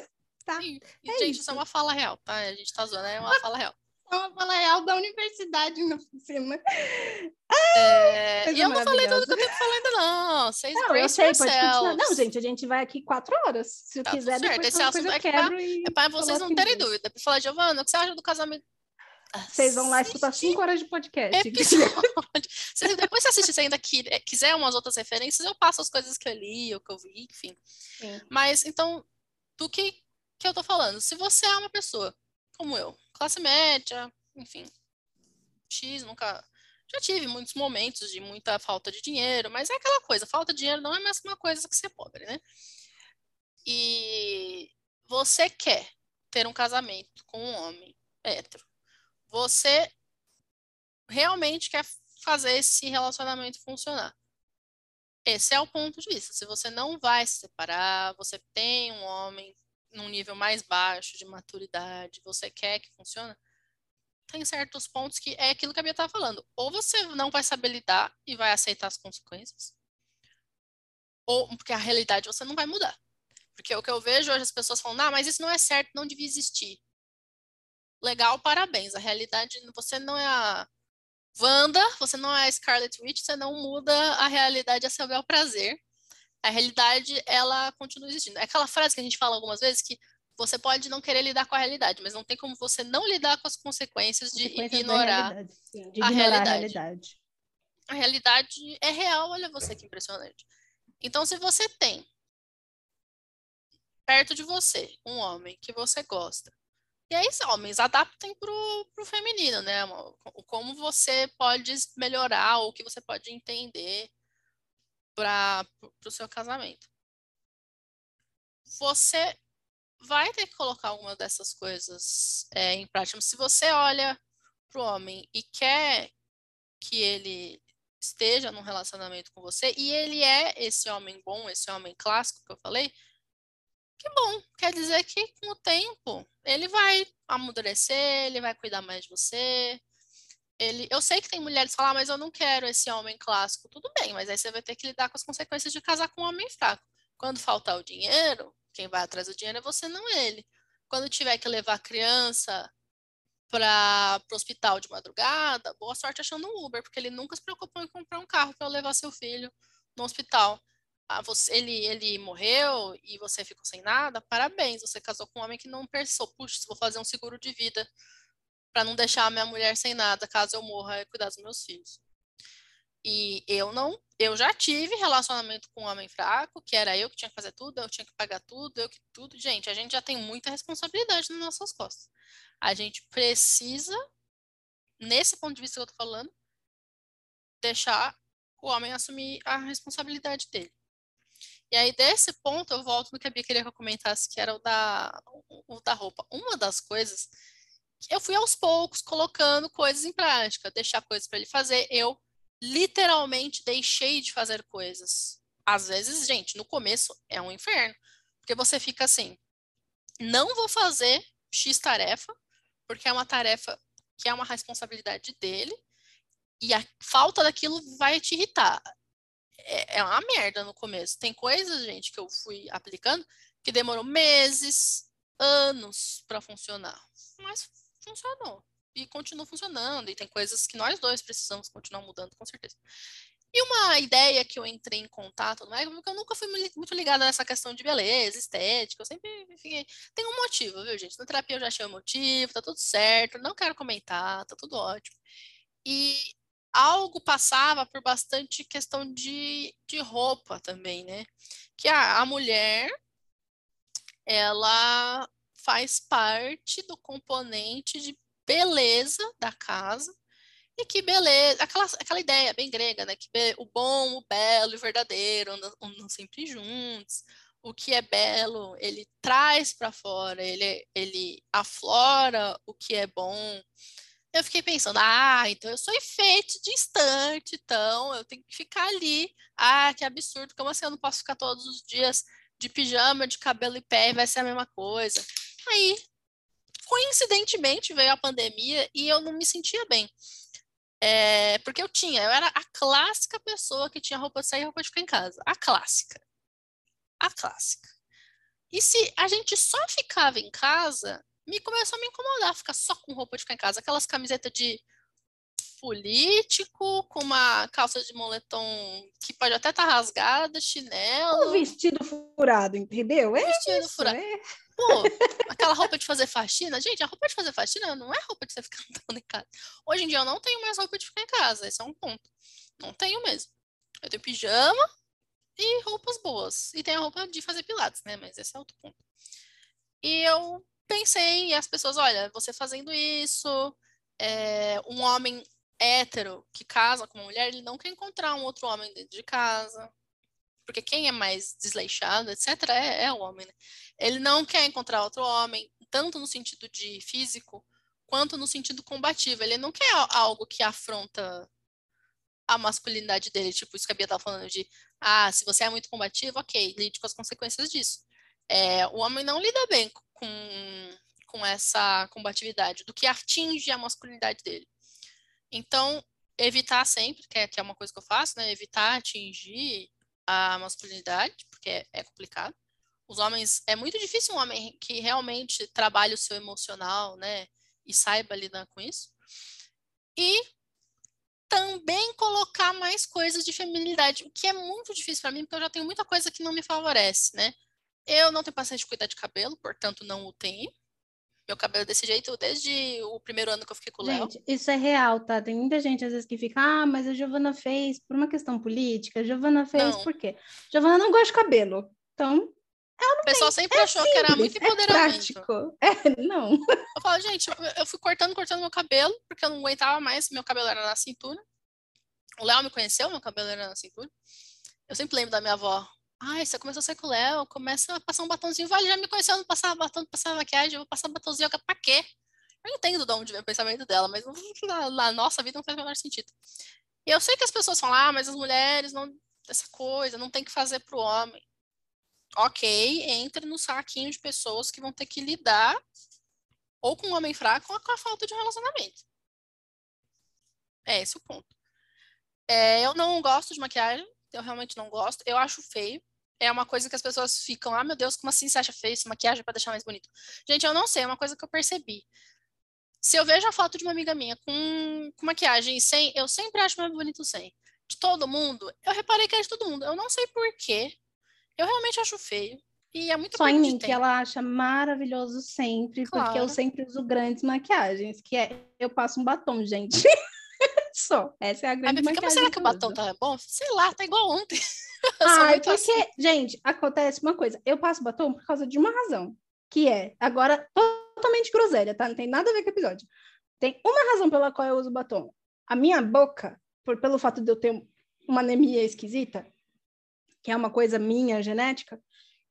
Tá? Sim. E, é gente, isso. isso é uma fala real, tá? A gente tá zoando, é uma fala real uma fala real da universidade no cima. É, e eu não falei tudo que eu tenho que falar ainda, não. Vocês não, eu sei, pode continuar. Não, gente, a gente vai aqui quatro horas. Se tá quiser, depois Esse assunto é, pra, é para vocês não terem dúvida. É para falar, Giovana, o que você acha do casamento? Vocês vão lá escutar cinco horas de podcast. Se depois você assistir, se ainda quiser umas outras referências, eu passo as coisas que eu li, o que eu vi, enfim. Sim. Mas, então, do que, que eu tô falando? Se você é uma pessoa como eu, classe média, enfim, X, nunca. Já tive muitos momentos de muita falta de dinheiro, mas é aquela coisa, falta de dinheiro não é a mesma coisa que ser pobre, né? E você quer ter um casamento com um homem hétero, você realmente quer fazer esse relacionamento funcionar. Esse é o ponto de vista. Se você não vai se separar, você tem um homem num nível mais baixo de maturidade, você quer que funcione, tem certos pontos que é aquilo que a Bia estava falando. Ou você não vai saber lidar e vai aceitar as consequências, ou porque a realidade você não vai mudar. Porque o que eu vejo hoje as pessoas falam, ah, mas isso não é certo, não devia existir. Legal, parabéns. A realidade, você não é a Wanda, você não é a Scarlet Witch, você não muda a realidade a seu bel prazer a realidade ela continua existindo. É aquela frase que a gente fala algumas vezes que você pode não querer lidar com a realidade, mas não tem como você não lidar com as consequências de consequências ignorar, realidade, de a, realidade. a realidade. A realidade é real, olha você que impressionante. Então, se você tem perto de você um homem que você gosta, e aí, homens, adaptem pro, pro feminino, né? Como você pode melhorar, ou o que você pode entender para o seu casamento. Você vai ter que colocar alguma dessas coisas é, em prática. Se você olha para o homem e quer que ele esteja num relacionamento com você e ele é esse homem bom, esse homem clássico que eu falei, que bom. Quer dizer que com o tempo ele vai amadurecer, ele vai cuidar mais de você, ele, eu sei que tem mulheres que falam, ah, mas eu não quero esse homem clássico. Tudo bem, mas aí você vai ter que lidar com as consequências de casar com um homem fraco. Quando faltar o dinheiro, quem vai atrás do dinheiro é você, não ele. Quando tiver que levar a criança para o hospital de madrugada, boa sorte achando um Uber, porque ele nunca se preocupou em comprar um carro para levar seu filho no hospital. Ah, você, ele, ele morreu e você ficou sem nada, parabéns, você casou com um homem que não pensou, puxa, vou fazer um seguro de vida para não deixar a minha mulher sem nada caso eu morra e cuidar dos meus filhos. E eu não, eu já tive relacionamento com um homem fraco, que era eu que tinha que fazer tudo, eu tinha que pagar tudo, eu que tudo. Gente, a gente já tem muita responsabilidade nas nossas costas. A gente precisa, nesse ponto de vista que eu tô falando, deixar o homem assumir a responsabilidade dele. E aí, desse ponto, eu volto no que a Bia queria que eu comentasse, que era o da, o da roupa. Uma das coisas eu fui aos poucos colocando coisas em prática, deixar coisas para ele fazer. Eu literalmente deixei de fazer coisas. Às vezes, gente, no começo é um inferno, porque você fica assim: não vou fazer X tarefa, porque é uma tarefa que é uma responsabilidade dele, e a falta daquilo vai te irritar. É, é uma merda no começo. Tem coisas, gente, que eu fui aplicando que demorou meses, anos para funcionar. Mas funcionou. E continua funcionando. E tem coisas que nós dois precisamos continuar mudando, com certeza. E uma ideia que eu entrei em contato, não é? Porque eu nunca fui muito ligada nessa questão de beleza, estética. Eu sempre fiquei. Tem um motivo, viu, gente? Na terapia eu já achei o motivo, tá tudo certo. Não quero comentar, tá tudo ótimo. E algo passava por bastante questão de, de roupa também, né? Que a, a mulher, ela faz parte do componente de beleza da casa e que beleza, aquela, aquela ideia bem grega, né? Que o bom, o belo e o verdadeiro andam, andam sempre juntos. O que é belo, ele traz para fora, ele, ele aflora o que é bom. Eu fiquei pensando, ah, então eu sou efeito distante, então eu tenho que ficar ali. Ah, que absurdo, como assim eu não posso ficar todos os dias de pijama, de cabelo e pé, vai ser a mesma coisa. Aí, coincidentemente, veio a pandemia e eu não me sentia bem. É, porque eu tinha, eu era a clássica pessoa que tinha roupa de sair e roupa de ficar em casa. A clássica. A clássica. E se a gente só ficava em casa, me começou a me incomodar ficar só com roupa de ficar em casa. Aquelas camisetas de político, com uma calça de moletom que pode até estar tá rasgada, chinelo. O vestido furado, entendeu? É vestido isso, furado. É. Pô, aquela roupa de fazer faxina. Gente, a roupa de fazer faxina não é roupa de você ficar andando em casa. Hoje em dia eu não tenho mais roupa de ficar em casa. Esse é um ponto. Não tenho mesmo. Eu tenho pijama e roupas boas. E tem a roupa de fazer pilates, né? Mas esse é outro ponto. E eu pensei, e as pessoas, olha, você fazendo isso, é, um homem hétero que casa com uma mulher, ele não quer encontrar um outro homem dentro de casa. Porque quem é mais desleixado, etc., é, é o homem. Né? Ele não quer encontrar outro homem, tanto no sentido de físico, quanto no sentido combativo. Ele não quer algo que afronta a masculinidade dele, tipo isso que a Bia estava falando de, ah, se você é muito combativo, ok, lide com as consequências disso. É, o homem não lida bem com, com essa combatividade, do que atinge a masculinidade dele. Então, evitar sempre, que é, que é uma coisa que eu faço, né? Evitar atingir a masculinidade, porque é, complicado. Os homens, é muito difícil um homem que realmente trabalhe o seu emocional, né? E saiba lidar com isso. E também colocar mais coisas de feminilidade, o que é muito difícil para mim, porque eu já tenho muita coisa que não me favorece, né? Eu não tenho paciência de cuidar de cabelo, portanto não o tenho meu cabelo desse jeito desde o primeiro ano que eu fiquei com o Léo. Gente, isso é real, tá? Tem muita gente às vezes que fica, ah, mas a Giovana fez por uma questão política, a Giovana fez não. por quê? Giovana não gosta de cabelo. Então, ela não O pessoal sempre é achou simples, que era muito é empoderamento. É prático. É, não. Eu falo, gente, eu, eu fui cortando, cortando meu cabelo, porque eu não aguentava mais, meu cabelo era na cintura. O Léo me conheceu, meu cabelo era na cintura. Eu sempre lembro da minha avó, Ai, você começou a sair com o Léo, começa a passar um batomzinho. Vale, já me conheceu, não passava batom, não passava maquiagem, eu vou passar batomzinho pra quê? Eu entendo de onde vem o pensamento dela, mas na, na, nossa vida não faz o menor sentido. E eu sei que as pessoas falam, ah, mas as mulheres não. Essa coisa, não tem que fazer pro homem. Ok, entre no saquinho de pessoas que vão ter que lidar ou com um homem fraco ou com a falta de relacionamento. É esse o ponto. É, eu não gosto de maquiagem, eu realmente não gosto. Eu acho feio é uma coisa que as pessoas ficam, ah, meu Deus, como assim você acha feio essa maquiagem para deixar mais bonito? Gente, eu não sei, é uma coisa que eu percebi. Se eu vejo a foto de uma amiga minha com, com maquiagem sem, eu sempre acho mais bonito sem. De todo mundo, eu reparei que é de todo mundo. Eu não sei porquê. Eu realmente acho feio. E é muito Só em mim, que ela acha maravilhoso sempre, claro. porque eu sempre uso grandes maquiagens, que é eu passo um batom, gente. Só. Essa é a grande maquiagem. Mas será que o batom tá bom? Sei lá, tá igual ontem. Ah, porque, assim. gente, acontece uma coisa. Eu passo batom por causa de uma razão, que é, agora, totalmente groselha, tá? Não tem nada a ver com o episódio. Tem uma razão pela qual eu uso batom. A minha boca, por, pelo fato de eu ter uma anemia esquisita, que é uma coisa minha, genética,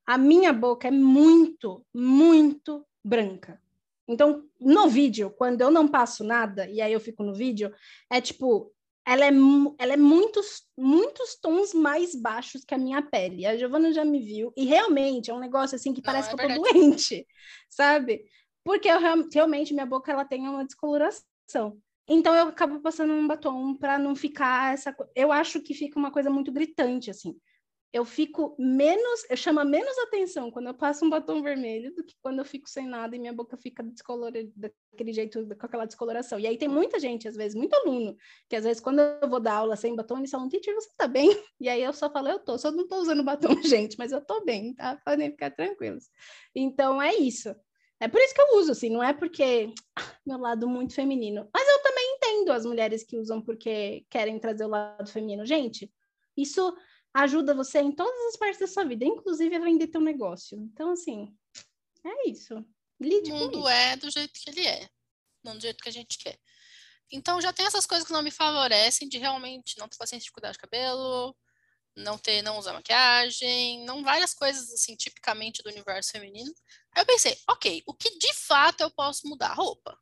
a minha boca é muito, muito branca. Então, no vídeo, quando eu não passo nada, e aí eu fico no vídeo, é tipo, ela é, ela é muitos, muitos tons mais baixos que a minha pele. A Giovana já me viu, e realmente é um negócio assim que parece não, é que eu tô doente, sabe? Porque eu, realmente minha boca ela tem uma descoloração. Então eu acabo passando um batom para não ficar essa. Eu acho que fica uma coisa muito gritante, assim eu fico menos, eu chamo menos atenção quando eu passo um batom vermelho do que quando eu fico sem nada e minha boca fica descolorida daquele jeito, com aquela descoloração. E aí tem muita gente, às vezes, muito aluno, que às vezes quando eu vou dar aula sem batom, eles falam, teacher, você tá bem? E aí eu só falo, eu tô, só não tô usando batom, gente, mas eu tô bem, tá? Podem ficar tranquilos. Então é isso. É por isso que eu uso, assim, não é porque meu lado muito feminino. Mas eu também entendo as mulheres que usam porque querem trazer o lado feminino. Gente, isso ajuda você em todas as partes da sua vida, inclusive a vender teu negócio. Então, assim, é isso. Lide o mundo isso. é do jeito que ele é, não do jeito que a gente quer. Então já tem essas coisas que não me favorecem de realmente não ter paciência de cuidar de cabelo, não ter, não usar maquiagem, não várias coisas assim tipicamente do universo feminino. Aí eu pensei, ok, o que de fato eu posso mudar? Roupa.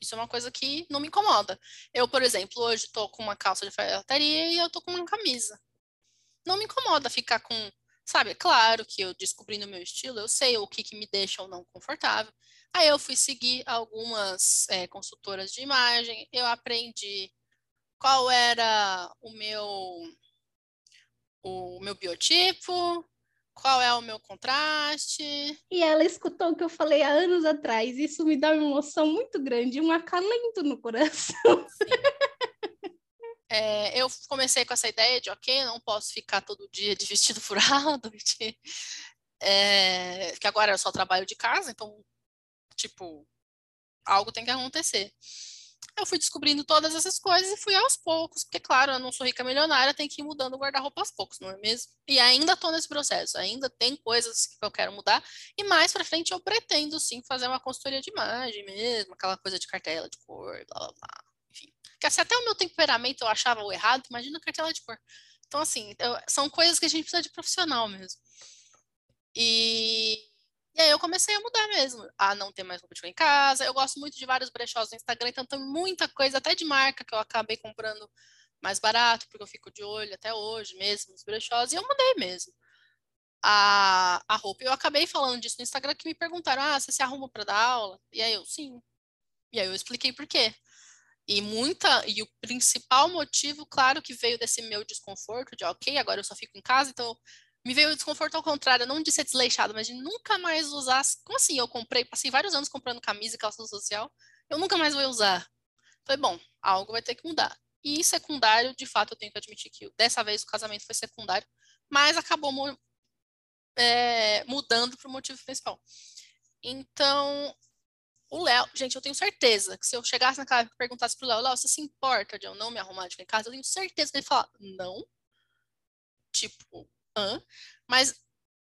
Isso é uma coisa que não me incomoda. Eu, por exemplo, hoje estou com uma calça de alfaiataria e eu estou com uma camisa. Não me incomoda ficar com, sabe? Claro que eu descobrindo o meu estilo, eu sei o que, que me deixa ou não confortável. Aí eu fui seguir algumas é, consultoras de imagem, eu aprendi qual era o meu o meu biotipo, qual é o meu contraste. E ela escutou o que eu falei há anos atrás. Isso me dá uma emoção muito grande, um acalento no coração. É, eu comecei com essa ideia de, ok, não posso ficar todo dia de vestido furado, de, é, que agora eu só trabalho de casa, então Tipo, algo tem que acontecer. Eu fui descobrindo todas essas coisas e fui aos poucos, porque, claro, eu não sou rica milionária, tem que ir mudando o guarda-roupa aos poucos, não é mesmo? E ainda estou nesse processo, ainda tem coisas que eu quero mudar, e mais para frente eu pretendo, sim, fazer uma consultoria de imagem mesmo, aquela coisa de cartela de cor, blá blá blá. Porque se até o meu temperamento eu achava o errado, imagina cartela de cor. Então, assim, eu, são coisas que a gente precisa de profissional mesmo. E e aí eu comecei a mudar mesmo, a não ter mais roupa de em casa. Eu gosto muito de vários brechós no Instagram, então tem muita coisa, até de marca, que eu acabei comprando mais barato, porque eu fico de olho até hoje mesmo nos brechós, e eu mudei mesmo. A, a roupa, eu acabei falando disso no Instagram, que me perguntaram, ah, você se arruma para dar aula? E aí eu, sim. E aí eu expliquei por quê. E muita, e o principal motivo, claro, que veio desse meu desconforto, de ok, agora eu só fico em casa, então me veio o desconforto ao contrário, não de ser desleixado, mas de nunca mais usar. Como assim? Eu comprei, passei vários anos comprando camisa e calça social, eu nunca mais vou usar. Falei, bom, algo vai ter que mudar. E secundário, de fato, eu tenho que admitir que dessa vez o casamento foi secundário, mas acabou é, mudando para o motivo principal. Então, o Léo, gente, eu tenho certeza que se eu chegasse na casa e perguntasse pro Léo, Léo, você se importa de eu não me arrumar de ficar em casa? Eu tenho certeza que ele falar, não. Tipo, mas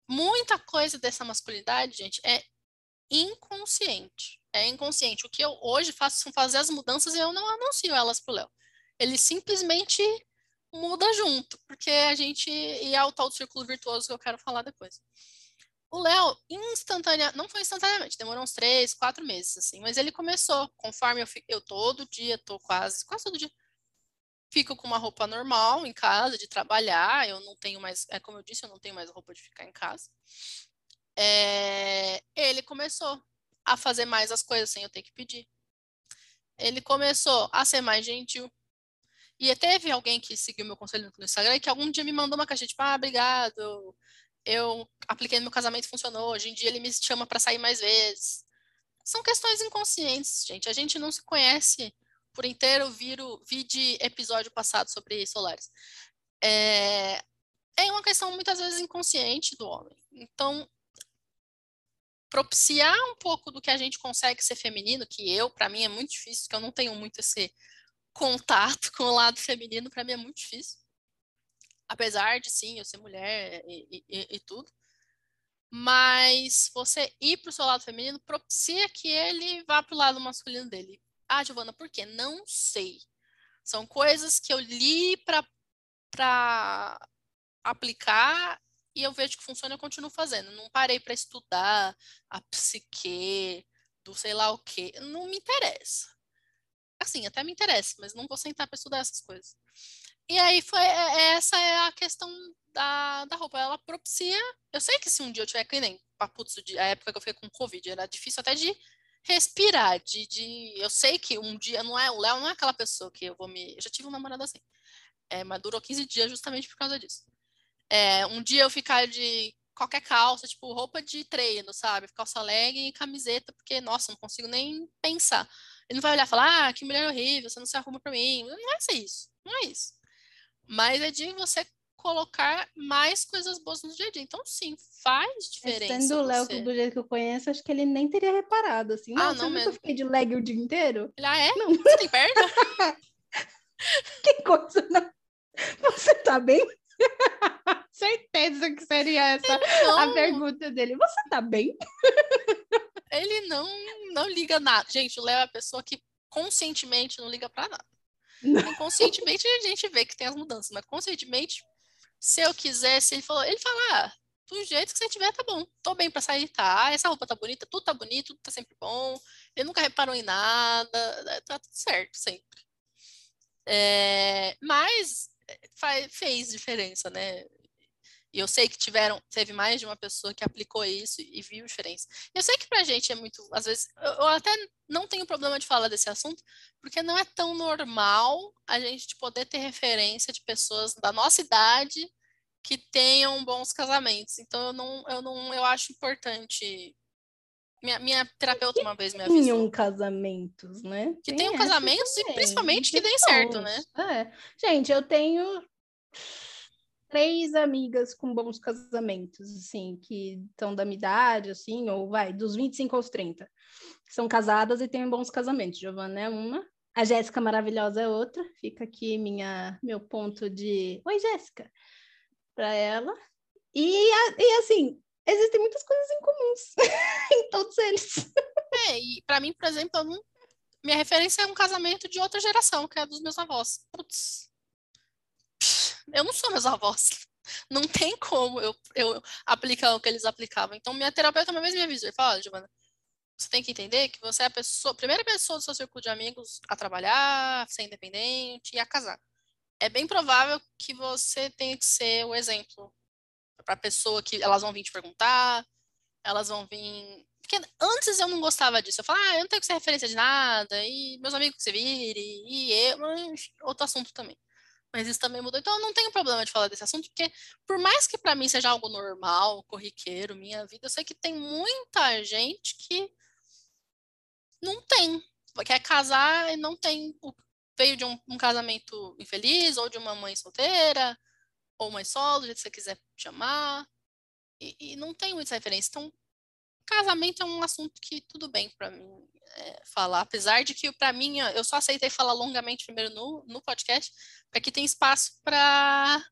muita coisa dessa masculinidade, gente, é inconsciente. É inconsciente. O que eu hoje faço são fazer as mudanças e eu não anuncio elas pro Léo. Ele simplesmente muda junto, porque a gente. E é o tal círculo virtuoso que eu quero falar depois. O Léo, instantaneamente, não foi instantaneamente, demorou uns três, quatro meses, assim, mas ele começou, conforme eu, eu todo dia, tô quase, quase todo dia, fico com uma roupa normal em casa, de trabalhar. Eu não tenho mais, é como eu disse, eu não tenho mais roupa de ficar em casa. É, ele começou a fazer mais as coisas sem eu ter que pedir. Ele começou a ser mais gentil. E teve alguém que seguiu meu conselho no Instagram que algum dia me mandou uma caixa tipo, ah, obrigado. Eu apliquei no meu casamento, funcionou. Hoje em dia ele me chama para sair mais vezes. São questões inconscientes, gente. A gente não se conhece por inteiro, viro, vi de episódio passado sobre solares. É, é uma questão muitas vezes inconsciente do homem. Então, propiciar um pouco do que a gente consegue ser feminino, que eu, para mim, é muito difícil, que eu não tenho muito esse contato com o lado feminino, para mim é muito difícil. Apesar de, sim, eu ser mulher e, e, e tudo. Mas você ir para o seu lado feminino propicia que ele vá para o lado masculino dele. Ah, Giovana, por quê? Não sei. São coisas que eu li para aplicar e eu vejo que funciona e eu continuo fazendo. Não parei para estudar a psique do sei lá o quê. Não me interessa. Assim, até me interessa, mas não vou sentar para estudar essas coisas. E aí foi é, é, essa é a questão da, da roupa. Ela propicia. Eu sei que se um dia eu tiver que nem paputz, a época que eu fiquei com Covid, era difícil até de respirar, de, de eu sei que um dia não é o Léo não é aquela pessoa que eu vou me, eu já tive um namorado assim, é, mas durou 15 dias justamente por causa disso. É, um dia eu ficar de qualquer calça, tipo roupa de treino, sabe, calça leg e camiseta, porque nossa, não consigo nem pensar. Ele não vai olhar e falar, ah, que mulher horrível, você não se arruma para mim. Não é isso, não é isso. Mas é de você colocar mais coisas boas no dia a dia. Então, sim, faz diferença. Sendo o Léo do jeito que eu conheço, acho que ele nem teria reparado, assim. Ah, não mesmo. eu fiquei de leg o dia inteiro? Ele, ah, é? Não. Você tem perna? Que coisa, não. Você tá bem? Certeza que seria essa a Não, pergunta dele. Você tá bem? ele não, não liga nada. Gente, o Léo é a pessoa que conscientemente não liga pra nada. Inconscientemente a gente vê que tem as mudanças, mas conscientemente, se eu quisesse, ele falou, ele fala, ah, do jeito que você tiver, tá bom. Tô bem pra sair, tá. Essa roupa tá bonita, tudo tá bonito, tudo tá sempre bom. Ele nunca reparou em nada, tá tudo certo, sempre. É, mas faz, fez diferença, né? E eu sei que tiveram, teve mais de uma pessoa que aplicou isso e viu diferença. Eu sei que pra gente é muito, às vezes, eu, eu até não tenho problema de falar desse assunto, porque não é tão normal a gente poder ter referência de pessoas da nossa idade que tenham bons casamentos. Então eu não, eu não, eu acho importante. Minha, minha terapeuta uma vez me avisou Tinham casamentos, né? que Tem tenham casamentos e também, principalmente que deem certo, né? É. Gente, eu tenho três amigas com bons casamentos, assim, que estão da minha idade, assim, ou vai, dos 25 aos 30, que são casadas e têm bons casamentos. Giovana é uma, a Jéssica maravilhosa é outra. Fica aqui minha, meu ponto de Oi, Jéssica, para ela. E, e assim, existem muitas coisas em comuns em todos eles. É, e pra mim, por exemplo, minha referência é um casamento de outra geração, que é dos meus avós. Putz. Eu não sou meus avós. Não tem como eu, eu aplicar o que eles aplicavam. Então, minha terapeuta uma vez me avisou. Ele falou, olha, Giovana, você tem que entender que você é a pessoa, primeira pessoa do seu círculo de amigos a trabalhar, a ser independente e a casar. É bem provável que você tenha que ser o exemplo para a pessoa que elas vão vir te perguntar, elas vão vir. Porque antes eu não gostava disso. Eu falava, ah, eu não tenho que ser referência de nada, e meus amigos que se virem, e eu, outro assunto também. Mas isso também mudou. Então eu não tenho problema de falar desse assunto, porque por mais que para mim seja algo normal, corriqueiro, minha vida, eu sei que tem muita gente que não tem. Quer casar e não tem. Veio de um, um casamento infeliz, ou de uma mãe solteira, ou mãe solo, do jeito que você quiser chamar. E, e não tem muita referência. Então, casamento é um assunto que tudo bem para mim é, falar, apesar de que para mim eu só aceitei falar longamente primeiro no, no podcast, porque aqui tem espaço para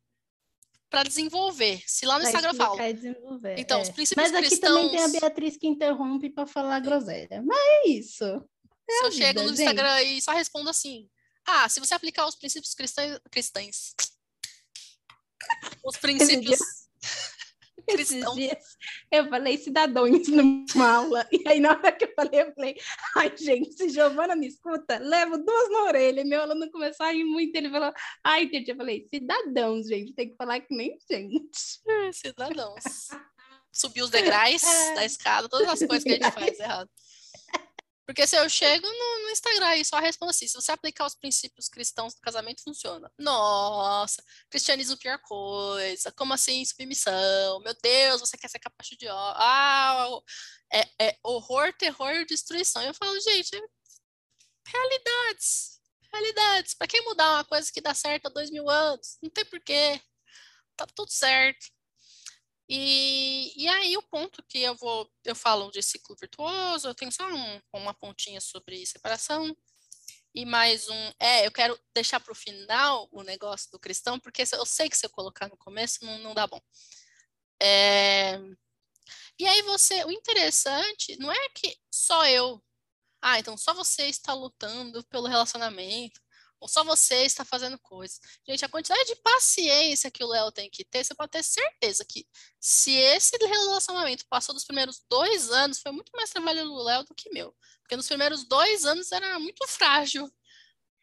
para desenvolver. Se lá no Pra Instagram eu falo. Então, é. os princípios Mas aqui também tem a cristãos- Beatriz que interrompe para falar groselha. Mas é isso. Se a eu chego no Instagram e só respondo assim: Ah, se você aplicar os princípios cristãos. cristãos os princípios Esses cristãos. dias eu falei cidadãos numa aula. E aí, na hora que eu falei, eu falei, ai, gente, se Giovana me escuta, levo duas na orelha. Meu aluno começou a rir muito. Ele falou, ai, gente, eu falei, cidadãos, gente, tem que falar que nem gente. Cidadãos. Subir os degraus da escada, todas as coisas que a gente faz errado. Porque se eu chego no, no Instagram e só respondo assim, se você aplicar os princípios cristãos do casamento, funciona. Nossa, cristianismo pior coisa. Como assim, submissão? Meu Deus, você quer ser capacho de. Ah, é, é horror, terror, destruição. Eu falo, gente, realidades. Realidades. Pra que mudar uma coisa que dá certo há dois mil anos? Não tem porquê. Tá tudo certo. E, e aí o ponto que eu vou, eu falo de ciclo virtuoso, eu tenho só um- uma pontinha sobre separação e mais um, é, eu quero deixar para o final o negócio do cristão, porque eu sei que se eu colocar no começo não, não dá bom. É, e aí você, o interessante não é que só eu, ah, então só você está lutando pelo relacionamento, ou só você está fazendo coisas. Gente, a quantidade de paciência que o Léo tem que ter, você pode ter certeza que se esse relacionamento passou dos primeiros dois anos, foi muito mais trabalho do Léo do que meu. Porque nos primeiros dois anos era muito frágil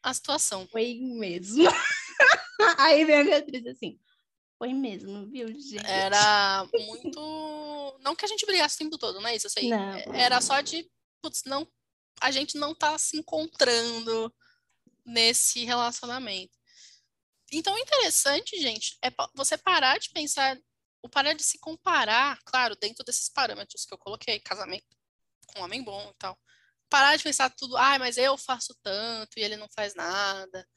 a situação. Foi mesmo. aí vem a Beatriz assim, foi mesmo, viu, gente? Era muito. Não que a gente brigasse o tempo todo, não é isso? Eu sei. Não. Era só de. Putz, não. A gente não tá se encontrando nesse relacionamento. Então, interessante, gente, é você parar de pensar, o parar de se comparar, claro, dentro desses parâmetros que eu coloquei, casamento com um homem bom e tal. Parar de pensar tudo, ai, mas eu faço tanto e ele não faz nada.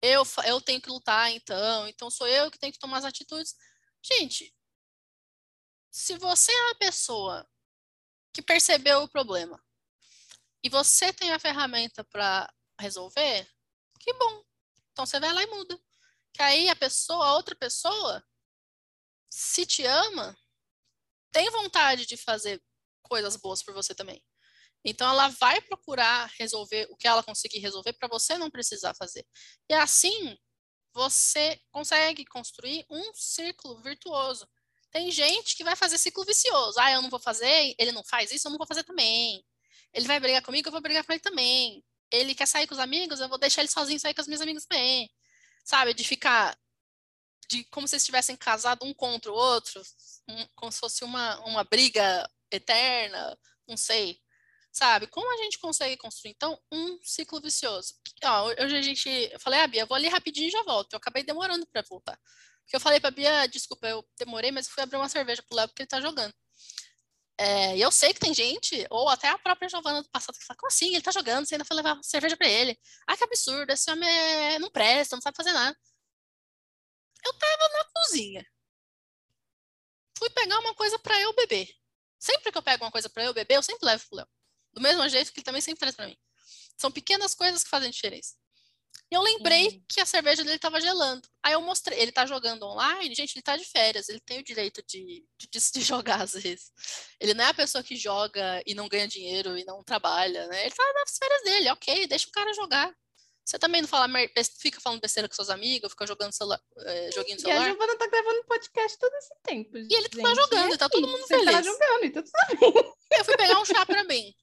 Eu, eu tenho que lutar, então, então sou eu que tenho que tomar as atitudes. Gente, se você é a pessoa que percebeu o problema e você tem a ferramenta para resolver, que bom. Então você vai lá e muda. Que aí a pessoa, a outra pessoa, se te ama, tem vontade de fazer coisas boas por você também. Então ela vai procurar resolver o que ela conseguir resolver para você não precisar fazer. E assim você consegue construir um círculo virtuoso. Tem gente que vai fazer ciclo vicioso. Ah, eu não vou fazer, ele não faz isso, eu não vou fazer também. Ele vai brigar comigo, eu vou brigar com ele também. Ele quer sair com os amigos, eu vou deixar ele sozinho sair com os meus amigos também. Sabe, de ficar de como se estivessem casados um contra o outro, um, como se fosse uma, uma briga eterna, não sei sabe? Como a gente consegue construir, então, um ciclo vicioso? Ó, hoje a gente, eu falei, ah, Bia, vou ali rapidinho e já volto. Eu acabei demorando para voltar. Porque eu falei pra Bia, desculpa, eu demorei, mas fui abrir uma cerveja pro Léo porque ele tá jogando. É, eu sei que tem gente, ou até a própria Giovana do passado, que fala, como assim? Ele tá jogando, você ainda foi levar cerveja para ele. Ah, que absurdo, esse homem é... não presta, não sabe fazer nada. Eu tava na cozinha. Fui pegar uma coisa para eu beber. Sempre que eu pego uma coisa para eu beber, eu sempre levo pro Léo. Do mesmo jeito que ele também sempre traz para mim. São pequenas coisas que fazem diferença. E eu lembrei uhum. que a cerveja dele estava gelando. Aí eu mostrei, ele está jogando online, gente, ele está de férias, ele tem o direito de, de, de, jogar às vezes. Ele não é a pessoa que joga e não ganha dinheiro e não trabalha, né? Ele está nas férias dele, ok, deixa o cara jogar. Você também não fala, fica falando besteira com seus amigos, fica jogando celular, é, joguinho no celular. E a Giovana tá gravando podcast todo esse tempo. E ele tá jogando, e tá todo mundo feliz. Ele tá jogando, então tudo bem. Eu fui pegar um chá pra mim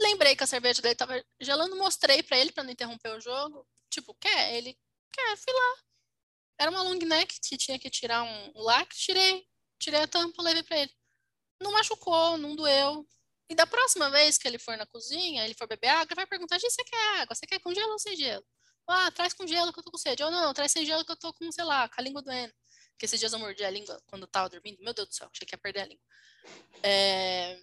lembrei que a cerveja dele tava gelando, mostrei para ele para não interromper o jogo. Tipo, quer? Ele quer, fui lá. Era uma long neck que tinha que tirar um, um lacre, tirei. Tirei a tampa, levei para ele. Não machucou, não doeu. E da próxima vez que ele for na cozinha, ele for beber água, ele vai perguntar: você quer água? Você quer com gelo ou sem gelo? Ah, traz com gelo que eu tô com sede. Ou não, traz sem gelo que eu tô com, sei lá, com a língua doendo. Porque esses dias eu mordi a língua quando eu tava dormindo. Meu Deus do céu, achei que ia perder a língua. É...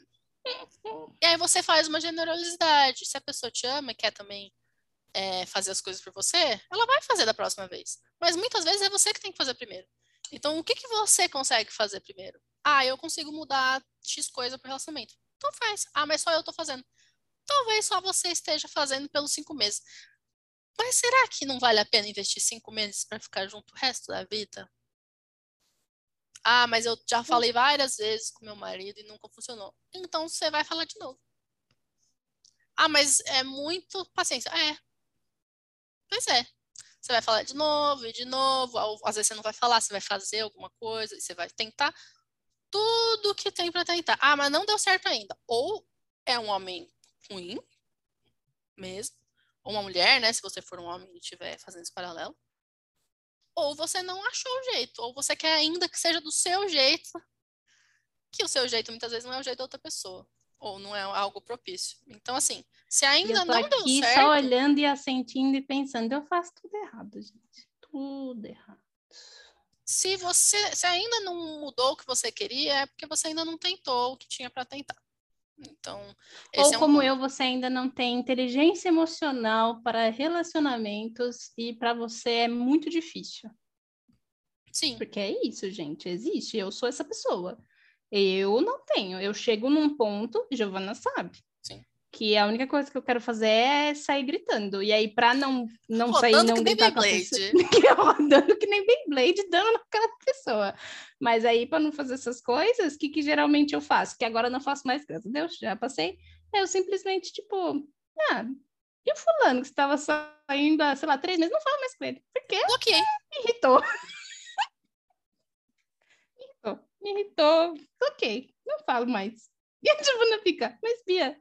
E aí você faz uma generosidade. Se a pessoa te ama e quer também é, fazer as coisas por você, ela vai fazer da próxima vez. Mas muitas vezes é você que tem que fazer primeiro. Então, o que, que você consegue fazer primeiro? Ah, eu consigo mudar X coisa pro relacionamento. Então faz. Ah, mas só eu tô fazendo. Talvez só você esteja fazendo pelos cinco meses. Mas será que não vale a pena investir cinco meses para ficar junto o resto da vida? Ah, mas eu já falei várias vezes com meu marido e nunca funcionou. Então você vai falar de novo. Ah, mas é muito paciência. É. Pois é. Você vai falar de novo e de novo. Às vezes você não vai falar, você vai fazer alguma coisa e você vai tentar tudo que tem para tentar. Ah, mas não deu certo ainda. Ou é um homem ruim mesmo, ou uma mulher, né? Se você for um homem e estiver fazendo esse paralelo ou você não achou o jeito, ou você quer ainda que seja do seu jeito, que o seu jeito muitas vezes não é o jeito da outra pessoa, ou não é algo propício. Então, assim, se ainda não deu aqui certo... só olhando e assentindo e pensando, eu faço tudo errado, gente. Tudo errado. Se você se ainda não mudou o que você queria, é porque você ainda não tentou o que tinha para tentar. Então, ou é um como eu, você ainda não tem inteligência emocional para relacionamentos e para você é muito difícil. Sim. Porque é isso, gente, existe. Eu sou essa pessoa. Eu não tenho. Eu chego num ponto, Giovana sabe. Sim que a única coisa que eu quero fazer é sair gritando. E aí, para não, não sair, não gritar com a pessoa... rodando que nem Beyblade, dando na cara da pessoa. Mas aí, para não fazer essas coisas, o que, que geralmente eu faço? Que agora eu não faço mais, graças a Deus, já passei. Eu simplesmente, tipo, ah, e o fulano que estava saindo há, sei lá, três meses, não falo mais com ele. Por quê? Ok. Me irritou. me irritou. Me irritou. Ok, não falo mais. E a Giovana fica, mas Bia,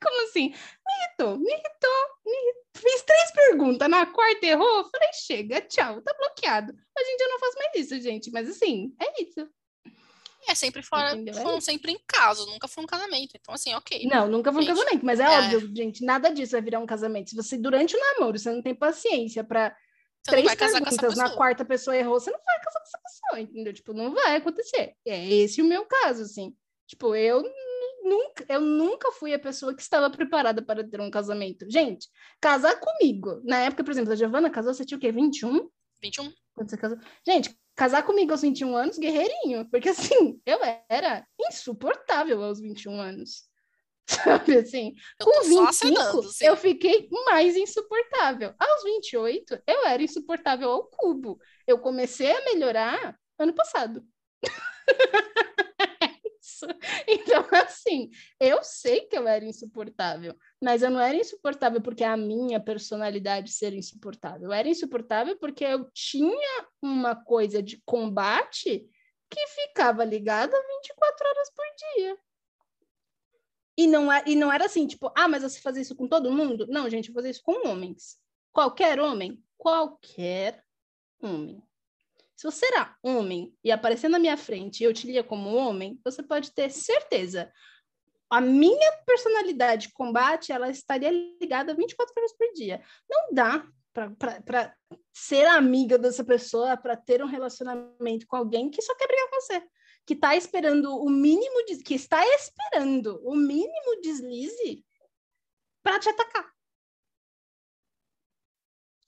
como assim? Me irritou, me irritou, me irritou. Fiz três perguntas, na quarta errou, falei, chega, tchau, tá bloqueado. Hoje em dia eu não faço mais isso, gente, mas assim, é isso. É sempre fora, Entendeu? É foram sempre em casa, nunca foi um casamento. Então, assim, ok. Não, nunca foi um casamento, mas é, é, óbvio, gente, nada disso vai virar um casamento. Se você, durante o namoro, você não tem paciência para três perguntas, na quarta pessoa errou, você não vai casar com essa pessoa, entendeu? Tipo, não vai acontecer. É esse o meu caso, assim. Tipo, eu nunca, eu nunca fui a pessoa que estava preparada para ter um casamento. Gente, casar comigo, na época, por exemplo, a Giovana casou, você tinha o quê? 21? 21. Quando você casou? Gente, casar comigo aos 21 anos, guerreirinho, porque assim, eu era insuportável aos 21 anos. Sabe assim? Eu com tô só 25, acenando, sim. eu fiquei mais insuportável. Aos 28, eu era insuportável ao cubo. Eu comecei a melhorar ano passado. Então, assim, eu sei que eu era insuportável, mas eu não era insuportável porque a minha personalidade ser insuportável. Eu era insuportável porque eu tinha uma coisa de combate que ficava ligada 24 horas por dia. E não, é, e não era assim, tipo, ah, mas você fazia isso com todo mundo? Não, gente, eu fazia isso com homens. Qualquer homem? Qualquer homem. Se você era homem e aparecer na minha frente e eu te lia como homem, você pode ter certeza. A minha personalidade de combate, ela estaria ligada 24 horas por dia. Não dá para ser amiga dessa pessoa, para ter um relacionamento com alguém que só quer brigar com você que está esperando o mínimo de, que está esperando o mínimo deslize para te atacar.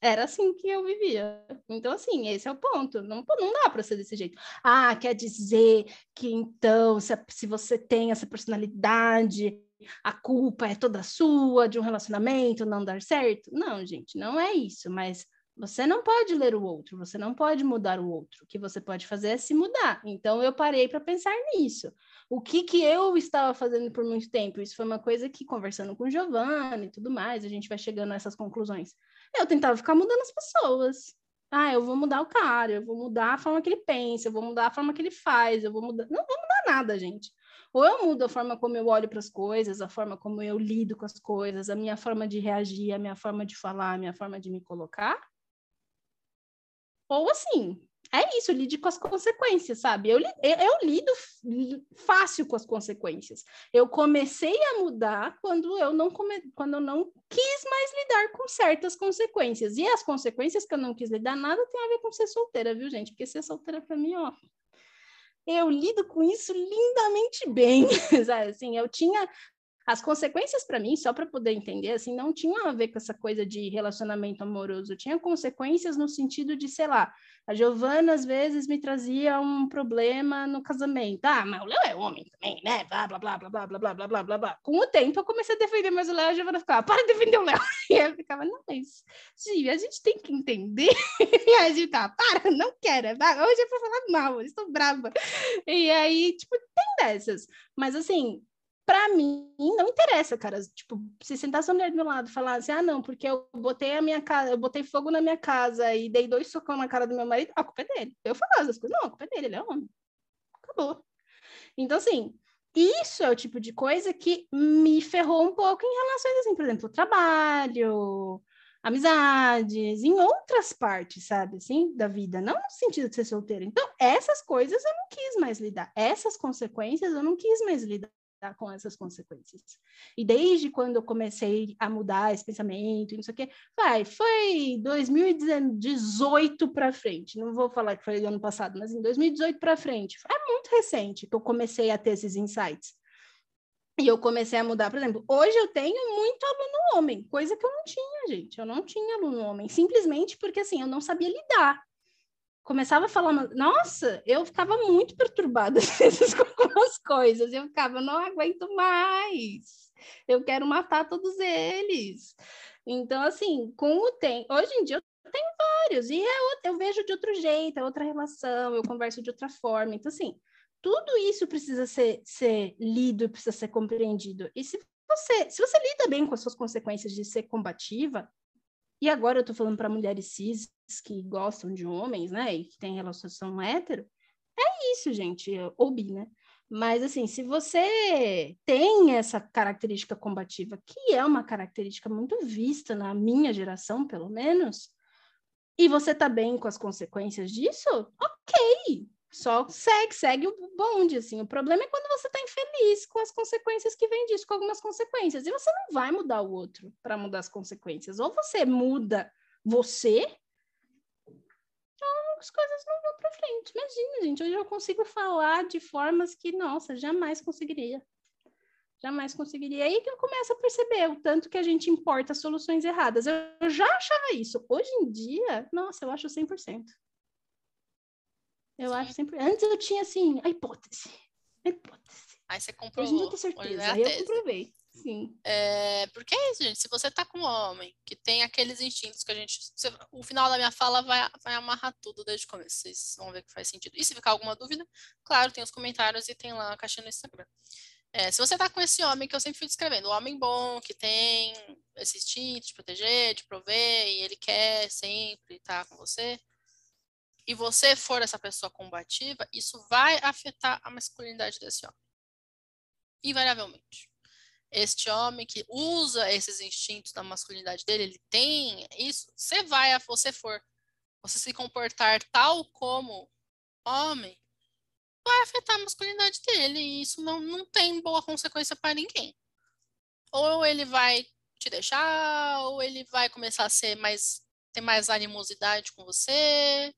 Era assim que eu vivia. Então, assim, esse é o ponto. Não, não dá para ser desse jeito. Ah, quer dizer que então, se, se você tem essa personalidade, a culpa é toda sua de um relacionamento não dar certo? Não, gente, não é isso. Mas você não pode ler o outro, você não pode mudar o outro. O que você pode fazer é se mudar. Então eu parei para pensar nisso. O que que eu estava fazendo por muito tempo? Isso foi uma coisa que conversando com o Giovanni e tudo mais, a gente vai chegando a essas conclusões. Eu tentava ficar mudando as pessoas. Ah, eu vou mudar o cara, eu vou mudar a forma que ele pensa, eu vou mudar a forma que ele faz, eu vou mudar. Não vou mudar nada, gente. Ou eu mudo a forma como eu olho para as coisas, a forma como eu lido com as coisas, a minha forma de reagir, a minha forma de falar, a minha forma de me colocar, ou assim, é isso, lide com as consequências, sabe? Eu, eu, eu, lido fácil com as consequências. Eu comecei a mudar quando eu não come, quando eu não quis mais lidar com certas consequências. E as consequências que eu não quis lidar nada tem a ver com ser solteira, viu, gente? Porque ser solteira para mim, ó, eu lido com isso lindamente bem? Assim, eu tinha as consequências para mim, só para poder entender, assim, não tinham a ver com essa coisa de relacionamento amoroso, tinha consequências no sentido de, sei lá, a Giovana às vezes me trazia um problema no casamento. Ah, mas o Léo é homem também, né? Blá, blá, blá, blá, blá, blá, blá, blá, blá, blá. Com o tempo eu comecei a defender mais o Léo, a Giovana ficava, para de defender o Léo. E eu ficava, não, mas, Gi, a gente tem que entender. e a gente ficava, para, não quero, hoje é para falar mal, estou brava. E aí, tipo, tem dessas. Mas assim, para mim não interessa, cara. Tipo, se sentar essa mulher do meu lado e falar assim, ah, não, porque eu botei a minha casa, eu botei fogo na minha casa e dei dois socão na cara do meu marido, a culpa é dele. Eu falo as coisas, não, a culpa é dele, ele é homem. Acabou. Então, assim, isso é o tipo de coisa que me ferrou um pouco em relações, assim, por exemplo, trabalho, amizades, em outras partes, sabe, assim, da vida, não no sentido de ser solteira. Então, essas coisas eu não quis mais lidar, essas consequências eu não quis mais lidar com essas consequências. E desde quando eu comecei a mudar esse pensamento, não sei o quê, vai, foi 2018 para frente. Não vou falar que foi ano passado, mas em 2018 para frente. É muito recente que eu comecei a ter esses insights. E eu comecei a mudar, por exemplo, hoje eu tenho muito aluno homem, coisa que eu não tinha, gente. Eu não tinha aluno homem, simplesmente porque assim, eu não sabia lidar começava a falar, nossa, eu ficava muito perturbada às vezes com as coisas, eu ficava, não aguento mais, eu quero matar todos eles. Então, assim, com o tempo, hoje em dia eu tenho vários, e é, eu vejo de outro jeito, é outra relação, eu converso de outra forma. Então, assim, tudo isso precisa ser, ser lido, precisa ser compreendido. E se você, se você lida bem com as suas consequências de ser combativa, e agora eu tô falando para mulheres cis que gostam de homens, né, e que têm relação hétero, é isso, gente, ou bi, né? Mas, assim, se você tem essa característica combativa, que é uma característica muito vista na minha geração, pelo menos, e você tá bem com as consequências disso, ok, só segue, segue o bonde, assim. O problema é quando você está infeliz com as consequências que vem disso, com algumas consequências. E você não vai mudar o outro para mudar as consequências. Ou você muda você, ou as coisas não vão para frente. Imagina, gente, hoje eu consigo falar de formas que, nossa, jamais conseguiria. Jamais conseguiria. Aí que eu começo a perceber o tanto que a gente importa soluções erradas. Eu já achava isso. Hoje em dia, nossa, eu acho 100%. Eu Sim. acho sempre. Antes eu tinha assim, a hipótese. A hipótese. Aí você comprovou. Hoje eu tenho certeza. Aí eu comprovei. Sim. É, porque é isso, gente. Se você tá com um homem que tem aqueles instintos que a gente. Você, o final da minha fala vai, vai amarrar tudo desde o começo. Vocês vão ver que faz sentido. E se ficar alguma dúvida, claro, tem os comentários e tem lá a caixinha no Instagram. É, se você tá com esse homem que eu sempre fui descrevendo, o homem bom, que tem esse instinto de proteger, de prover, e ele quer sempre estar com você, e você for essa pessoa combativa, isso vai afetar a masculinidade desse homem. Invariavelmente este homem que usa esses instintos da masculinidade dele, ele tem isso, você vai, você for, você se comportar tal como homem, vai afetar a masculinidade dele, e isso não, não tem boa consequência para ninguém. Ou ele vai te deixar, ou ele vai começar a ser mais, ter mais animosidade com você,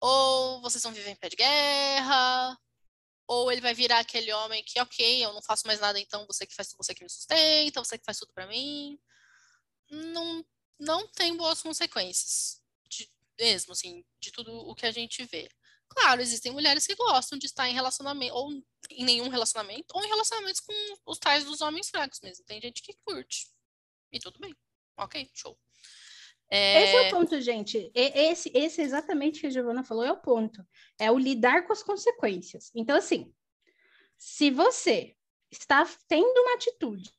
ou vocês vão viver em pé de guerra, ou ele vai virar aquele homem que, ok, eu não faço mais nada, então você que faz você que me sustenta, você que faz tudo para mim. Não, não tem boas consequências, de, mesmo assim, de tudo o que a gente vê. Claro, existem mulheres que gostam de estar em relacionamento, ou em nenhum relacionamento, ou em relacionamentos com os tais dos homens fracos mesmo. Tem gente que curte. E tudo bem. Ok, show. É... Esse é o ponto, gente. Esse, esse exatamente que a Giovana falou é o ponto. É o lidar com as consequências. Então, assim, se você está tendo uma atitude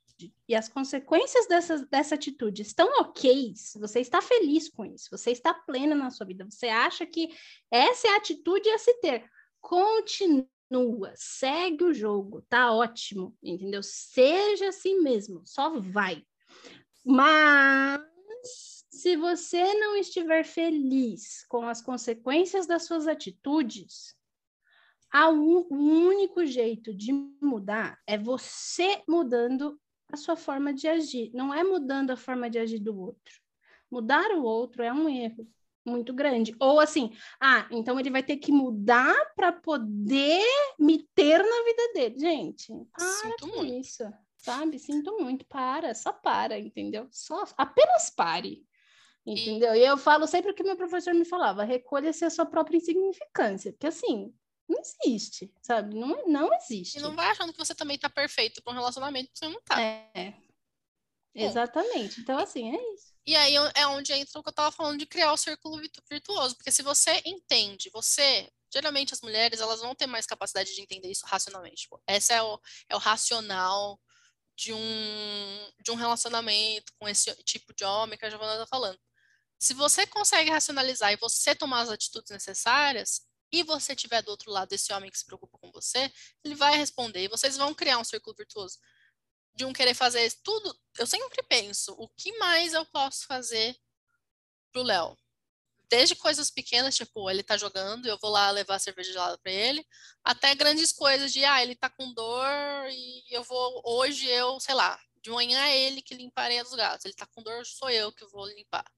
e as consequências dessa, dessa atitude estão ok, você está feliz com isso, você está plena na sua vida, você acha que essa é a atitude a se ter, continua, segue o jogo, tá ótimo, entendeu? Seja assim mesmo, só vai. Mas se você não estiver feliz com as consequências das suas atitudes, um, o único jeito de mudar é você mudando a sua forma de agir, não é mudando a forma de agir do outro. Mudar o outro é um erro muito grande. Ou assim, ah, então ele vai ter que mudar para poder me ter na vida dele. Gente, para Sinto com muito. isso, sabe? Sinto muito, para, só para, entendeu? Só apenas pare. Entendeu? E... eu falo sempre o que meu professor me falava: recolha-se a sua própria insignificância. Porque assim, não existe, sabe? Não, não existe. E não vai achando que você também tá perfeito para um relacionamento você não tá. É. Exatamente. Bom, então, assim, é isso. E aí é onde entra o que eu tava falando de criar o círculo virtuoso. Porque se você entende, você. Geralmente as mulheres elas vão ter mais capacidade de entender isso racionalmente. Tipo, esse é o, é o racional de um, de um relacionamento com esse tipo de homem que a Giovana tá falando. Se você consegue racionalizar e você tomar as atitudes necessárias, e você tiver do outro lado desse homem que se preocupa com você, ele vai responder e vocês vão criar um círculo virtuoso. De um querer fazer tudo, eu sempre penso, o que mais eu posso fazer pro Léo? Desde coisas pequenas, tipo, ele tá jogando, eu vou lá levar a cerveja gelada para ele, até grandes coisas de, ah, ele tá com dor e eu vou, hoje eu, sei lá, de manhã é ele que limpa a areia dos gatos, ele tá com dor, sou eu que vou limpar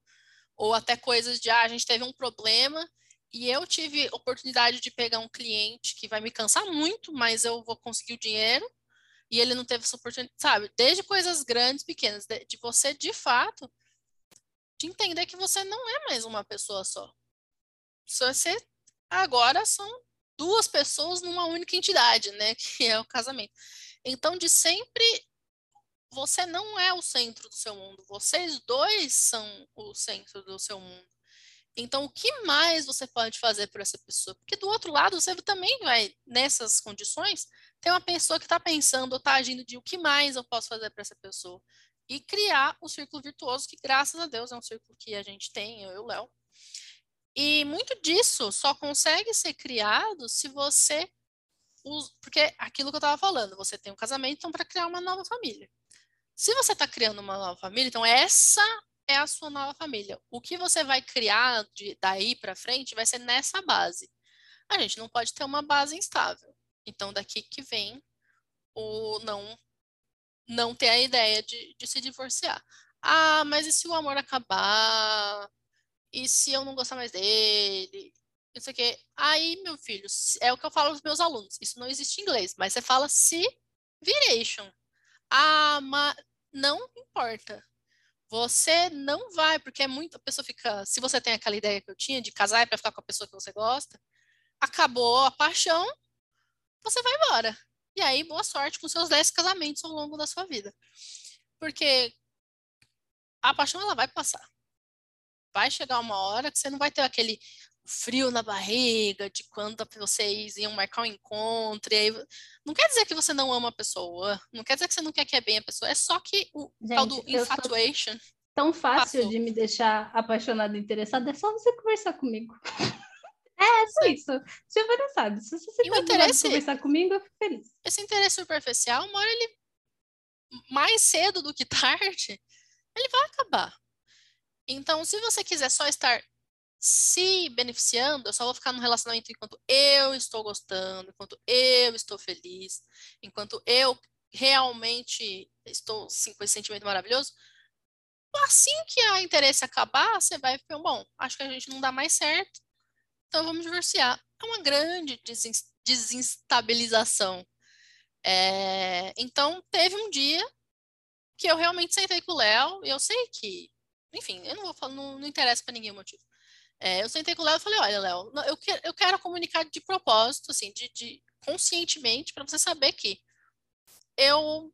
ou até coisas de, ah, a gente teve um problema e eu tive oportunidade de pegar um cliente que vai me cansar muito, mas eu vou conseguir o dinheiro e ele não teve essa oportunidade, sabe? Desde coisas grandes, pequenas, de, de você de fato de entender que você não é mais uma pessoa só. Você agora são duas pessoas numa única entidade, né? Que é o casamento. Então, de sempre você não é o centro do seu mundo, vocês dois são o centro do seu mundo. Então, o que mais você pode fazer por essa pessoa? Porque do outro lado, você também vai, nessas condições, ter uma pessoa que está pensando está agindo de o que mais eu posso fazer para essa pessoa. E criar o círculo virtuoso, que graças a Deus é um círculo que a gente tem, eu e o Léo. E muito disso só consegue ser criado se você. Porque aquilo que eu estava falando, você tem um casamento, então, para criar uma nova família. Se você está criando uma nova família, então essa é a sua nova família. O que você vai criar de, daí para frente vai ser nessa base. A gente não pode ter uma base instável. Então, daqui que vem o não não ter a ideia de, de se divorciar. Ah, mas e se o amor acabar? E se eu não gostar mais dele? Não sei o quê. Aí, meu filho, é o que eu falo aos meus alunos. Isso não existe em inglês, mas você fala se viration. Ah, mas não importa. Você não vai, porque é muito. A pessoa fica. Se você tem aquela ideia que eu tinha de casar é para ficar com a pessoa que você gosta, acabou a paixão, você vai embora. E aí, boa sorte com seus 10 casamentos ao longo da sua vida. Porque a paixão ela vai passar. Vai chegar uma hora que você não vai ter aquele frio na barriga de quando vocês iam marcar um encontro. Aí... Não quer dizer que você não ama a pessoa, não quer dizer que você não quer que é bem a pessoa, é só que o Gente, tal do infatuation. Tão fácil passou. de me deixar apaixonada e interessada, é só você conversar comigo. É, só isso. Giovana sabe. Se você tá interesse, conversar comigo, eu fico feliz. Esse interesse superficial, uma hora ele, mais cedo do que tarde, ele vai acabar. Então, se você quiser só estar se beneficiando, eu só vou ficar no relacionamento enquanto eu estou gostando, enquanto eu estou feliz, enquanto eu realmente estou com esse sentimento maravilhoso. Assim que a interesse acabar, você vai ficar, bom, acho que a gente não dá mais certo, então vamos divorciar. É uma grande desinstabilização. É, então, teve um dia que eu realmente sentei com o Léo, e eu sei que, enfim, eu não vou falar, não, não interessa para ninguém o motivo. É, eu sentei com o Léo e falei, olha, Léo, eu, que, eu quero comunicar de propósito, assim, de, de conscientemente, para você saber que eu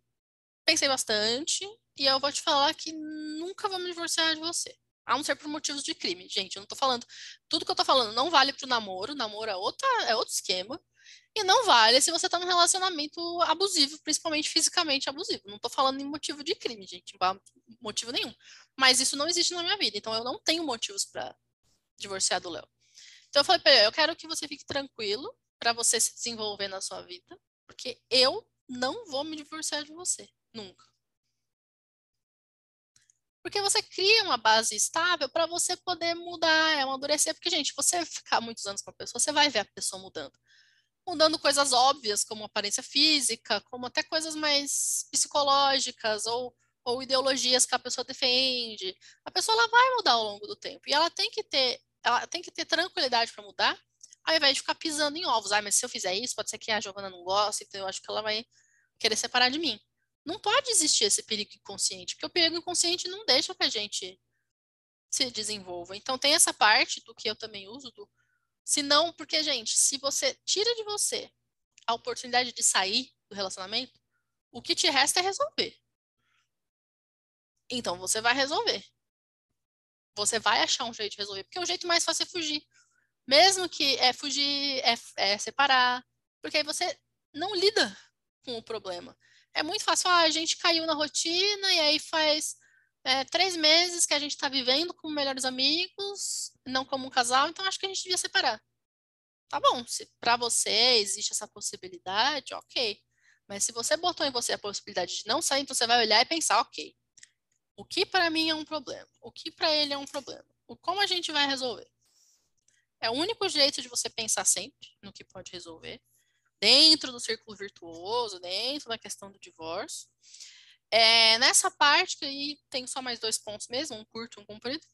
pensei bastante e eu vou te falar que nunca vou me divorciar de você. A não ser por motivos de crime. Gente, eu não tô falando. Tudo que eu tô falando não vale pro namoro. Namoro é, outra, é outro esquema. E não vale se você tá num relacionamento abusivo, principalmente fisicamente abusivo. Não tô falando em motivo de crime, gente. Motivo nenhum. Mas isso não existe na minha vida. Então eu não tenho motivos para divorciar do Léo. Então eu falei pra ele, eu quero que você fique tranquilo para você se desenvolver na sua vida, porque eu não vou me divorciar de você, nunca. Porque você cria uma base estável para você poder mudar, amadurecer. Porque, gente, você ficar muitos anos com a pessoa, você vai ver a pessoa mudando. Mudando coisas óbvias, como aparência física, como até coisas mais psicológicas ou ou ideologias que a pessoa defende. A pessoa ela vai mudar ao longo do tempo e ela tem que ter ela tem que ter tranquilidade para mudar, ao invés de ficar pisando em ovos. Ah, mas se eu fizer isso, pode ser que a Giovana não goste, então eu acho que ela vai querer separar de mim. Não pode existir esse perigo inconsciente, porque o perigo inconsciente não deixa que a gente se desenvolva. Então tem essa parte do que eu também uso do se não, porque gente, se você tira de você a oportunidade de sair do relacionamento, o que te resta é resolver. Então você vai resolver. Você vai achar um jeito de resolver, porque o jeito mais fácil é fugir. Mesmo que é fugir, é, é separar, porque aí você não lida com o problema. É muito fácil, ah, a gente caiu na rotina e aí faz é, três meses que a gente está vivendo como melhores amigos, não como um casal, então acho que a gente devia separar. Tá bom, se para você existe essa possibilidade, ok. Mas se você botou em você a possibilidade de não sair, então você vai olhar e pensar, ok, o que para mim é um problema? O que para ele é um problema? O como a gente vai resolver? É o único jeito de você pensar sempre no que pode resolver, dentro do círculo virtuoso, dentro da questão do divórcio. É, nessa parte que aí tem só mais dois pontos mesmo, um curto e um comprido.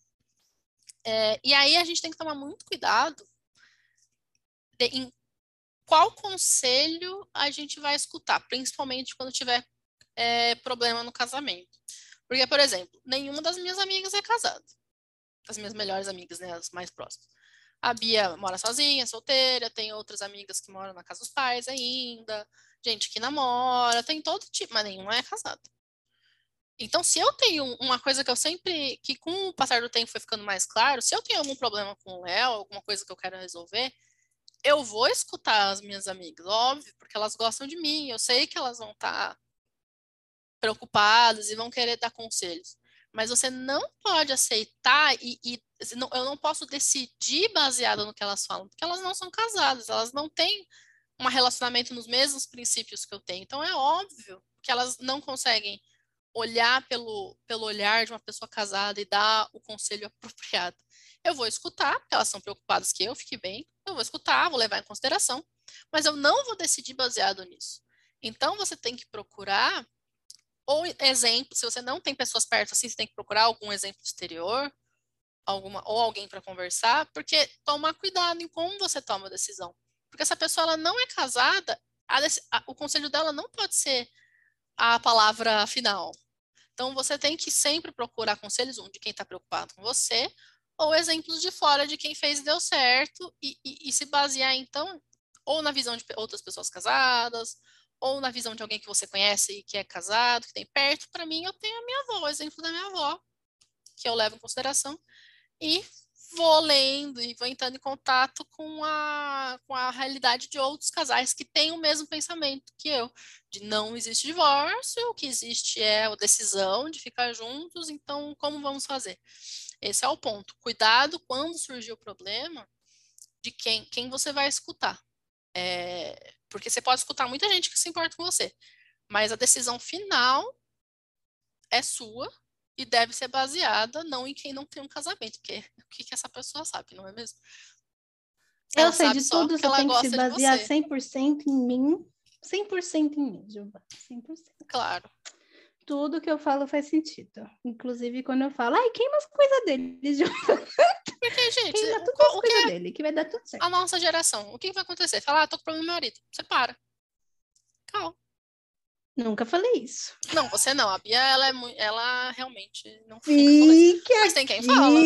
É, e aí a gente tem que tomar muito cuidado de, em qual conselho a gente vai escutar, principalmente quando tiver é, problema no casamento. Porque, por exemplo, nenhuma das minhas amigas é casada. As minhas melhores amigas, né, as mais próximas. A Bia mora sozinha, solteira, tem outras amigas que moram na casa dos pais ainda, gente que namora, tem todo tipo, mas nenhuma é casada. Então, se eu tenho uma coisa que eu sempre, que com o passar do tempo foi ficando mais claro, se eu tenho algum problema com o Léo, alguma coisa que eu quero resolver, eu vou escutar as minhas amigas, óbvio, porque elas gostam de mim, eu sei que elas vão estar tá preocupadas e vão querer dar conselhos. Mas você não pode aceitar e, e eu não posso decidir baseado no que elas falam, porque elas não são casadas, elas não têm um relacionamento nos mesmos princípios que eu tenho. Então é óbvio que elas não conseguem olhar pelo, pelo olhar de uma pessoa casada e dar o conselho apropriado. Eu vou escutar, porque elas são preocupadas que eu fique bem, eu vou escutar, vou levar em consideração, mas eu não vou decidir baseado nisso. Então você tem que procurar ou exemplo, se você não tem pessoas perto assim, você tem que procurar algum exemplo exterior, alguma, ou alguém para conversar, porque tomar cuidado em como você toma a decisão. Porque se a pessoa ela não é casada, a, a, o conselho dela não pode ser a palavra final. Então, você tem que sempre procurar conselhos, um, de quem está preocupado com você, ou exemplos de fora de quem fez e deu certo, e, e, e se basear, então, ou na visão de outras pessoas casadas, ou na visão de alguém que você conhece e que é casado, que tem perto. Para mim, eu tenho a minha avó, o exemplo da minha avó, que eu levo em consideração, e vou lendo e vou entrando em contato com a, com a realidade de outros casais que têm o mesmo pensamento que eu, de não existe divórcio, o que existe é a decisão de ficar juntos, então como vamos fazer? Esse é o ponto. Cuidado quando surgir o problema de quem, quem você vai escutar. É, porque você pode escutar muita gente que se importa com você, mas a decisão final é sua e deve ser baseada não em quem não tem um casamento, porque o que, que essa pessoa sabe, não é mesmo? Ela eu sei de tudo, você tem que se basear 100% em mim, 100% em mim, Juba, 100%. Claro. Tudo que eu falo faz sentido. Inclusive quando eu falo, ai, queima as coisas dele, Juba. Porque, gente, tudo as coisas é dele, que vai dar tudo certo. A nossa geração, o que vai acontecer? Falar, ah, tô com problema com meu marido. Você para. Calma. Nunca falei isso. Não, você não. A Bia, ela, é muito, ela realmente não Fique Mas tem quem fala.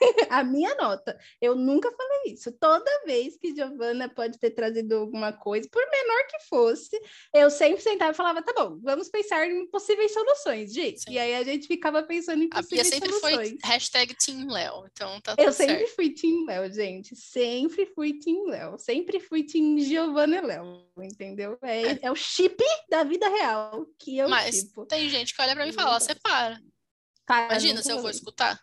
a minha nota. Eu nunca falei isso. Toda vez que Giovana pode ter trazido alguma coisa, por menor que fosse, eu sempre sentava e falava: tá bom, vamos pensar em possíveis soluções, gente. Sim. E aí a gente ficava pensando em possíveis soluções. A Bia sempre soluções. foi hashtag Team Léo, então tá Eu sempre certo. fui Team Léo, gente. Sempre fui Team Léo. Sempre fui Team Giovana e Léo, entendeu? É, é. é, o chip da vida real que eu Mas tipo. tem gente que olha pra mim e fala: separa. Cara, Imagina se eu vou escutar.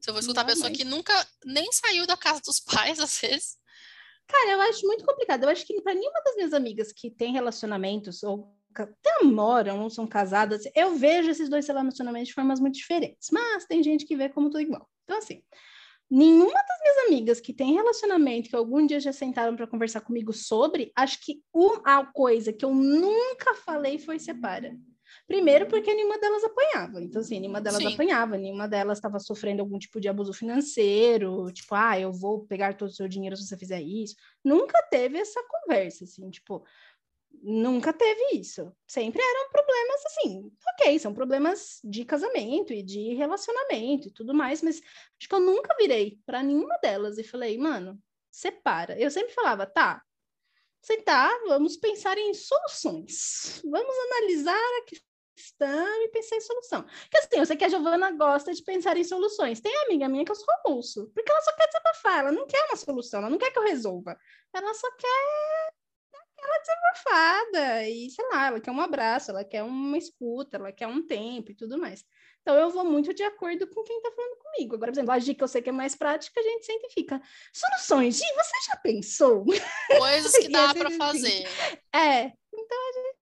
Se eu vou escutar a pessoa que nunca nem saiu da casa dos pais, às vezes. Cara, eu acho muito complicado. Eu acho que para nenhuma das minhas amigas que tem relacionamentos ou até namoram ou são casadas, eu vejo esses dois relacionamentos de formas muito diferentes. Mas tem gente que vê como tudo igual. Então, assim, nenhuma das minhas amigas que tem relacionamento, que algum dia já sentaram para conversar comigo sobre, acho que uma coisa que eu nunca falei foi separa. Primeiro, porque nenhuma delas apanhava. Então, assim, nenhuma delas Sim. apanhava, nenhuma delas estava sofrendo algum tipo de abuso financeiro, tipo, ah, eu vou pegar todo o seu dinheiro se você fizer isso. Nunca teve essa conversa, assim, tipo, nunca teve isso. Sempre eram problemas, assim, ok, são problemas de casamento e de relacionamento e tudo mais, mas acho que eu nunca virei para nenhuma delas e falei, mano, separa. Eu sempre falava, tá, sentar, vamos pensar em soluções. Vamos analisar a questão e pensar em solução. Porque assim, eu sei que a Giovana gosta de pensar em soluções. Tem amiga minha que eu sou avulso, porque ela só quer desabafar, ela não quer uma solução, ela não quer que eu resolva. Ela só quer aquela desabafada e, sei lá, ela quer um abraço, ela quer uma escuta, ela quer um tempo e tudo mais. Então, eu vou muito de acordo com quem está falando comigo. Agora, por exemplo, a dica que eu sei que é mais prática, a gente sempre fica. Soluções, Gi, você já pensou? Coisas que dá para fazer. É, então a gente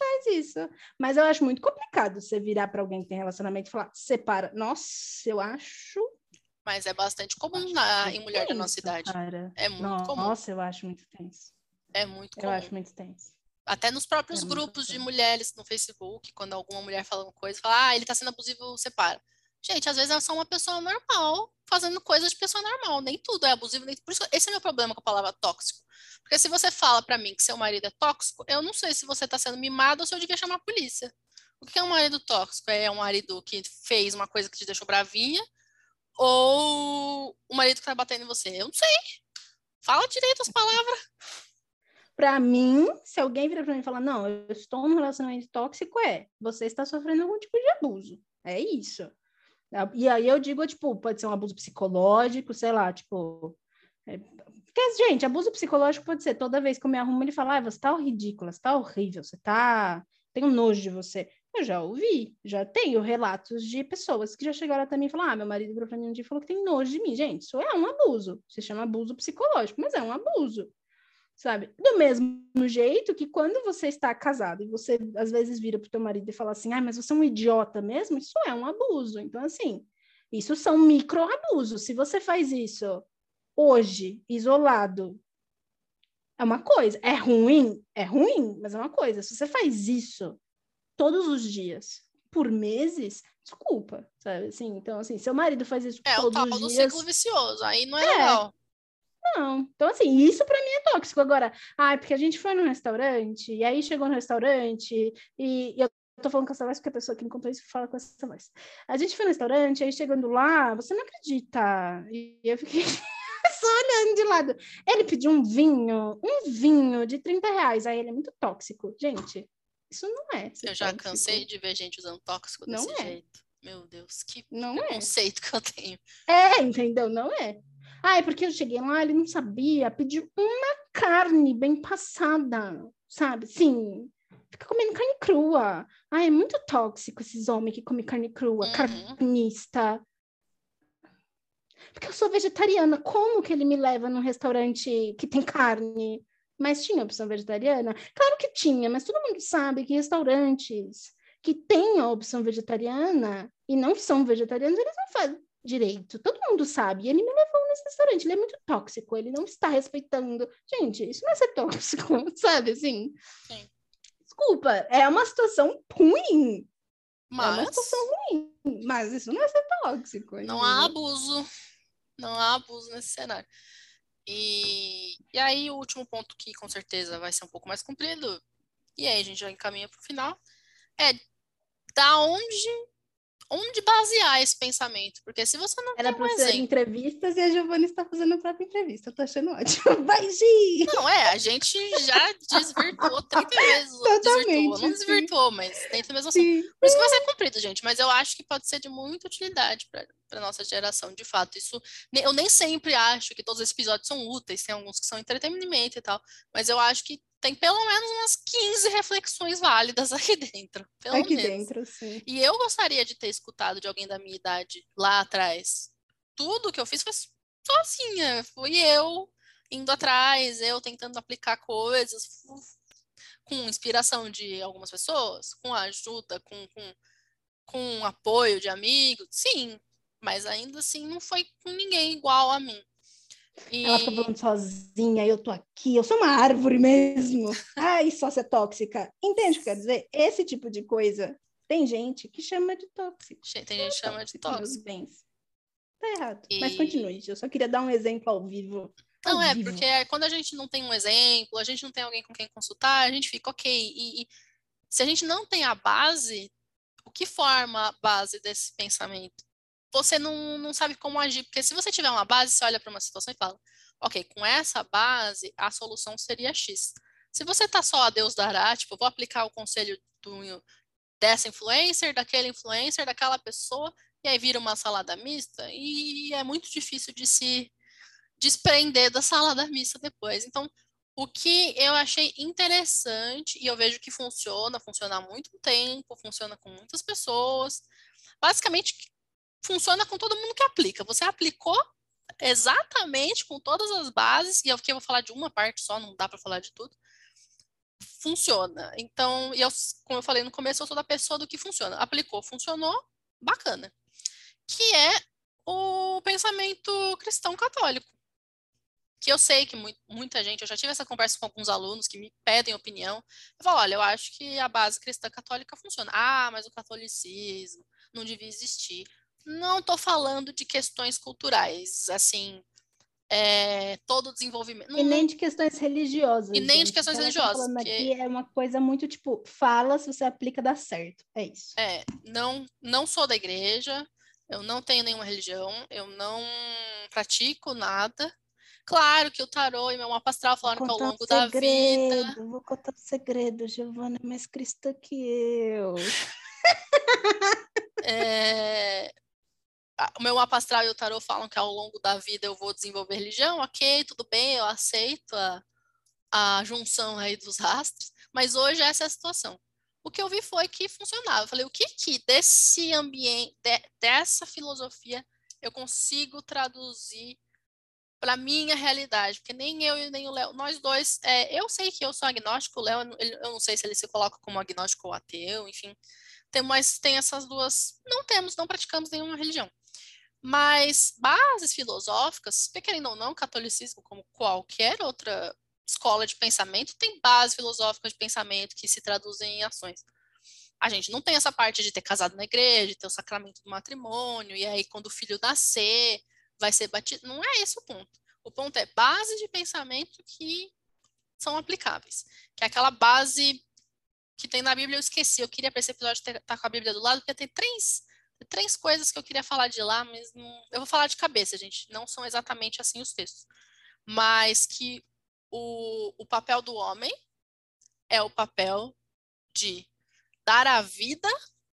faz isso. Mas eu acho muito complicado você virar para alguém que tem relacionamento e falar, separa. Nossa, eu acho. Mas é bastante comum na, em mulher tenso, da nossa idade. Cara. É muito nossa, comum. Nossa, eu acho muito tenso. É muito comum. Eu acho muito tenso. Até nos próprios é grupos de mulheres no Facebook, quando alguma mulher fala uma coisa, fala, ah, ele tá sendo abusivo, separa. Gente, às vezes é só uma pessoa normal fazendo coisas de pessoa normal. Nem tudo é abusivo. Nem... Por isso, esse é meu problema com a palavra tóxico. Porque se você fala para mim que seu marido é tóxico, eu não sei se você tá sendo mimado ou se eu devia chamar a polícia. O que é um marido tóxico? É um marido que fez uma coisa que te deixou bravinha? Ou o marido que tá batendo em você? Eu não sei. Fala direito as palavras. Para mim, se alguém virar para mim e falar, não, eu estou num relacionamento tóxico, é, você está sofrendo algum tipo de abuso. É isso. E aí eu digo, tipo, pode ser um abuso psicológico, sei lá, tipo. É... Porque, gente, abuso psicológico pode ser toda vez que eu me arrumo, ele fala, ah, você tá ridícula, você tá horrível, você tá. Tenho nojo de você. Eu já ouvi, já tenho relatos de pessoas que já chegaram até mim e falaram: ah, meu marido virou pra mim um dia e falou que tem nojo de mim. Gente, isso é um abuso. Se chama abuso psicológico, mas é um abuso sabe? Do mesmo jeito que quando você está casado e você às vezes vira para o teu marido e fala assim, ah, mas você é um idiota mesmo, isso é um abuso. Então, assim, isso são microabusos. Se você faz isso hoje, isolado, é uma coisa. É ruim? É ruim, mas é uma coisa. Se você faz isso todos os dias, por meses, desculpa, sabe? Assim, então, assim, seu marido faz isso é, todos os dias... É, o tal do ciclo vicioso, aí não é, é legal. Não. Então, assim, isso para mim é tóxico. Agora, ah, porque a gente foi no restaurante, e aí chegou no restaurante, e, e eu tô falando com essa voz porque a pessoa que me contou isso fala com essa voz. A gente foi no restaurante, aí chegando lá, você não acredita. E eu fiquei só olhando de lado. Ele pediu um vinho, um vinho de 30 reais. Aí ele é muito tóxico. Gente, isso não é. Eu já tóxico. cansei de ver gente usando tóxico desse não é. jeito. Meu Deus, que não conceito é. que eu tenho. É, entendeu? Não é. Ah, é porque eu cheguei lá, ele não sabia, pediu uma carne bem passada, sabe? Sim, fica comendo carne crua. Ah, é muito tóxico esses homens que comem carne crua, uhum. carnista. Porque eu sou vegetariana, como que ele me leva num restaurante que tem carne? Mas tinha opção vegetariana? Claro que tinha, mas todo mundo sabe que restaurantes que têm a opção vegetariana e não são vegetarianos, eles não fazem direito. Todo mundo sabe. E ele me levou nesse restaurante. Ele é muito tóxico. Ele não está respeitando. Gente, isso não é ser tóxico, sabe? Assim. Sim. Desculpa, é uma situação ruim. Mas... É uma situação ruim. Mas isso não é ser tóxico. Não há abuso. Não há abuso nesse cenário. E, e aí, o último ponto que com certeza vai ser um pouco mais comprido, e aí a gente já encaminha para o final, é da onde onde basear esse pensamento? Porque se você não Era tem um exemplo... entrevistas e a Giovana está fazendo a própria entrevista. Eu tô achando ótimo. Vai, Gi! Não, é, a gente já desvirtuou 30 vezes. Totalmente. Desvirtuou. Não desvirtuou, mas tem mesmo assim. Por isso que vai ser cumprido, gente. Mas eu acho que pode ser de muita utilidade para nossa geração, de fato. Isso eu nem sempre acho que todos os episódios são úteis, tem alguns que são entretenimento e tal, mas eu acho que tem pelo menos umas 15 reflexões válidas aqui dentro. aqui menos. dentro, sim. E eu gostaria de ter escutado de alguém da minha idade lá atrás. Tudo que eu fiz foi sozinha. Fui eu indo atrás, eu tentando aplicar coisas com inspiração de algumas pessoas, com ajuda, com, com, com apoio de amigos. Sim, mas ainda assim não foi com ninguém igual a mim. E... Ela fica falando sozinha, eu tô aqui, eu sou uma árvore mesmo. Ai, sócia tóxica. Entende o que quer dizer? Esse tipo de coisa. Tem gente que chama de tóxico. Tem gente que chama de tóxico. Bens. Tá errado. E... Mas continue, eu só queria dar um exemplo ao vivo. Ao não, é, vivo. porque quando a gente não tem um exemplo, a gente não tem alguém com quem consultar, a gente fica, ok. E, e se a gente não tem a base, o que forma a base desse pensamento? Você não, não sabe como agir. Porque se você tiver uma base, você olha para uma situação e fala, ok, com essa base, a solução seria X. Se você tá só a Deus dará, tipo, vou aplicar o conselho do, dessa influencer, daquele influencer, daquela pessoa, e aí vira uma salada mista, e é muito difícil de se desprender da salada mista depois. Então, o que eu achei interessante, e eu vejo que funciona, funciona há muito tempo, funciona com muitas pessoas, basicamente funciona com todo mundo que aplica. Você aplicou exatamente com todas as bases, e aqui eu vou falar de uma parte só, não dá para falar de tudo. Funciona. Então, eu, como eu falei no começo, eu sou da pessoa do que funciona. Aplicou, funcionou, bacana. Que é o pensamento cristão católico. Que eu sei que muita gente, eu já tive essa conversa com alguns alunos que me pedem opinião. Eu falo, olha, eu acho que a base cristã católica funciona. Ah, mas o catolicismo não devia existir. Não estou falando de questões culturais, assim, é, todo o desenvolvimento. E nem de questões religiosas. E nem gente. de questões tá religiosas. Porque... aqui é uma coisa muito tipo, fala se você aplica, dá certo. É isso. É, não, não sou da igreja, eu não tenho nenhuma religião, eu não pratico nada. Claro que o tarô e meu mapa astral falaram que ao longo um da vida. Vou contar um segredo, Giovana é mais cristã que eu. é, o meu mapa astral e o tarô falam que ao longo da vida eu vou desenvolver religião, ok, tudo bem, eu aceito a, a junção aí dos astros, mas hoje essa é a situação. O que eu vi foi que funcionava. Eu falei, o que que desse ambiente, de, dessa filosofia eu consigo traduzir para minha realidade? Porque nem eu e nem o Léo, nós dois, é, eu sei que eu sou agnóstico, o Léo, eu não sei se ele se coloca como agnóstico ou ateu, enfim, tem, mas tem essas duas, não temos, não praticamos nenhuma religião. Mas bases filosóficas, querendo ou não, o catolicismo, como qualquer outra escola de pensamento, tem bases filosóficas de pensamento que se traduzem em ações. A gente não tem essa parte de ter casado na igreja, ter o sacramento do matrimônio, e aí quando o filho nascer, vai ser batido. Não é esse o ponto. O ponto é base de pensamento que são aplicáveis. Que é aquela base que tem na Bíblia, eu esqueci. Eu queria para esse episódio estar tá com a Bíblia do lado, porque tem três, três coisas que eu queria falar de lá, mas não, eu vou falar de cabeça, gente. Não são exatamente assim os textos. Mas que o, o papel do homem é o papel de dar a vida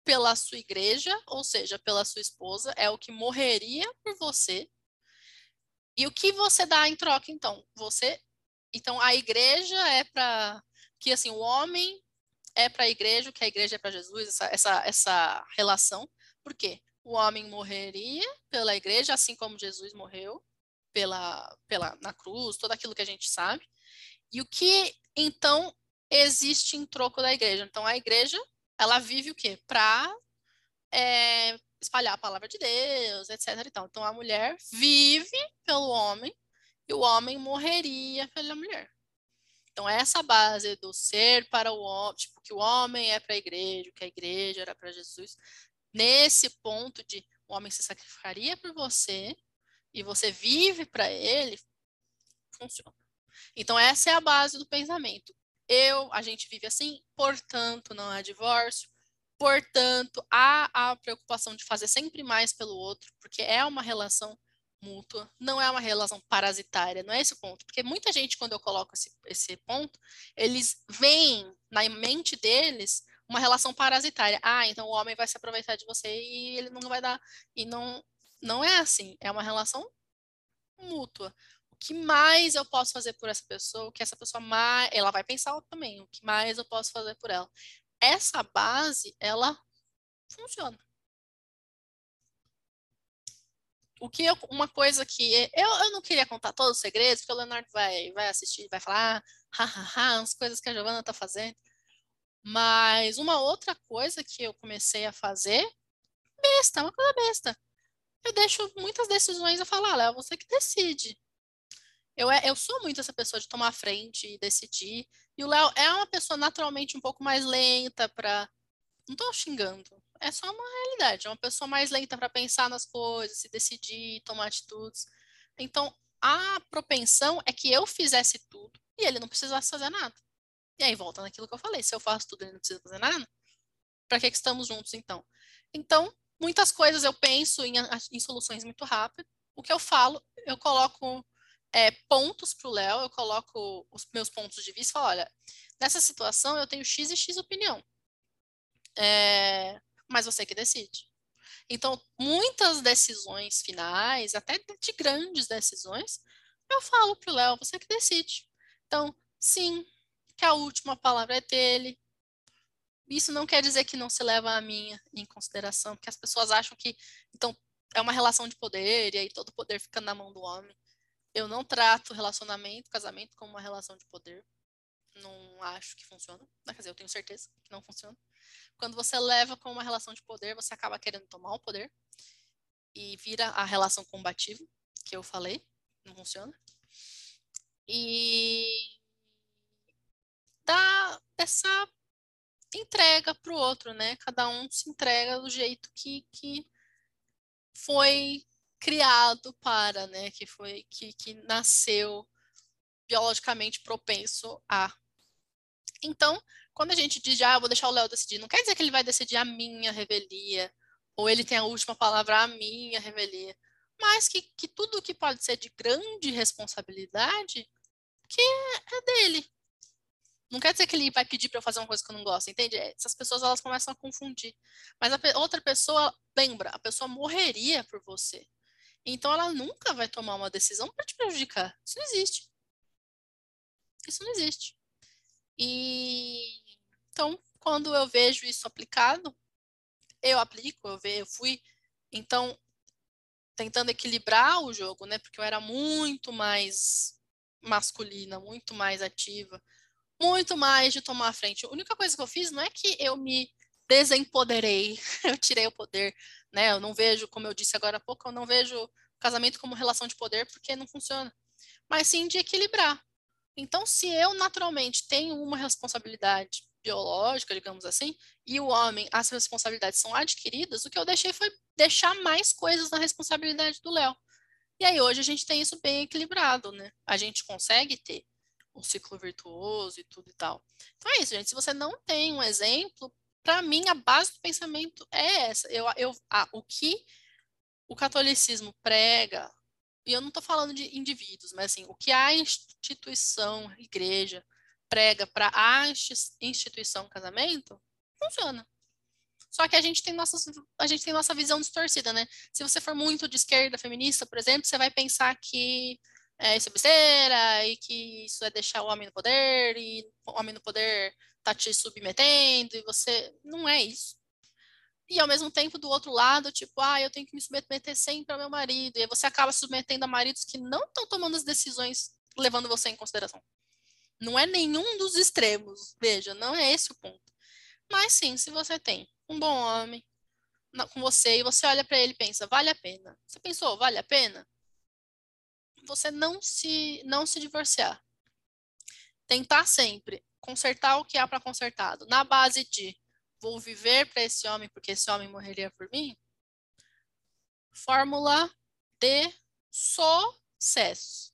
pela sua igreja, ou seja, pela sua esposa, é o que morreria por você. E o que você dá em troca, então? Você, então a igreja é para que assim o homem é para a igreja, que a igreja é para Jesus, essa, essa, essa relação. Por quê? O homem morreria pela igreja, assim como Jesus morreu pela, pela, na cruz, tudo aquilo que a gente sabe. E o que, então, existe em troco da igreja? Então, a igreja, ela vive o quê? Para é, espalhar a palavra de Deus, etc. Então, a mulher vive pelo homem e o homem morreria pela mulher. Então, essa base do ser para o homem, tipo, que o homem é para a igreja, que a igreja era para Jesus, nesse ponto de o homem se sacrificaria por você e você vive para ele, funciona. Então, essa é a base do pensamento. Eu, a gente vive assim, portanto, não há divórcio, portanto, há a preocupação de fazer sempre mais pelo outro, porque é uma relação mútua, não é uma relação parasitária, não é esse o ponto. Porque muita gente, quando eu coloco esse, esse ponto, eles veem na mente deles uma relação parasitária. Ah, então o homem vai se aproveitar de você e ele não vai dar. E não, não é assim. É uma relação mútua. O que mais eu posso fazer por essa pessoa? O que essa pessoa mais. Ela vai pensar também. O que mais eu posso fazer por ela? Essa base, ela funciona. o que eu, uma coisa que eu, eu não queria contar todos os segredos, porque o Leonardo vai, vai assistir, vai falar, hahaha, as coisas que a Giovana tá fazendo. Mas uma outra coisa que eu comecei a fazer, besta, uma coisa besta. Eu deixo muitas decisões a falar, Léo, você que decide. Eu, é, eu sou muito essa pessoa de tomar frente e decidir. E o Léo é uma pessoa naturalmente um pouco mais lenta para. Não tô xingando, é só uma realidade. É uma pessoa mais lenta para pensar nas coisas, se decidir, tomar atitudes. Então, a propensão é que eu fizesse tudo e ele não precisasse fazer nada. E aí volta naquilo que eu falei: se eu faço tudo ele não precisa fazer nada, para que, que estamos juntos então? Então, muitas coisas eu penso em, em soluções muito rápido. O que eu falo, eu coloco é, pontos para o Léo, eu coloco os meus pontos de vista falo: olha, nessa situação eu tenho X e X opinião. É, mas você que decide. Então, muitas decisões finais, até de grandes decisões, eu falo para o Léo, você que decide. Então, sim, que a última palavra é dele. Isso não quer dizer que não se leva a minha em consideração, porque as pessoas acham que, então, é uma relação de poder e aí todo o poder fica na mão do homem. Eu não trato relacionamento, casamento como uma relação de poder. Não acho que funciona. Quer dizer, eu tenho certeza que não funciona. Quando você leva com uma relação de poder, você acaba querendo tomar o poder e vira a relação combativa, que eu falei, não funciona. E dá essa entrega para o outro, né? Cada um se entrega do jeito que, que foi criado para, né? Que foi que, que nasceu biologicamente propenso a. Então, quando a gente diz, ah, vou deixar o Léo decidir, não quer dizer que ele vai decidir a minha revelia, ou ele tem a última palavra, a minha revelia, mas que, que tudo que pode ser de grande responsabilidade, que é, é dele. Não quer dizer que ele vai pedir para eu fazer uma coisa que eu não gosto, entende? Essas pessoas elas começam a confundir. Mas a outra pessoa, lembra, a pessoa morreria por você. Então ela nunca vai tomar uma decisão para te prejudicar. Isso não existe. Isso não existe. E então, quando eu vejo isso aplicado, eu aplico, eu, ve, eu fui, então, tentando equilibrar o jogo, né? Porque eu era muito mais masculina, muito mais ativa, muito mais de tomar a frente. A única coisa que eu fiz não é que eu me desempoderei, eu tirei o poder, né? Eu não vejo, como eu disse agora há pouco, eu não vejo casamento como relação de poder porque não funciona. Mas sim de equilibrar. Então, se eu naturalmente tenho uma responsabilidade biológica, digamos assim, e o homem, as responsabilidades são adquiridas, o que eu deixei foi deixar mais coisas na responsabilidade do Léo. E aí hoje a gente tem isso bem equilibrado, né? A gente consegue ter um ciclo virtuoso e tudo e tal. Então é isso, gente. Se você não tem um exemplo, para mim a base do pensamento é essa. Eu, eu, ah, o que o catolicismo prega, e eu não estou falando de indivíduos, mas assim, o que a instituição, a igreja, prega para a instituição casamento, funciona. Só que a gente tem nossas, a gente tem nossa visão distorcida, né? Se você for muito de esquerda feminista, por exemplo, você vai pensar que é, isso é besteira e que isso é deixar o homem no poder e o homem no poder tá te submetendo e você não é isso. E ao mesmo tempo, do outro lado, tipo, ah, eu tenho que me submeter sempre ao meu marido. E você acaba submetendo a maridos que não estão tomando as decisões levando você em consideração. Não é nenhum dos extremos, veja, não é esse o ponto. Mas sim, se você tem um bom homem com você e você olha para ele e pensa, vale a pena. Você pensou, vale a pena? Você não se não se divorciar. Tentar sempre consertar o que há para consertado, na base de vou viver para esse homem porque esse homem morreria por mim. Fórmula de sucesso.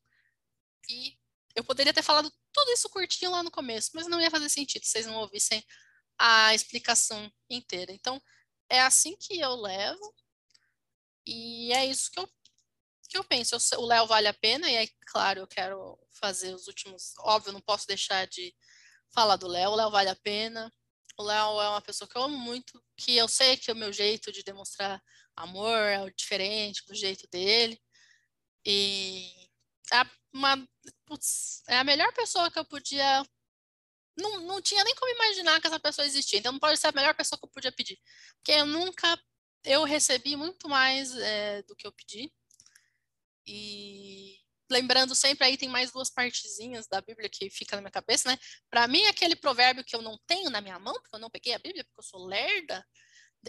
E eu poderia ter falado tudo isso curtinho lá no começo, mas não ia fazer sentido se vocês não ouvissem a explicação inteira. Então, é assim que eu levo, e é isso que eu, que eu penso. O Léo vale a pena, e aí, claro, eu quero fazer os últimos. Óbvio, não posso deixar de falar do Léo. O Léo vale a pena. O Léo é uma pessoa que eu amo muito, que eu sei que é o meu jeito de demonstrar amor é o diferente do jeito dele. E é uma, putz, é a melhor pessoa que eu podia não, não tinha nem como imaginar que essa pessoa existia. Então não pode ser a melhor pessoa que eu podia pedir. Porque eu nunca. Eu recebi muito mais é, do que eu pedi. E lembrando sempre aí tem mais duas partezinhas da Bíblia que fica na minha cabeça, né? Para mim aquele provérbio que eu não tenho na minha mão, porque eu não peguei a Bíblia, porque eu sou lerda,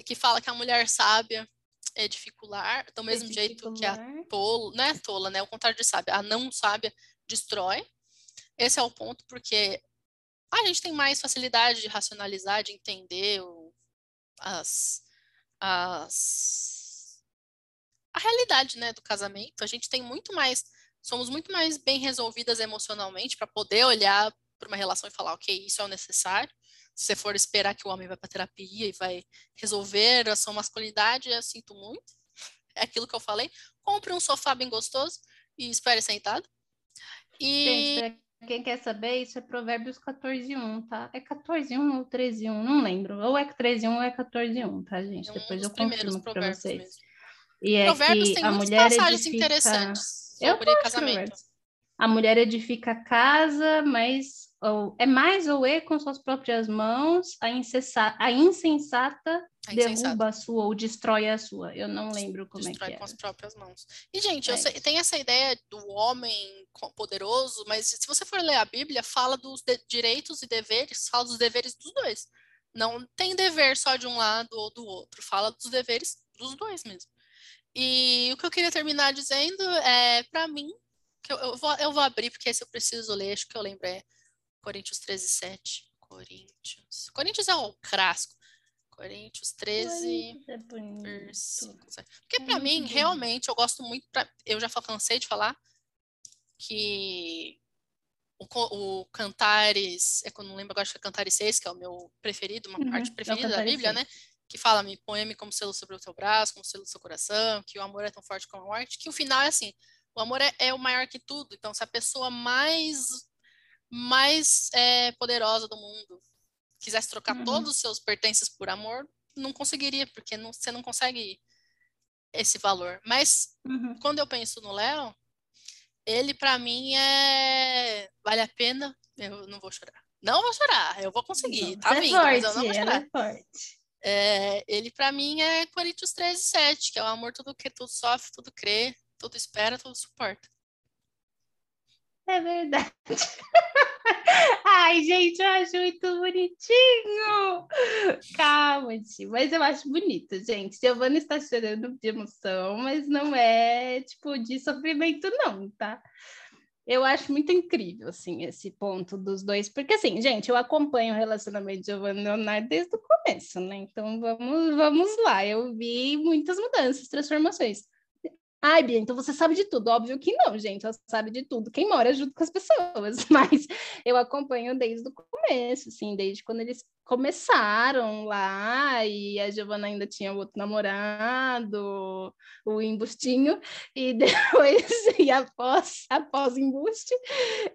que fala que a mulher sábia é dificular, do mesmo jeito que a tola, não é tola, né? O contrário de sábia, a não sábia destrói. Esse é o ponto, porque a gente tem mais facilidade de racionalizar, de entender o, as, as, a realidade né, do casamento. A gente tem muito mais, somos muito mais bem resolvidas emocionalmente para poder olhar para uma relação e falar, ok, isso é o necessário. Se você for esperar que o homem vá para terapia e vai resolver a sua masculinidade, eu sinto muito. É aquilo que eu falei. Compre um sofá bem gostoso e espere sentado. E... Gente, quem quer saber, isso é Provérbios 14, 1, tá? É 14, 1 ou 13, 1, não lembro. Ou é 13, 1 ou é 14, 1, tá, gente? É um Depois eu confirmo para vocês. Mesmo. E é provérbios que tem a mulher passagens edifica... interessantes sobre eu casamento. A mulher edifica a casa, mas ou, é mais ou é com suas próprias mãos, a, insensata, a insensata a derruba a sua ou destrói a sua. Eu não lembro como destrói é que é. com as próprias mãos. E, gente, é. sei, tem essa ideia do homem poderoso, mas se você for ler a Bíblia, fala dos direitos e deveres, fala dos deveres dos dois. Não tem dever só de um lado ou do outro, fala dos deveres dos dois mesmo. E o que eu queria terminar dizendo é, para mim, que eu, eu, vou, eu vou abrir, porque esse eu preciso ler, acho que eu lembro, é Coríntios 13, 7. Coríntios. Coríntios é o clássico. Coríntios 13, é versículo Porque para é mim, bonito. realmente, eu gosto muito, pra, eu já cansei de falar que o, o Cantares, é eu não lembro agora, acho que é Cantares 6, que é o meu preferido, uma uhum, parte é preferida é da Bíblia, 6. né? Que fala, me põe-me como selo sobre o teu braço, como selo do seu coração, que o amor é tão forte como a morte, que o final é assim, o amor é, é o maior que tudo, então se a pessoa mais mais é, poderosa do mundo quisesse trocar uhum. todos os seus pertences por amor, não conseguiria, porque não, você não consegue esse valor. Mas uhum. quando eu penso no Léo, ele para mim é vale a pena. Eu não vou chorar. Não vou chorar, eu vou conseguir, tá é vindo, forte, mas eu não vou chorar. É forte. É, ele para mim é Coríntios 13, 7, que é o amor tudo que tudo sofre, tudo crê, tudo espera, tudo suporta. É verdade. Ai, gente, eu acho muito bonitinho. Calma, tio. Mas eu acho bonito, gente. Giovana está chorando de emoção, mas não é, tipo, de sofrimento, não, tá? Eu acho muito incrível, assim, esse ponto dos dois. Porque, assim, gente, eu acompanho o relacionamento de Giovanna e Leonardo desde o começo, né? Então, vamos, vamos lá. Eu vi muitas mudanças, transformações. Ai, Bia, então você sabe de tudo. Óbvio que não, gente. Ela sabe de tudo. Quem mora junto com as pessoas. Mas eu acompanho desde o começo, assim, desde quando eles começaram lá e a Giovana ainda tinha outro namorado, o embustinho, e depois, e após, após embuste,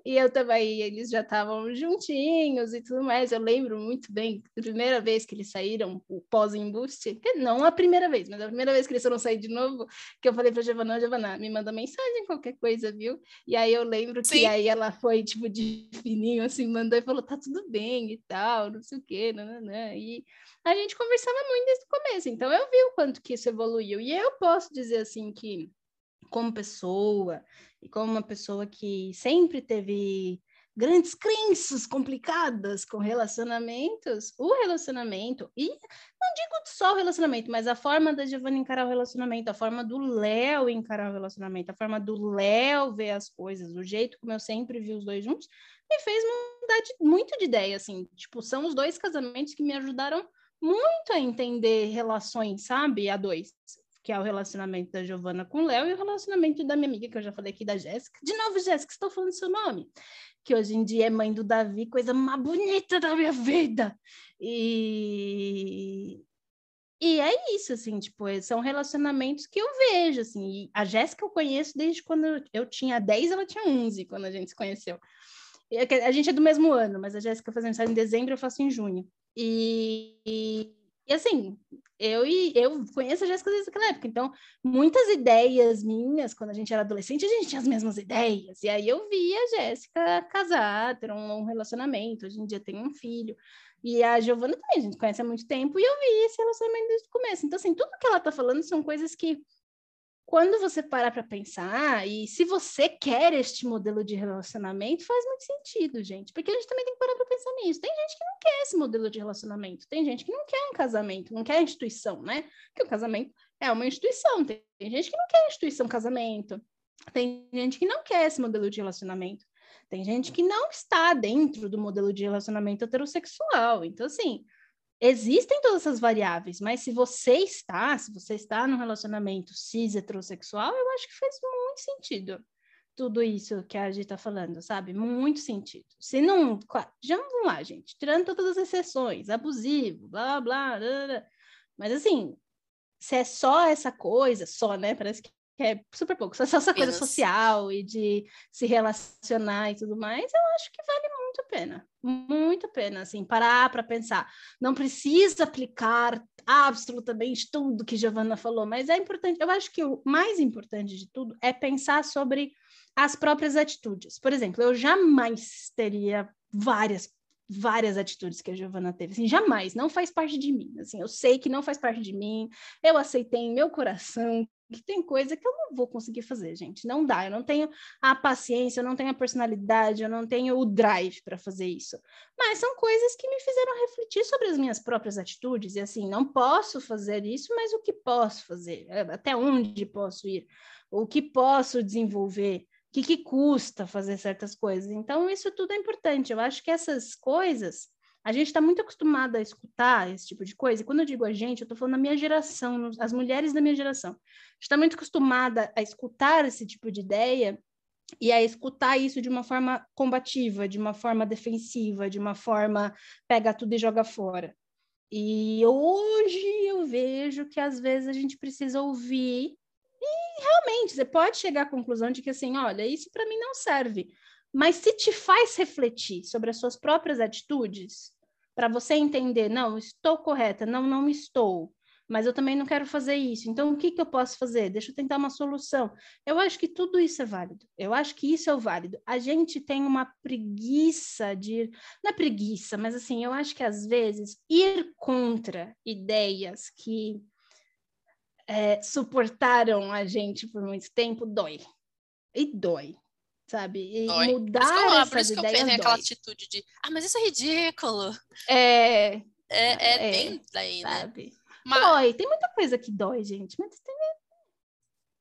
e eu também, eles já estavam juntinhos e tudo mais. Eu lembro muito bem, a primeira vez que eles saíram, o pós-embuste, não a primeira vez, mas a primeira vez que eles foram sair de novo, que eu falei para Giovana, Giovana, me manda mensagem, qualquer coisa, viu? E aí eu lembro Sim. que aí ela foi, tipo, de fininho, assim, mandou e falou, tá tudo bem e tal, não sei o quê, E a gente conversava muito desde o começo, então eu vi o quanto que isso evoluiu. E eu posso dizer assim que, como pessoa, e como uma pessoa que sempre teve grandes crenças complicadas com relacionamentos, o relacionamento, e não digo só o relacionamento, mas a forma da Giovanna encarar o relacionamento, a forma do Léo encarar o relacionamento, a forma do Léo ver as coisas, o jeito como eu sempre vi os dois juntos, me fez mudar de, muito de ideia, assim. Tipo, são os dois casamentos que me ajudaram muito a entender relações, sabe? A dois. Que é o relacionamento da Giovana com o Léo e o relacionamento da minha amiga, que eu já falei aqui, da Jéssica. De novo, Jéssica, estou falando seu nome. Que hoje em dia é mãe do Davi, coisa mais bonita da minha vida. E, e é isso, assim, tipo, são relacionamentos que eu vejo, assim. a Jéssica eu conheço desde quando eu tinha 10, ela tinha 11, quando a gente se conheceu. A gente é do mesmo ano, mas a Jéssica faz aniversário em dezembro, eu faço em junho. E, e, e assim, eu e eu conheço a Jéssica desde aquela época, então muitas ideias minhas, quando a gente era adolescente, a gente tinha as mesmas ideias. E aí eu vi a Jéssica casar, ter um, um relacionamento, hoje em dia tem um filho. E a Giovana também, a gente conhece há muito tempo, e eu vi esse relacionamento desde o começo. Então, assim, tudo que ela tá falando são coisas que quando você para para pensar, e se você quer este modelo de relacionamento, faz muito sentido, gente, porque a gente também tem que parar para pensar nisso. Tem gente que não quer esse modelo de relacionamento, tem gente que não quer um casamento, não quer instituição, né? Porque o casamento é uma instituição, tem gente que não quer instituição casamento, tem gente que não quer esse modelo de relacionamento, tem gente que não está dentro do modelo de relacionamento heterossexual. Então, assim, existem todas essas variáveis, mas se você está, se você está num relacionamento cis heterossexual, eu acho que faz muito sentido tudo isso que a gente está falando, sabe? Muito sentido. Se não, já vamos lá, gente, tirando todas as exceções, abusivo, blá, blá, blá, blá. mas assim, se é só essa coisa, só, né? Parece que é super pouco, só essa coisa social e de se relacionar e tudo mais, eu acho que vale muito pena, muito a pena, assim, parar para pensar. Não precisa aplicar absolutamente tudo que Giovanna falou, mas é importante, eu acho que o mais importante de tudo é pensar sobre as próprias atitudes. Por exemplo, eu jamais teria várias várias atitudes que a Giovana teve, assim, jamais, não faz parte de mim, assim, eu sei que não faz parte de mim, eu aceitei em meu coração que tem coisa que eu não vou conseguir fazer, gente. Não dá. Eu não tenho a paciência, eu não tenho a personalidade, eu não tenho o drive para fazer isso. Mas são coisas que me fizeram refletir sobre as minhas próprias atitudes. E assim, não posso fazer isso, mas o que posso fazer? É, até onde posso ir? O que posso desenvolver? O que, que custa fazer certas coisas? Então, isso tudo é importante. Eu acho que essas coisas a gente está muito acostumada a escutar esse tipo de coisa, e quando eu digo a gente, eu estou falando da minha geração, as mulheres da minha geração. A gente está muito acostumada a escutar esse tipo de ideia e a escutar isso de uma forma combativa, de uma forma defensiva, de uma forma pega tudo e joga fora. E hoje eu vejo que às vezes a gente precisa ouvir e realmente você pode chegar à conclusão de que assim, olha, isso para mim não serve. Mas se te faz refletir sobre as suas próprias atitudes, para você entender, não, estou correta, não, não estou, mas eu também não quero fazer isso. Então, o que, que eu posso fazer? Deixa eu tentar uma solução. Eu acho que tudo isso é válido. Eu acho que isso é válido. A gente tem uma preguiça de. Não é preguiça, mas assim, eu acho que às vezes ir contra ideias que é, suportaram a gente por muito tempo dói. E dói sabe? E Dói. mudar que eu, essas por isso que eu tenho aquela atitude de, ah, mas isso é ridículo. É, É, é, É, bem daí, né? sabe? Mas, Dói, tem muita coisa que dói, gente, mas tem...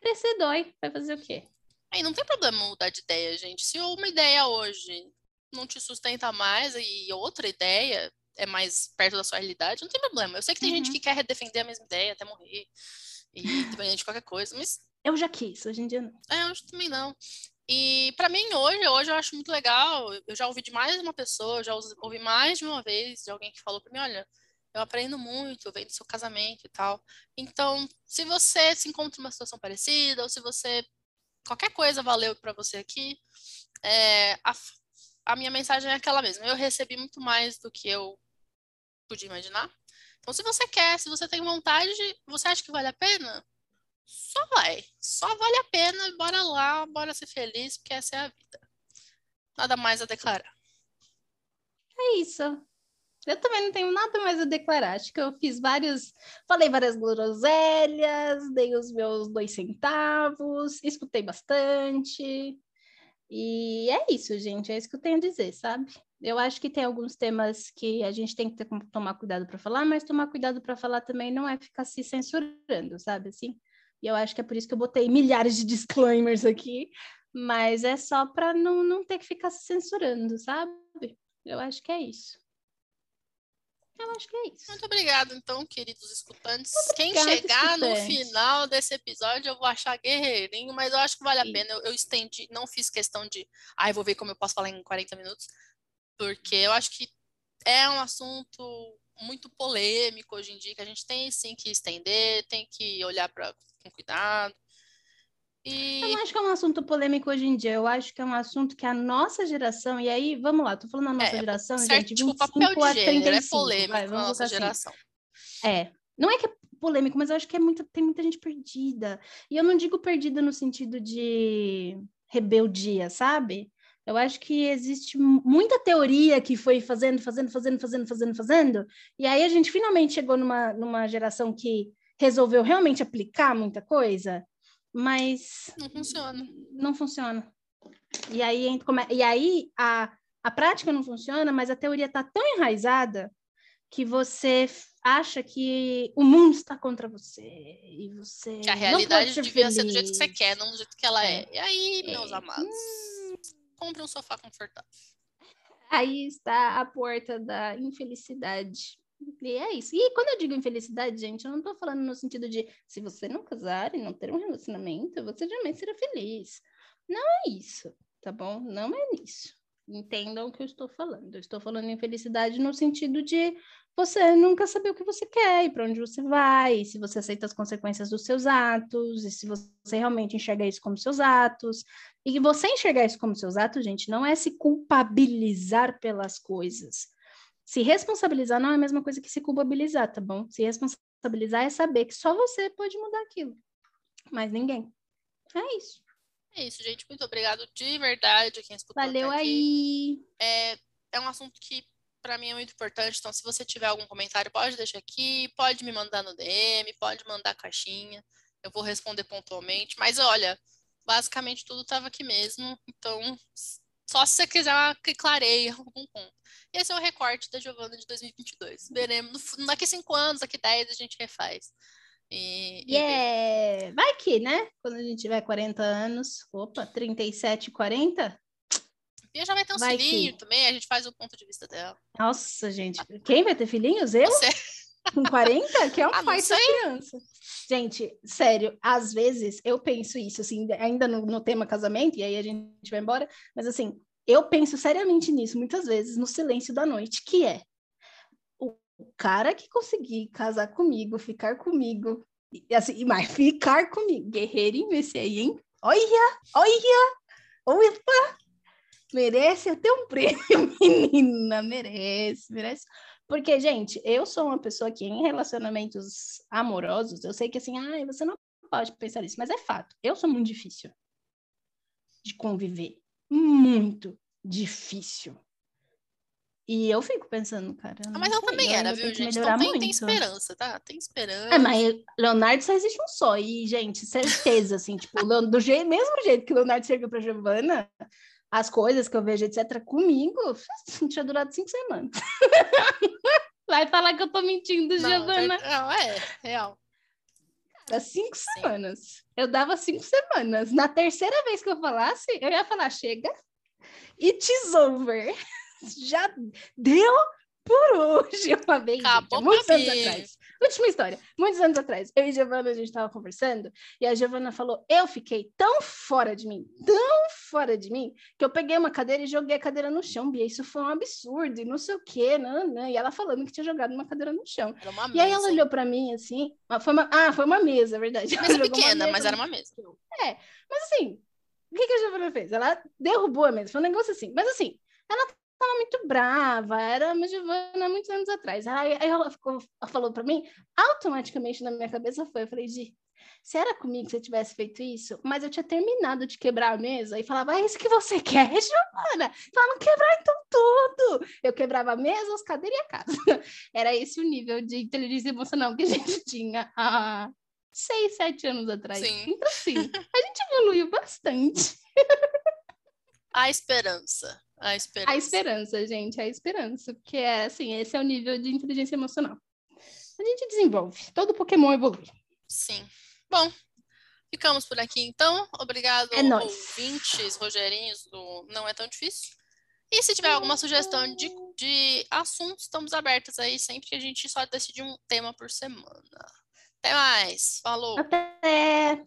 crescer dói, vai fazer o quê? aí não tem problema mudar de ideia, gente. Se uma ideia hoje não te sustenta mais e outra ideia é mais perto da sua realidade, não tem problema. Eu sei que tem gente Uhum. que quer defender a mesma ideia até morrer, e independente de qualquer coisa, mas eu já quis, hoje em dia não. É, eu também não. E para mim hoje, hoje eu acho muito legal. Eu já ouvi de mais de uma pessoa, já ouvi mais de uma vez de alguém que falou para mim, olha, eu aprendo muito, vendo seu casamento e tal. Então, se você se encontra numa situação parecida, ou se você qualquer coisa valeu para você aqui, é, a, a minha mensagem é aquela mesma. Eu recebi muito mais do que eu podia imaginar. Então, se você quer, se você tem vontade, você acha que vale a pena? Só vai. Só vale a pena. Bora lá, bora ser feliz, porque essa é a vida. Nada mais a declarar. É isso. Eu também não tenho nada mais a declarar. Acho que eu fiz vários. Falei várias groselhas, dei os meus dois centavos, escutei bastante. E é isso, gente. É isso que eu tenho a dizer, sabe? Eu acho que tem alguns temas que a gente tem que ter, tomar cuidado para falar, mas tomar cuidado para falar também não é ficar se censurando, sabe? Assim, e eu acho que é por isso que eu botei milhares de disclaimers aqui, mas é só para não, não ter que ficar se censurando, sabe? Eu acho que é isso. Eu acho que é isso. Muito obrigada, então, queridos escutantes. Quem chegar no final desse episódio, eu vou achar guerreirinho, mas eu acho que vale a pena. Eu, eu estendi, não fiz questão de, ah, vou ver como eu posso falar em 40 minutos, porque eu acho que é um assunto muito polêmico hoje em dia, que a gente tem sim que estender, tem que olhar para com cuidado. E... Eu não acho que é um assunto polêmico hoje em dia, eu acho que é um assunto que a nossa geração, e aí, vamos lá, tô falando da nossa é, geração, certo, gente, tipo, 25 papel de a 35, é polêmico vai, vamos nossa assim. geração. É, não é que é polêmico, mas eu acho que é muita, tem muita gente perdida. E eu não digo perdida no sentido de rebeldia, sabe? Eu acho que existe muita teoria que foi fazendo, fazendo, fazendo, fazendo, fazendo, fazendo, e aí a gente finalmente chegou numa, numa geração que resolveu realmente aplicar muita coisa, mas. Não funciona. Não funciona. E aí, e aí a, a prática não funciona, mas a teoria está tão enraizada que você acha que o mundo está contra você e você que a realidade devia feliz. ser do jeito que você quer, não do jeito que ela é. é. E aí, é. meus amados, hum... compre um sofá confortável. Aí está a porta da infelicidade. E é isso. E quando eu digo infelicidade, gente, eu não estou falando no sentido de se você não casar e não ter um relacionamento, você jamais será feliz. Não é isso, tá bom? Não é isso. Entendam o que eu estou falando. Eu estou falando infelicidade no sentido de você nunca saber o que você quer e para onde você vai, se você aceita as consequências dos seus atos, e se você realmente enxerga isso como seus atos. E você enxergar isso como seus atos, gente, não é se culpabilizar pelas coisas se responsabilizar não é a mesma coisa que se culpabilizar, tá bom? Se responsabilizar é saber que só você pode mudar aquilo, mas ninguém. É isso. É isso, gente. Muito obrigado de verdade a quem escutou. Valeu aí. É, é um assunto que para mim é muito importante. Então, se você tiver algum comentário, pode deixar aqui, pode me mandar no DM, pode mandar caixinha. Eu vou responder pontualmente. Mas olha, basicamente tudo estava aqui mesmo. Então, só se você quiser que clareie algum ponto. E esse é o recorte da Giovana de 2022. Veremos. Daqui cinco anos, daqui dez, a gente refaz. E, yeah. E... Vai que, né? Quando a gente tiver 40 anos. Opa, 37, 40? E já vai ter um vai filhinho que... também, a gente faz o ponto de vista dela. Nossa, gente. Quem vai ter filhinhos? Eu? Você. Com 40? Que é um ah, pai da criança. Gente, sério, às vezes eu penso isso, assim, ainda no, no tema casamento, e aí a gente vai embora, mas assim, eu penso seriamente nisso muitas vezes no silêncio da noite, que é o cara que conseguir casar comigo, ficar comigo, assim, mas ficar comigo, guerreirinho esse aí, hein? Olha, olha, opa, merece até um prêmio, menina, merece, merece porque, gente, eu sou uma pessoa que em relacionamentos amorosos, eu sei que assim, ah, você não pode pensar isso, mas é fato. Eu sou muito difícil de conviver. Muito difícil. E eu fico pensando, cara. Ah, mas eu sei, também eu era, viu, gente? Então tem, tem, esperança, tá? Tem esperança. É, mas Leonardo só existe um só. E, gente, certeza, assim, tipo, do jeito, mesmo jeito que Leonardo serviu pra Giovana, as coisas que eu vejo, etc., comigo, tinha durado cinco semanas. Vai falar que eu tô mentindo, não, Giovana. Não, é, real. Cara, cinco Sim. semanas. Eu dava cinco semanas. Na terceira vez que eu falasse, eu ia falar, chega, it's over. Já deu por hoje uma vez, Acabou gente, muitos anos atrás. Última história. Muitos anos atrás, eu e a Giovana, a gente estava conversando, e a Giovana falou: Eu fiquei tão fora de mim, tão fora de mim, que eu peguei uma cadeira e joguei a cadeira no chão. Bia, isso foi um absurdo, e não sei o quê, não. E ela falando que tinha jogado uma cadeira no chão. e aí ela olhou para mim assim, ah, foi uma, ah, foi uma mesa, é verdade. Mesa pequena, mesa mas era uma mesa. É, mas assim, o que, que a Giovana fez? Ela derrubou a mesa, foi um negócio assim. Mas assim, ela estava muito brava, era uma Giovana muitos anos atrás. Aí, aí ela ficou, falou para mim, automaticamente na minha cabeça foi, eu falei, Gi, se era comigo que você tivesse feito isso, mas eu tinha terminado de quebrar a mesa e falava, é isso que você quer, Giovana? Fala, não quebrar então tudo. Eu quebrava a mesa, as cadeiras e a casa. Era esse o nível de inteligência emocional que a gente tinha há seis, sete anos atrás. Sim. Então, sim, a gente evoluiu bastante. A esperança. A esperança. A esperança, gente, a esperança. Porque é assim, esse é o nível de inteligência emocional. A gente desenvolve. Todo Pokémon evolui. Sim. Bom, ficamos por aqui então. Obrigado, é ouvintes, Rogerinhos do Não É Tão Difícil. E se tiver alguma sugestão de, de assuntos, estamos abertos aí sempre que a gente só decide um tema por semana. Até mais. Falou. Até.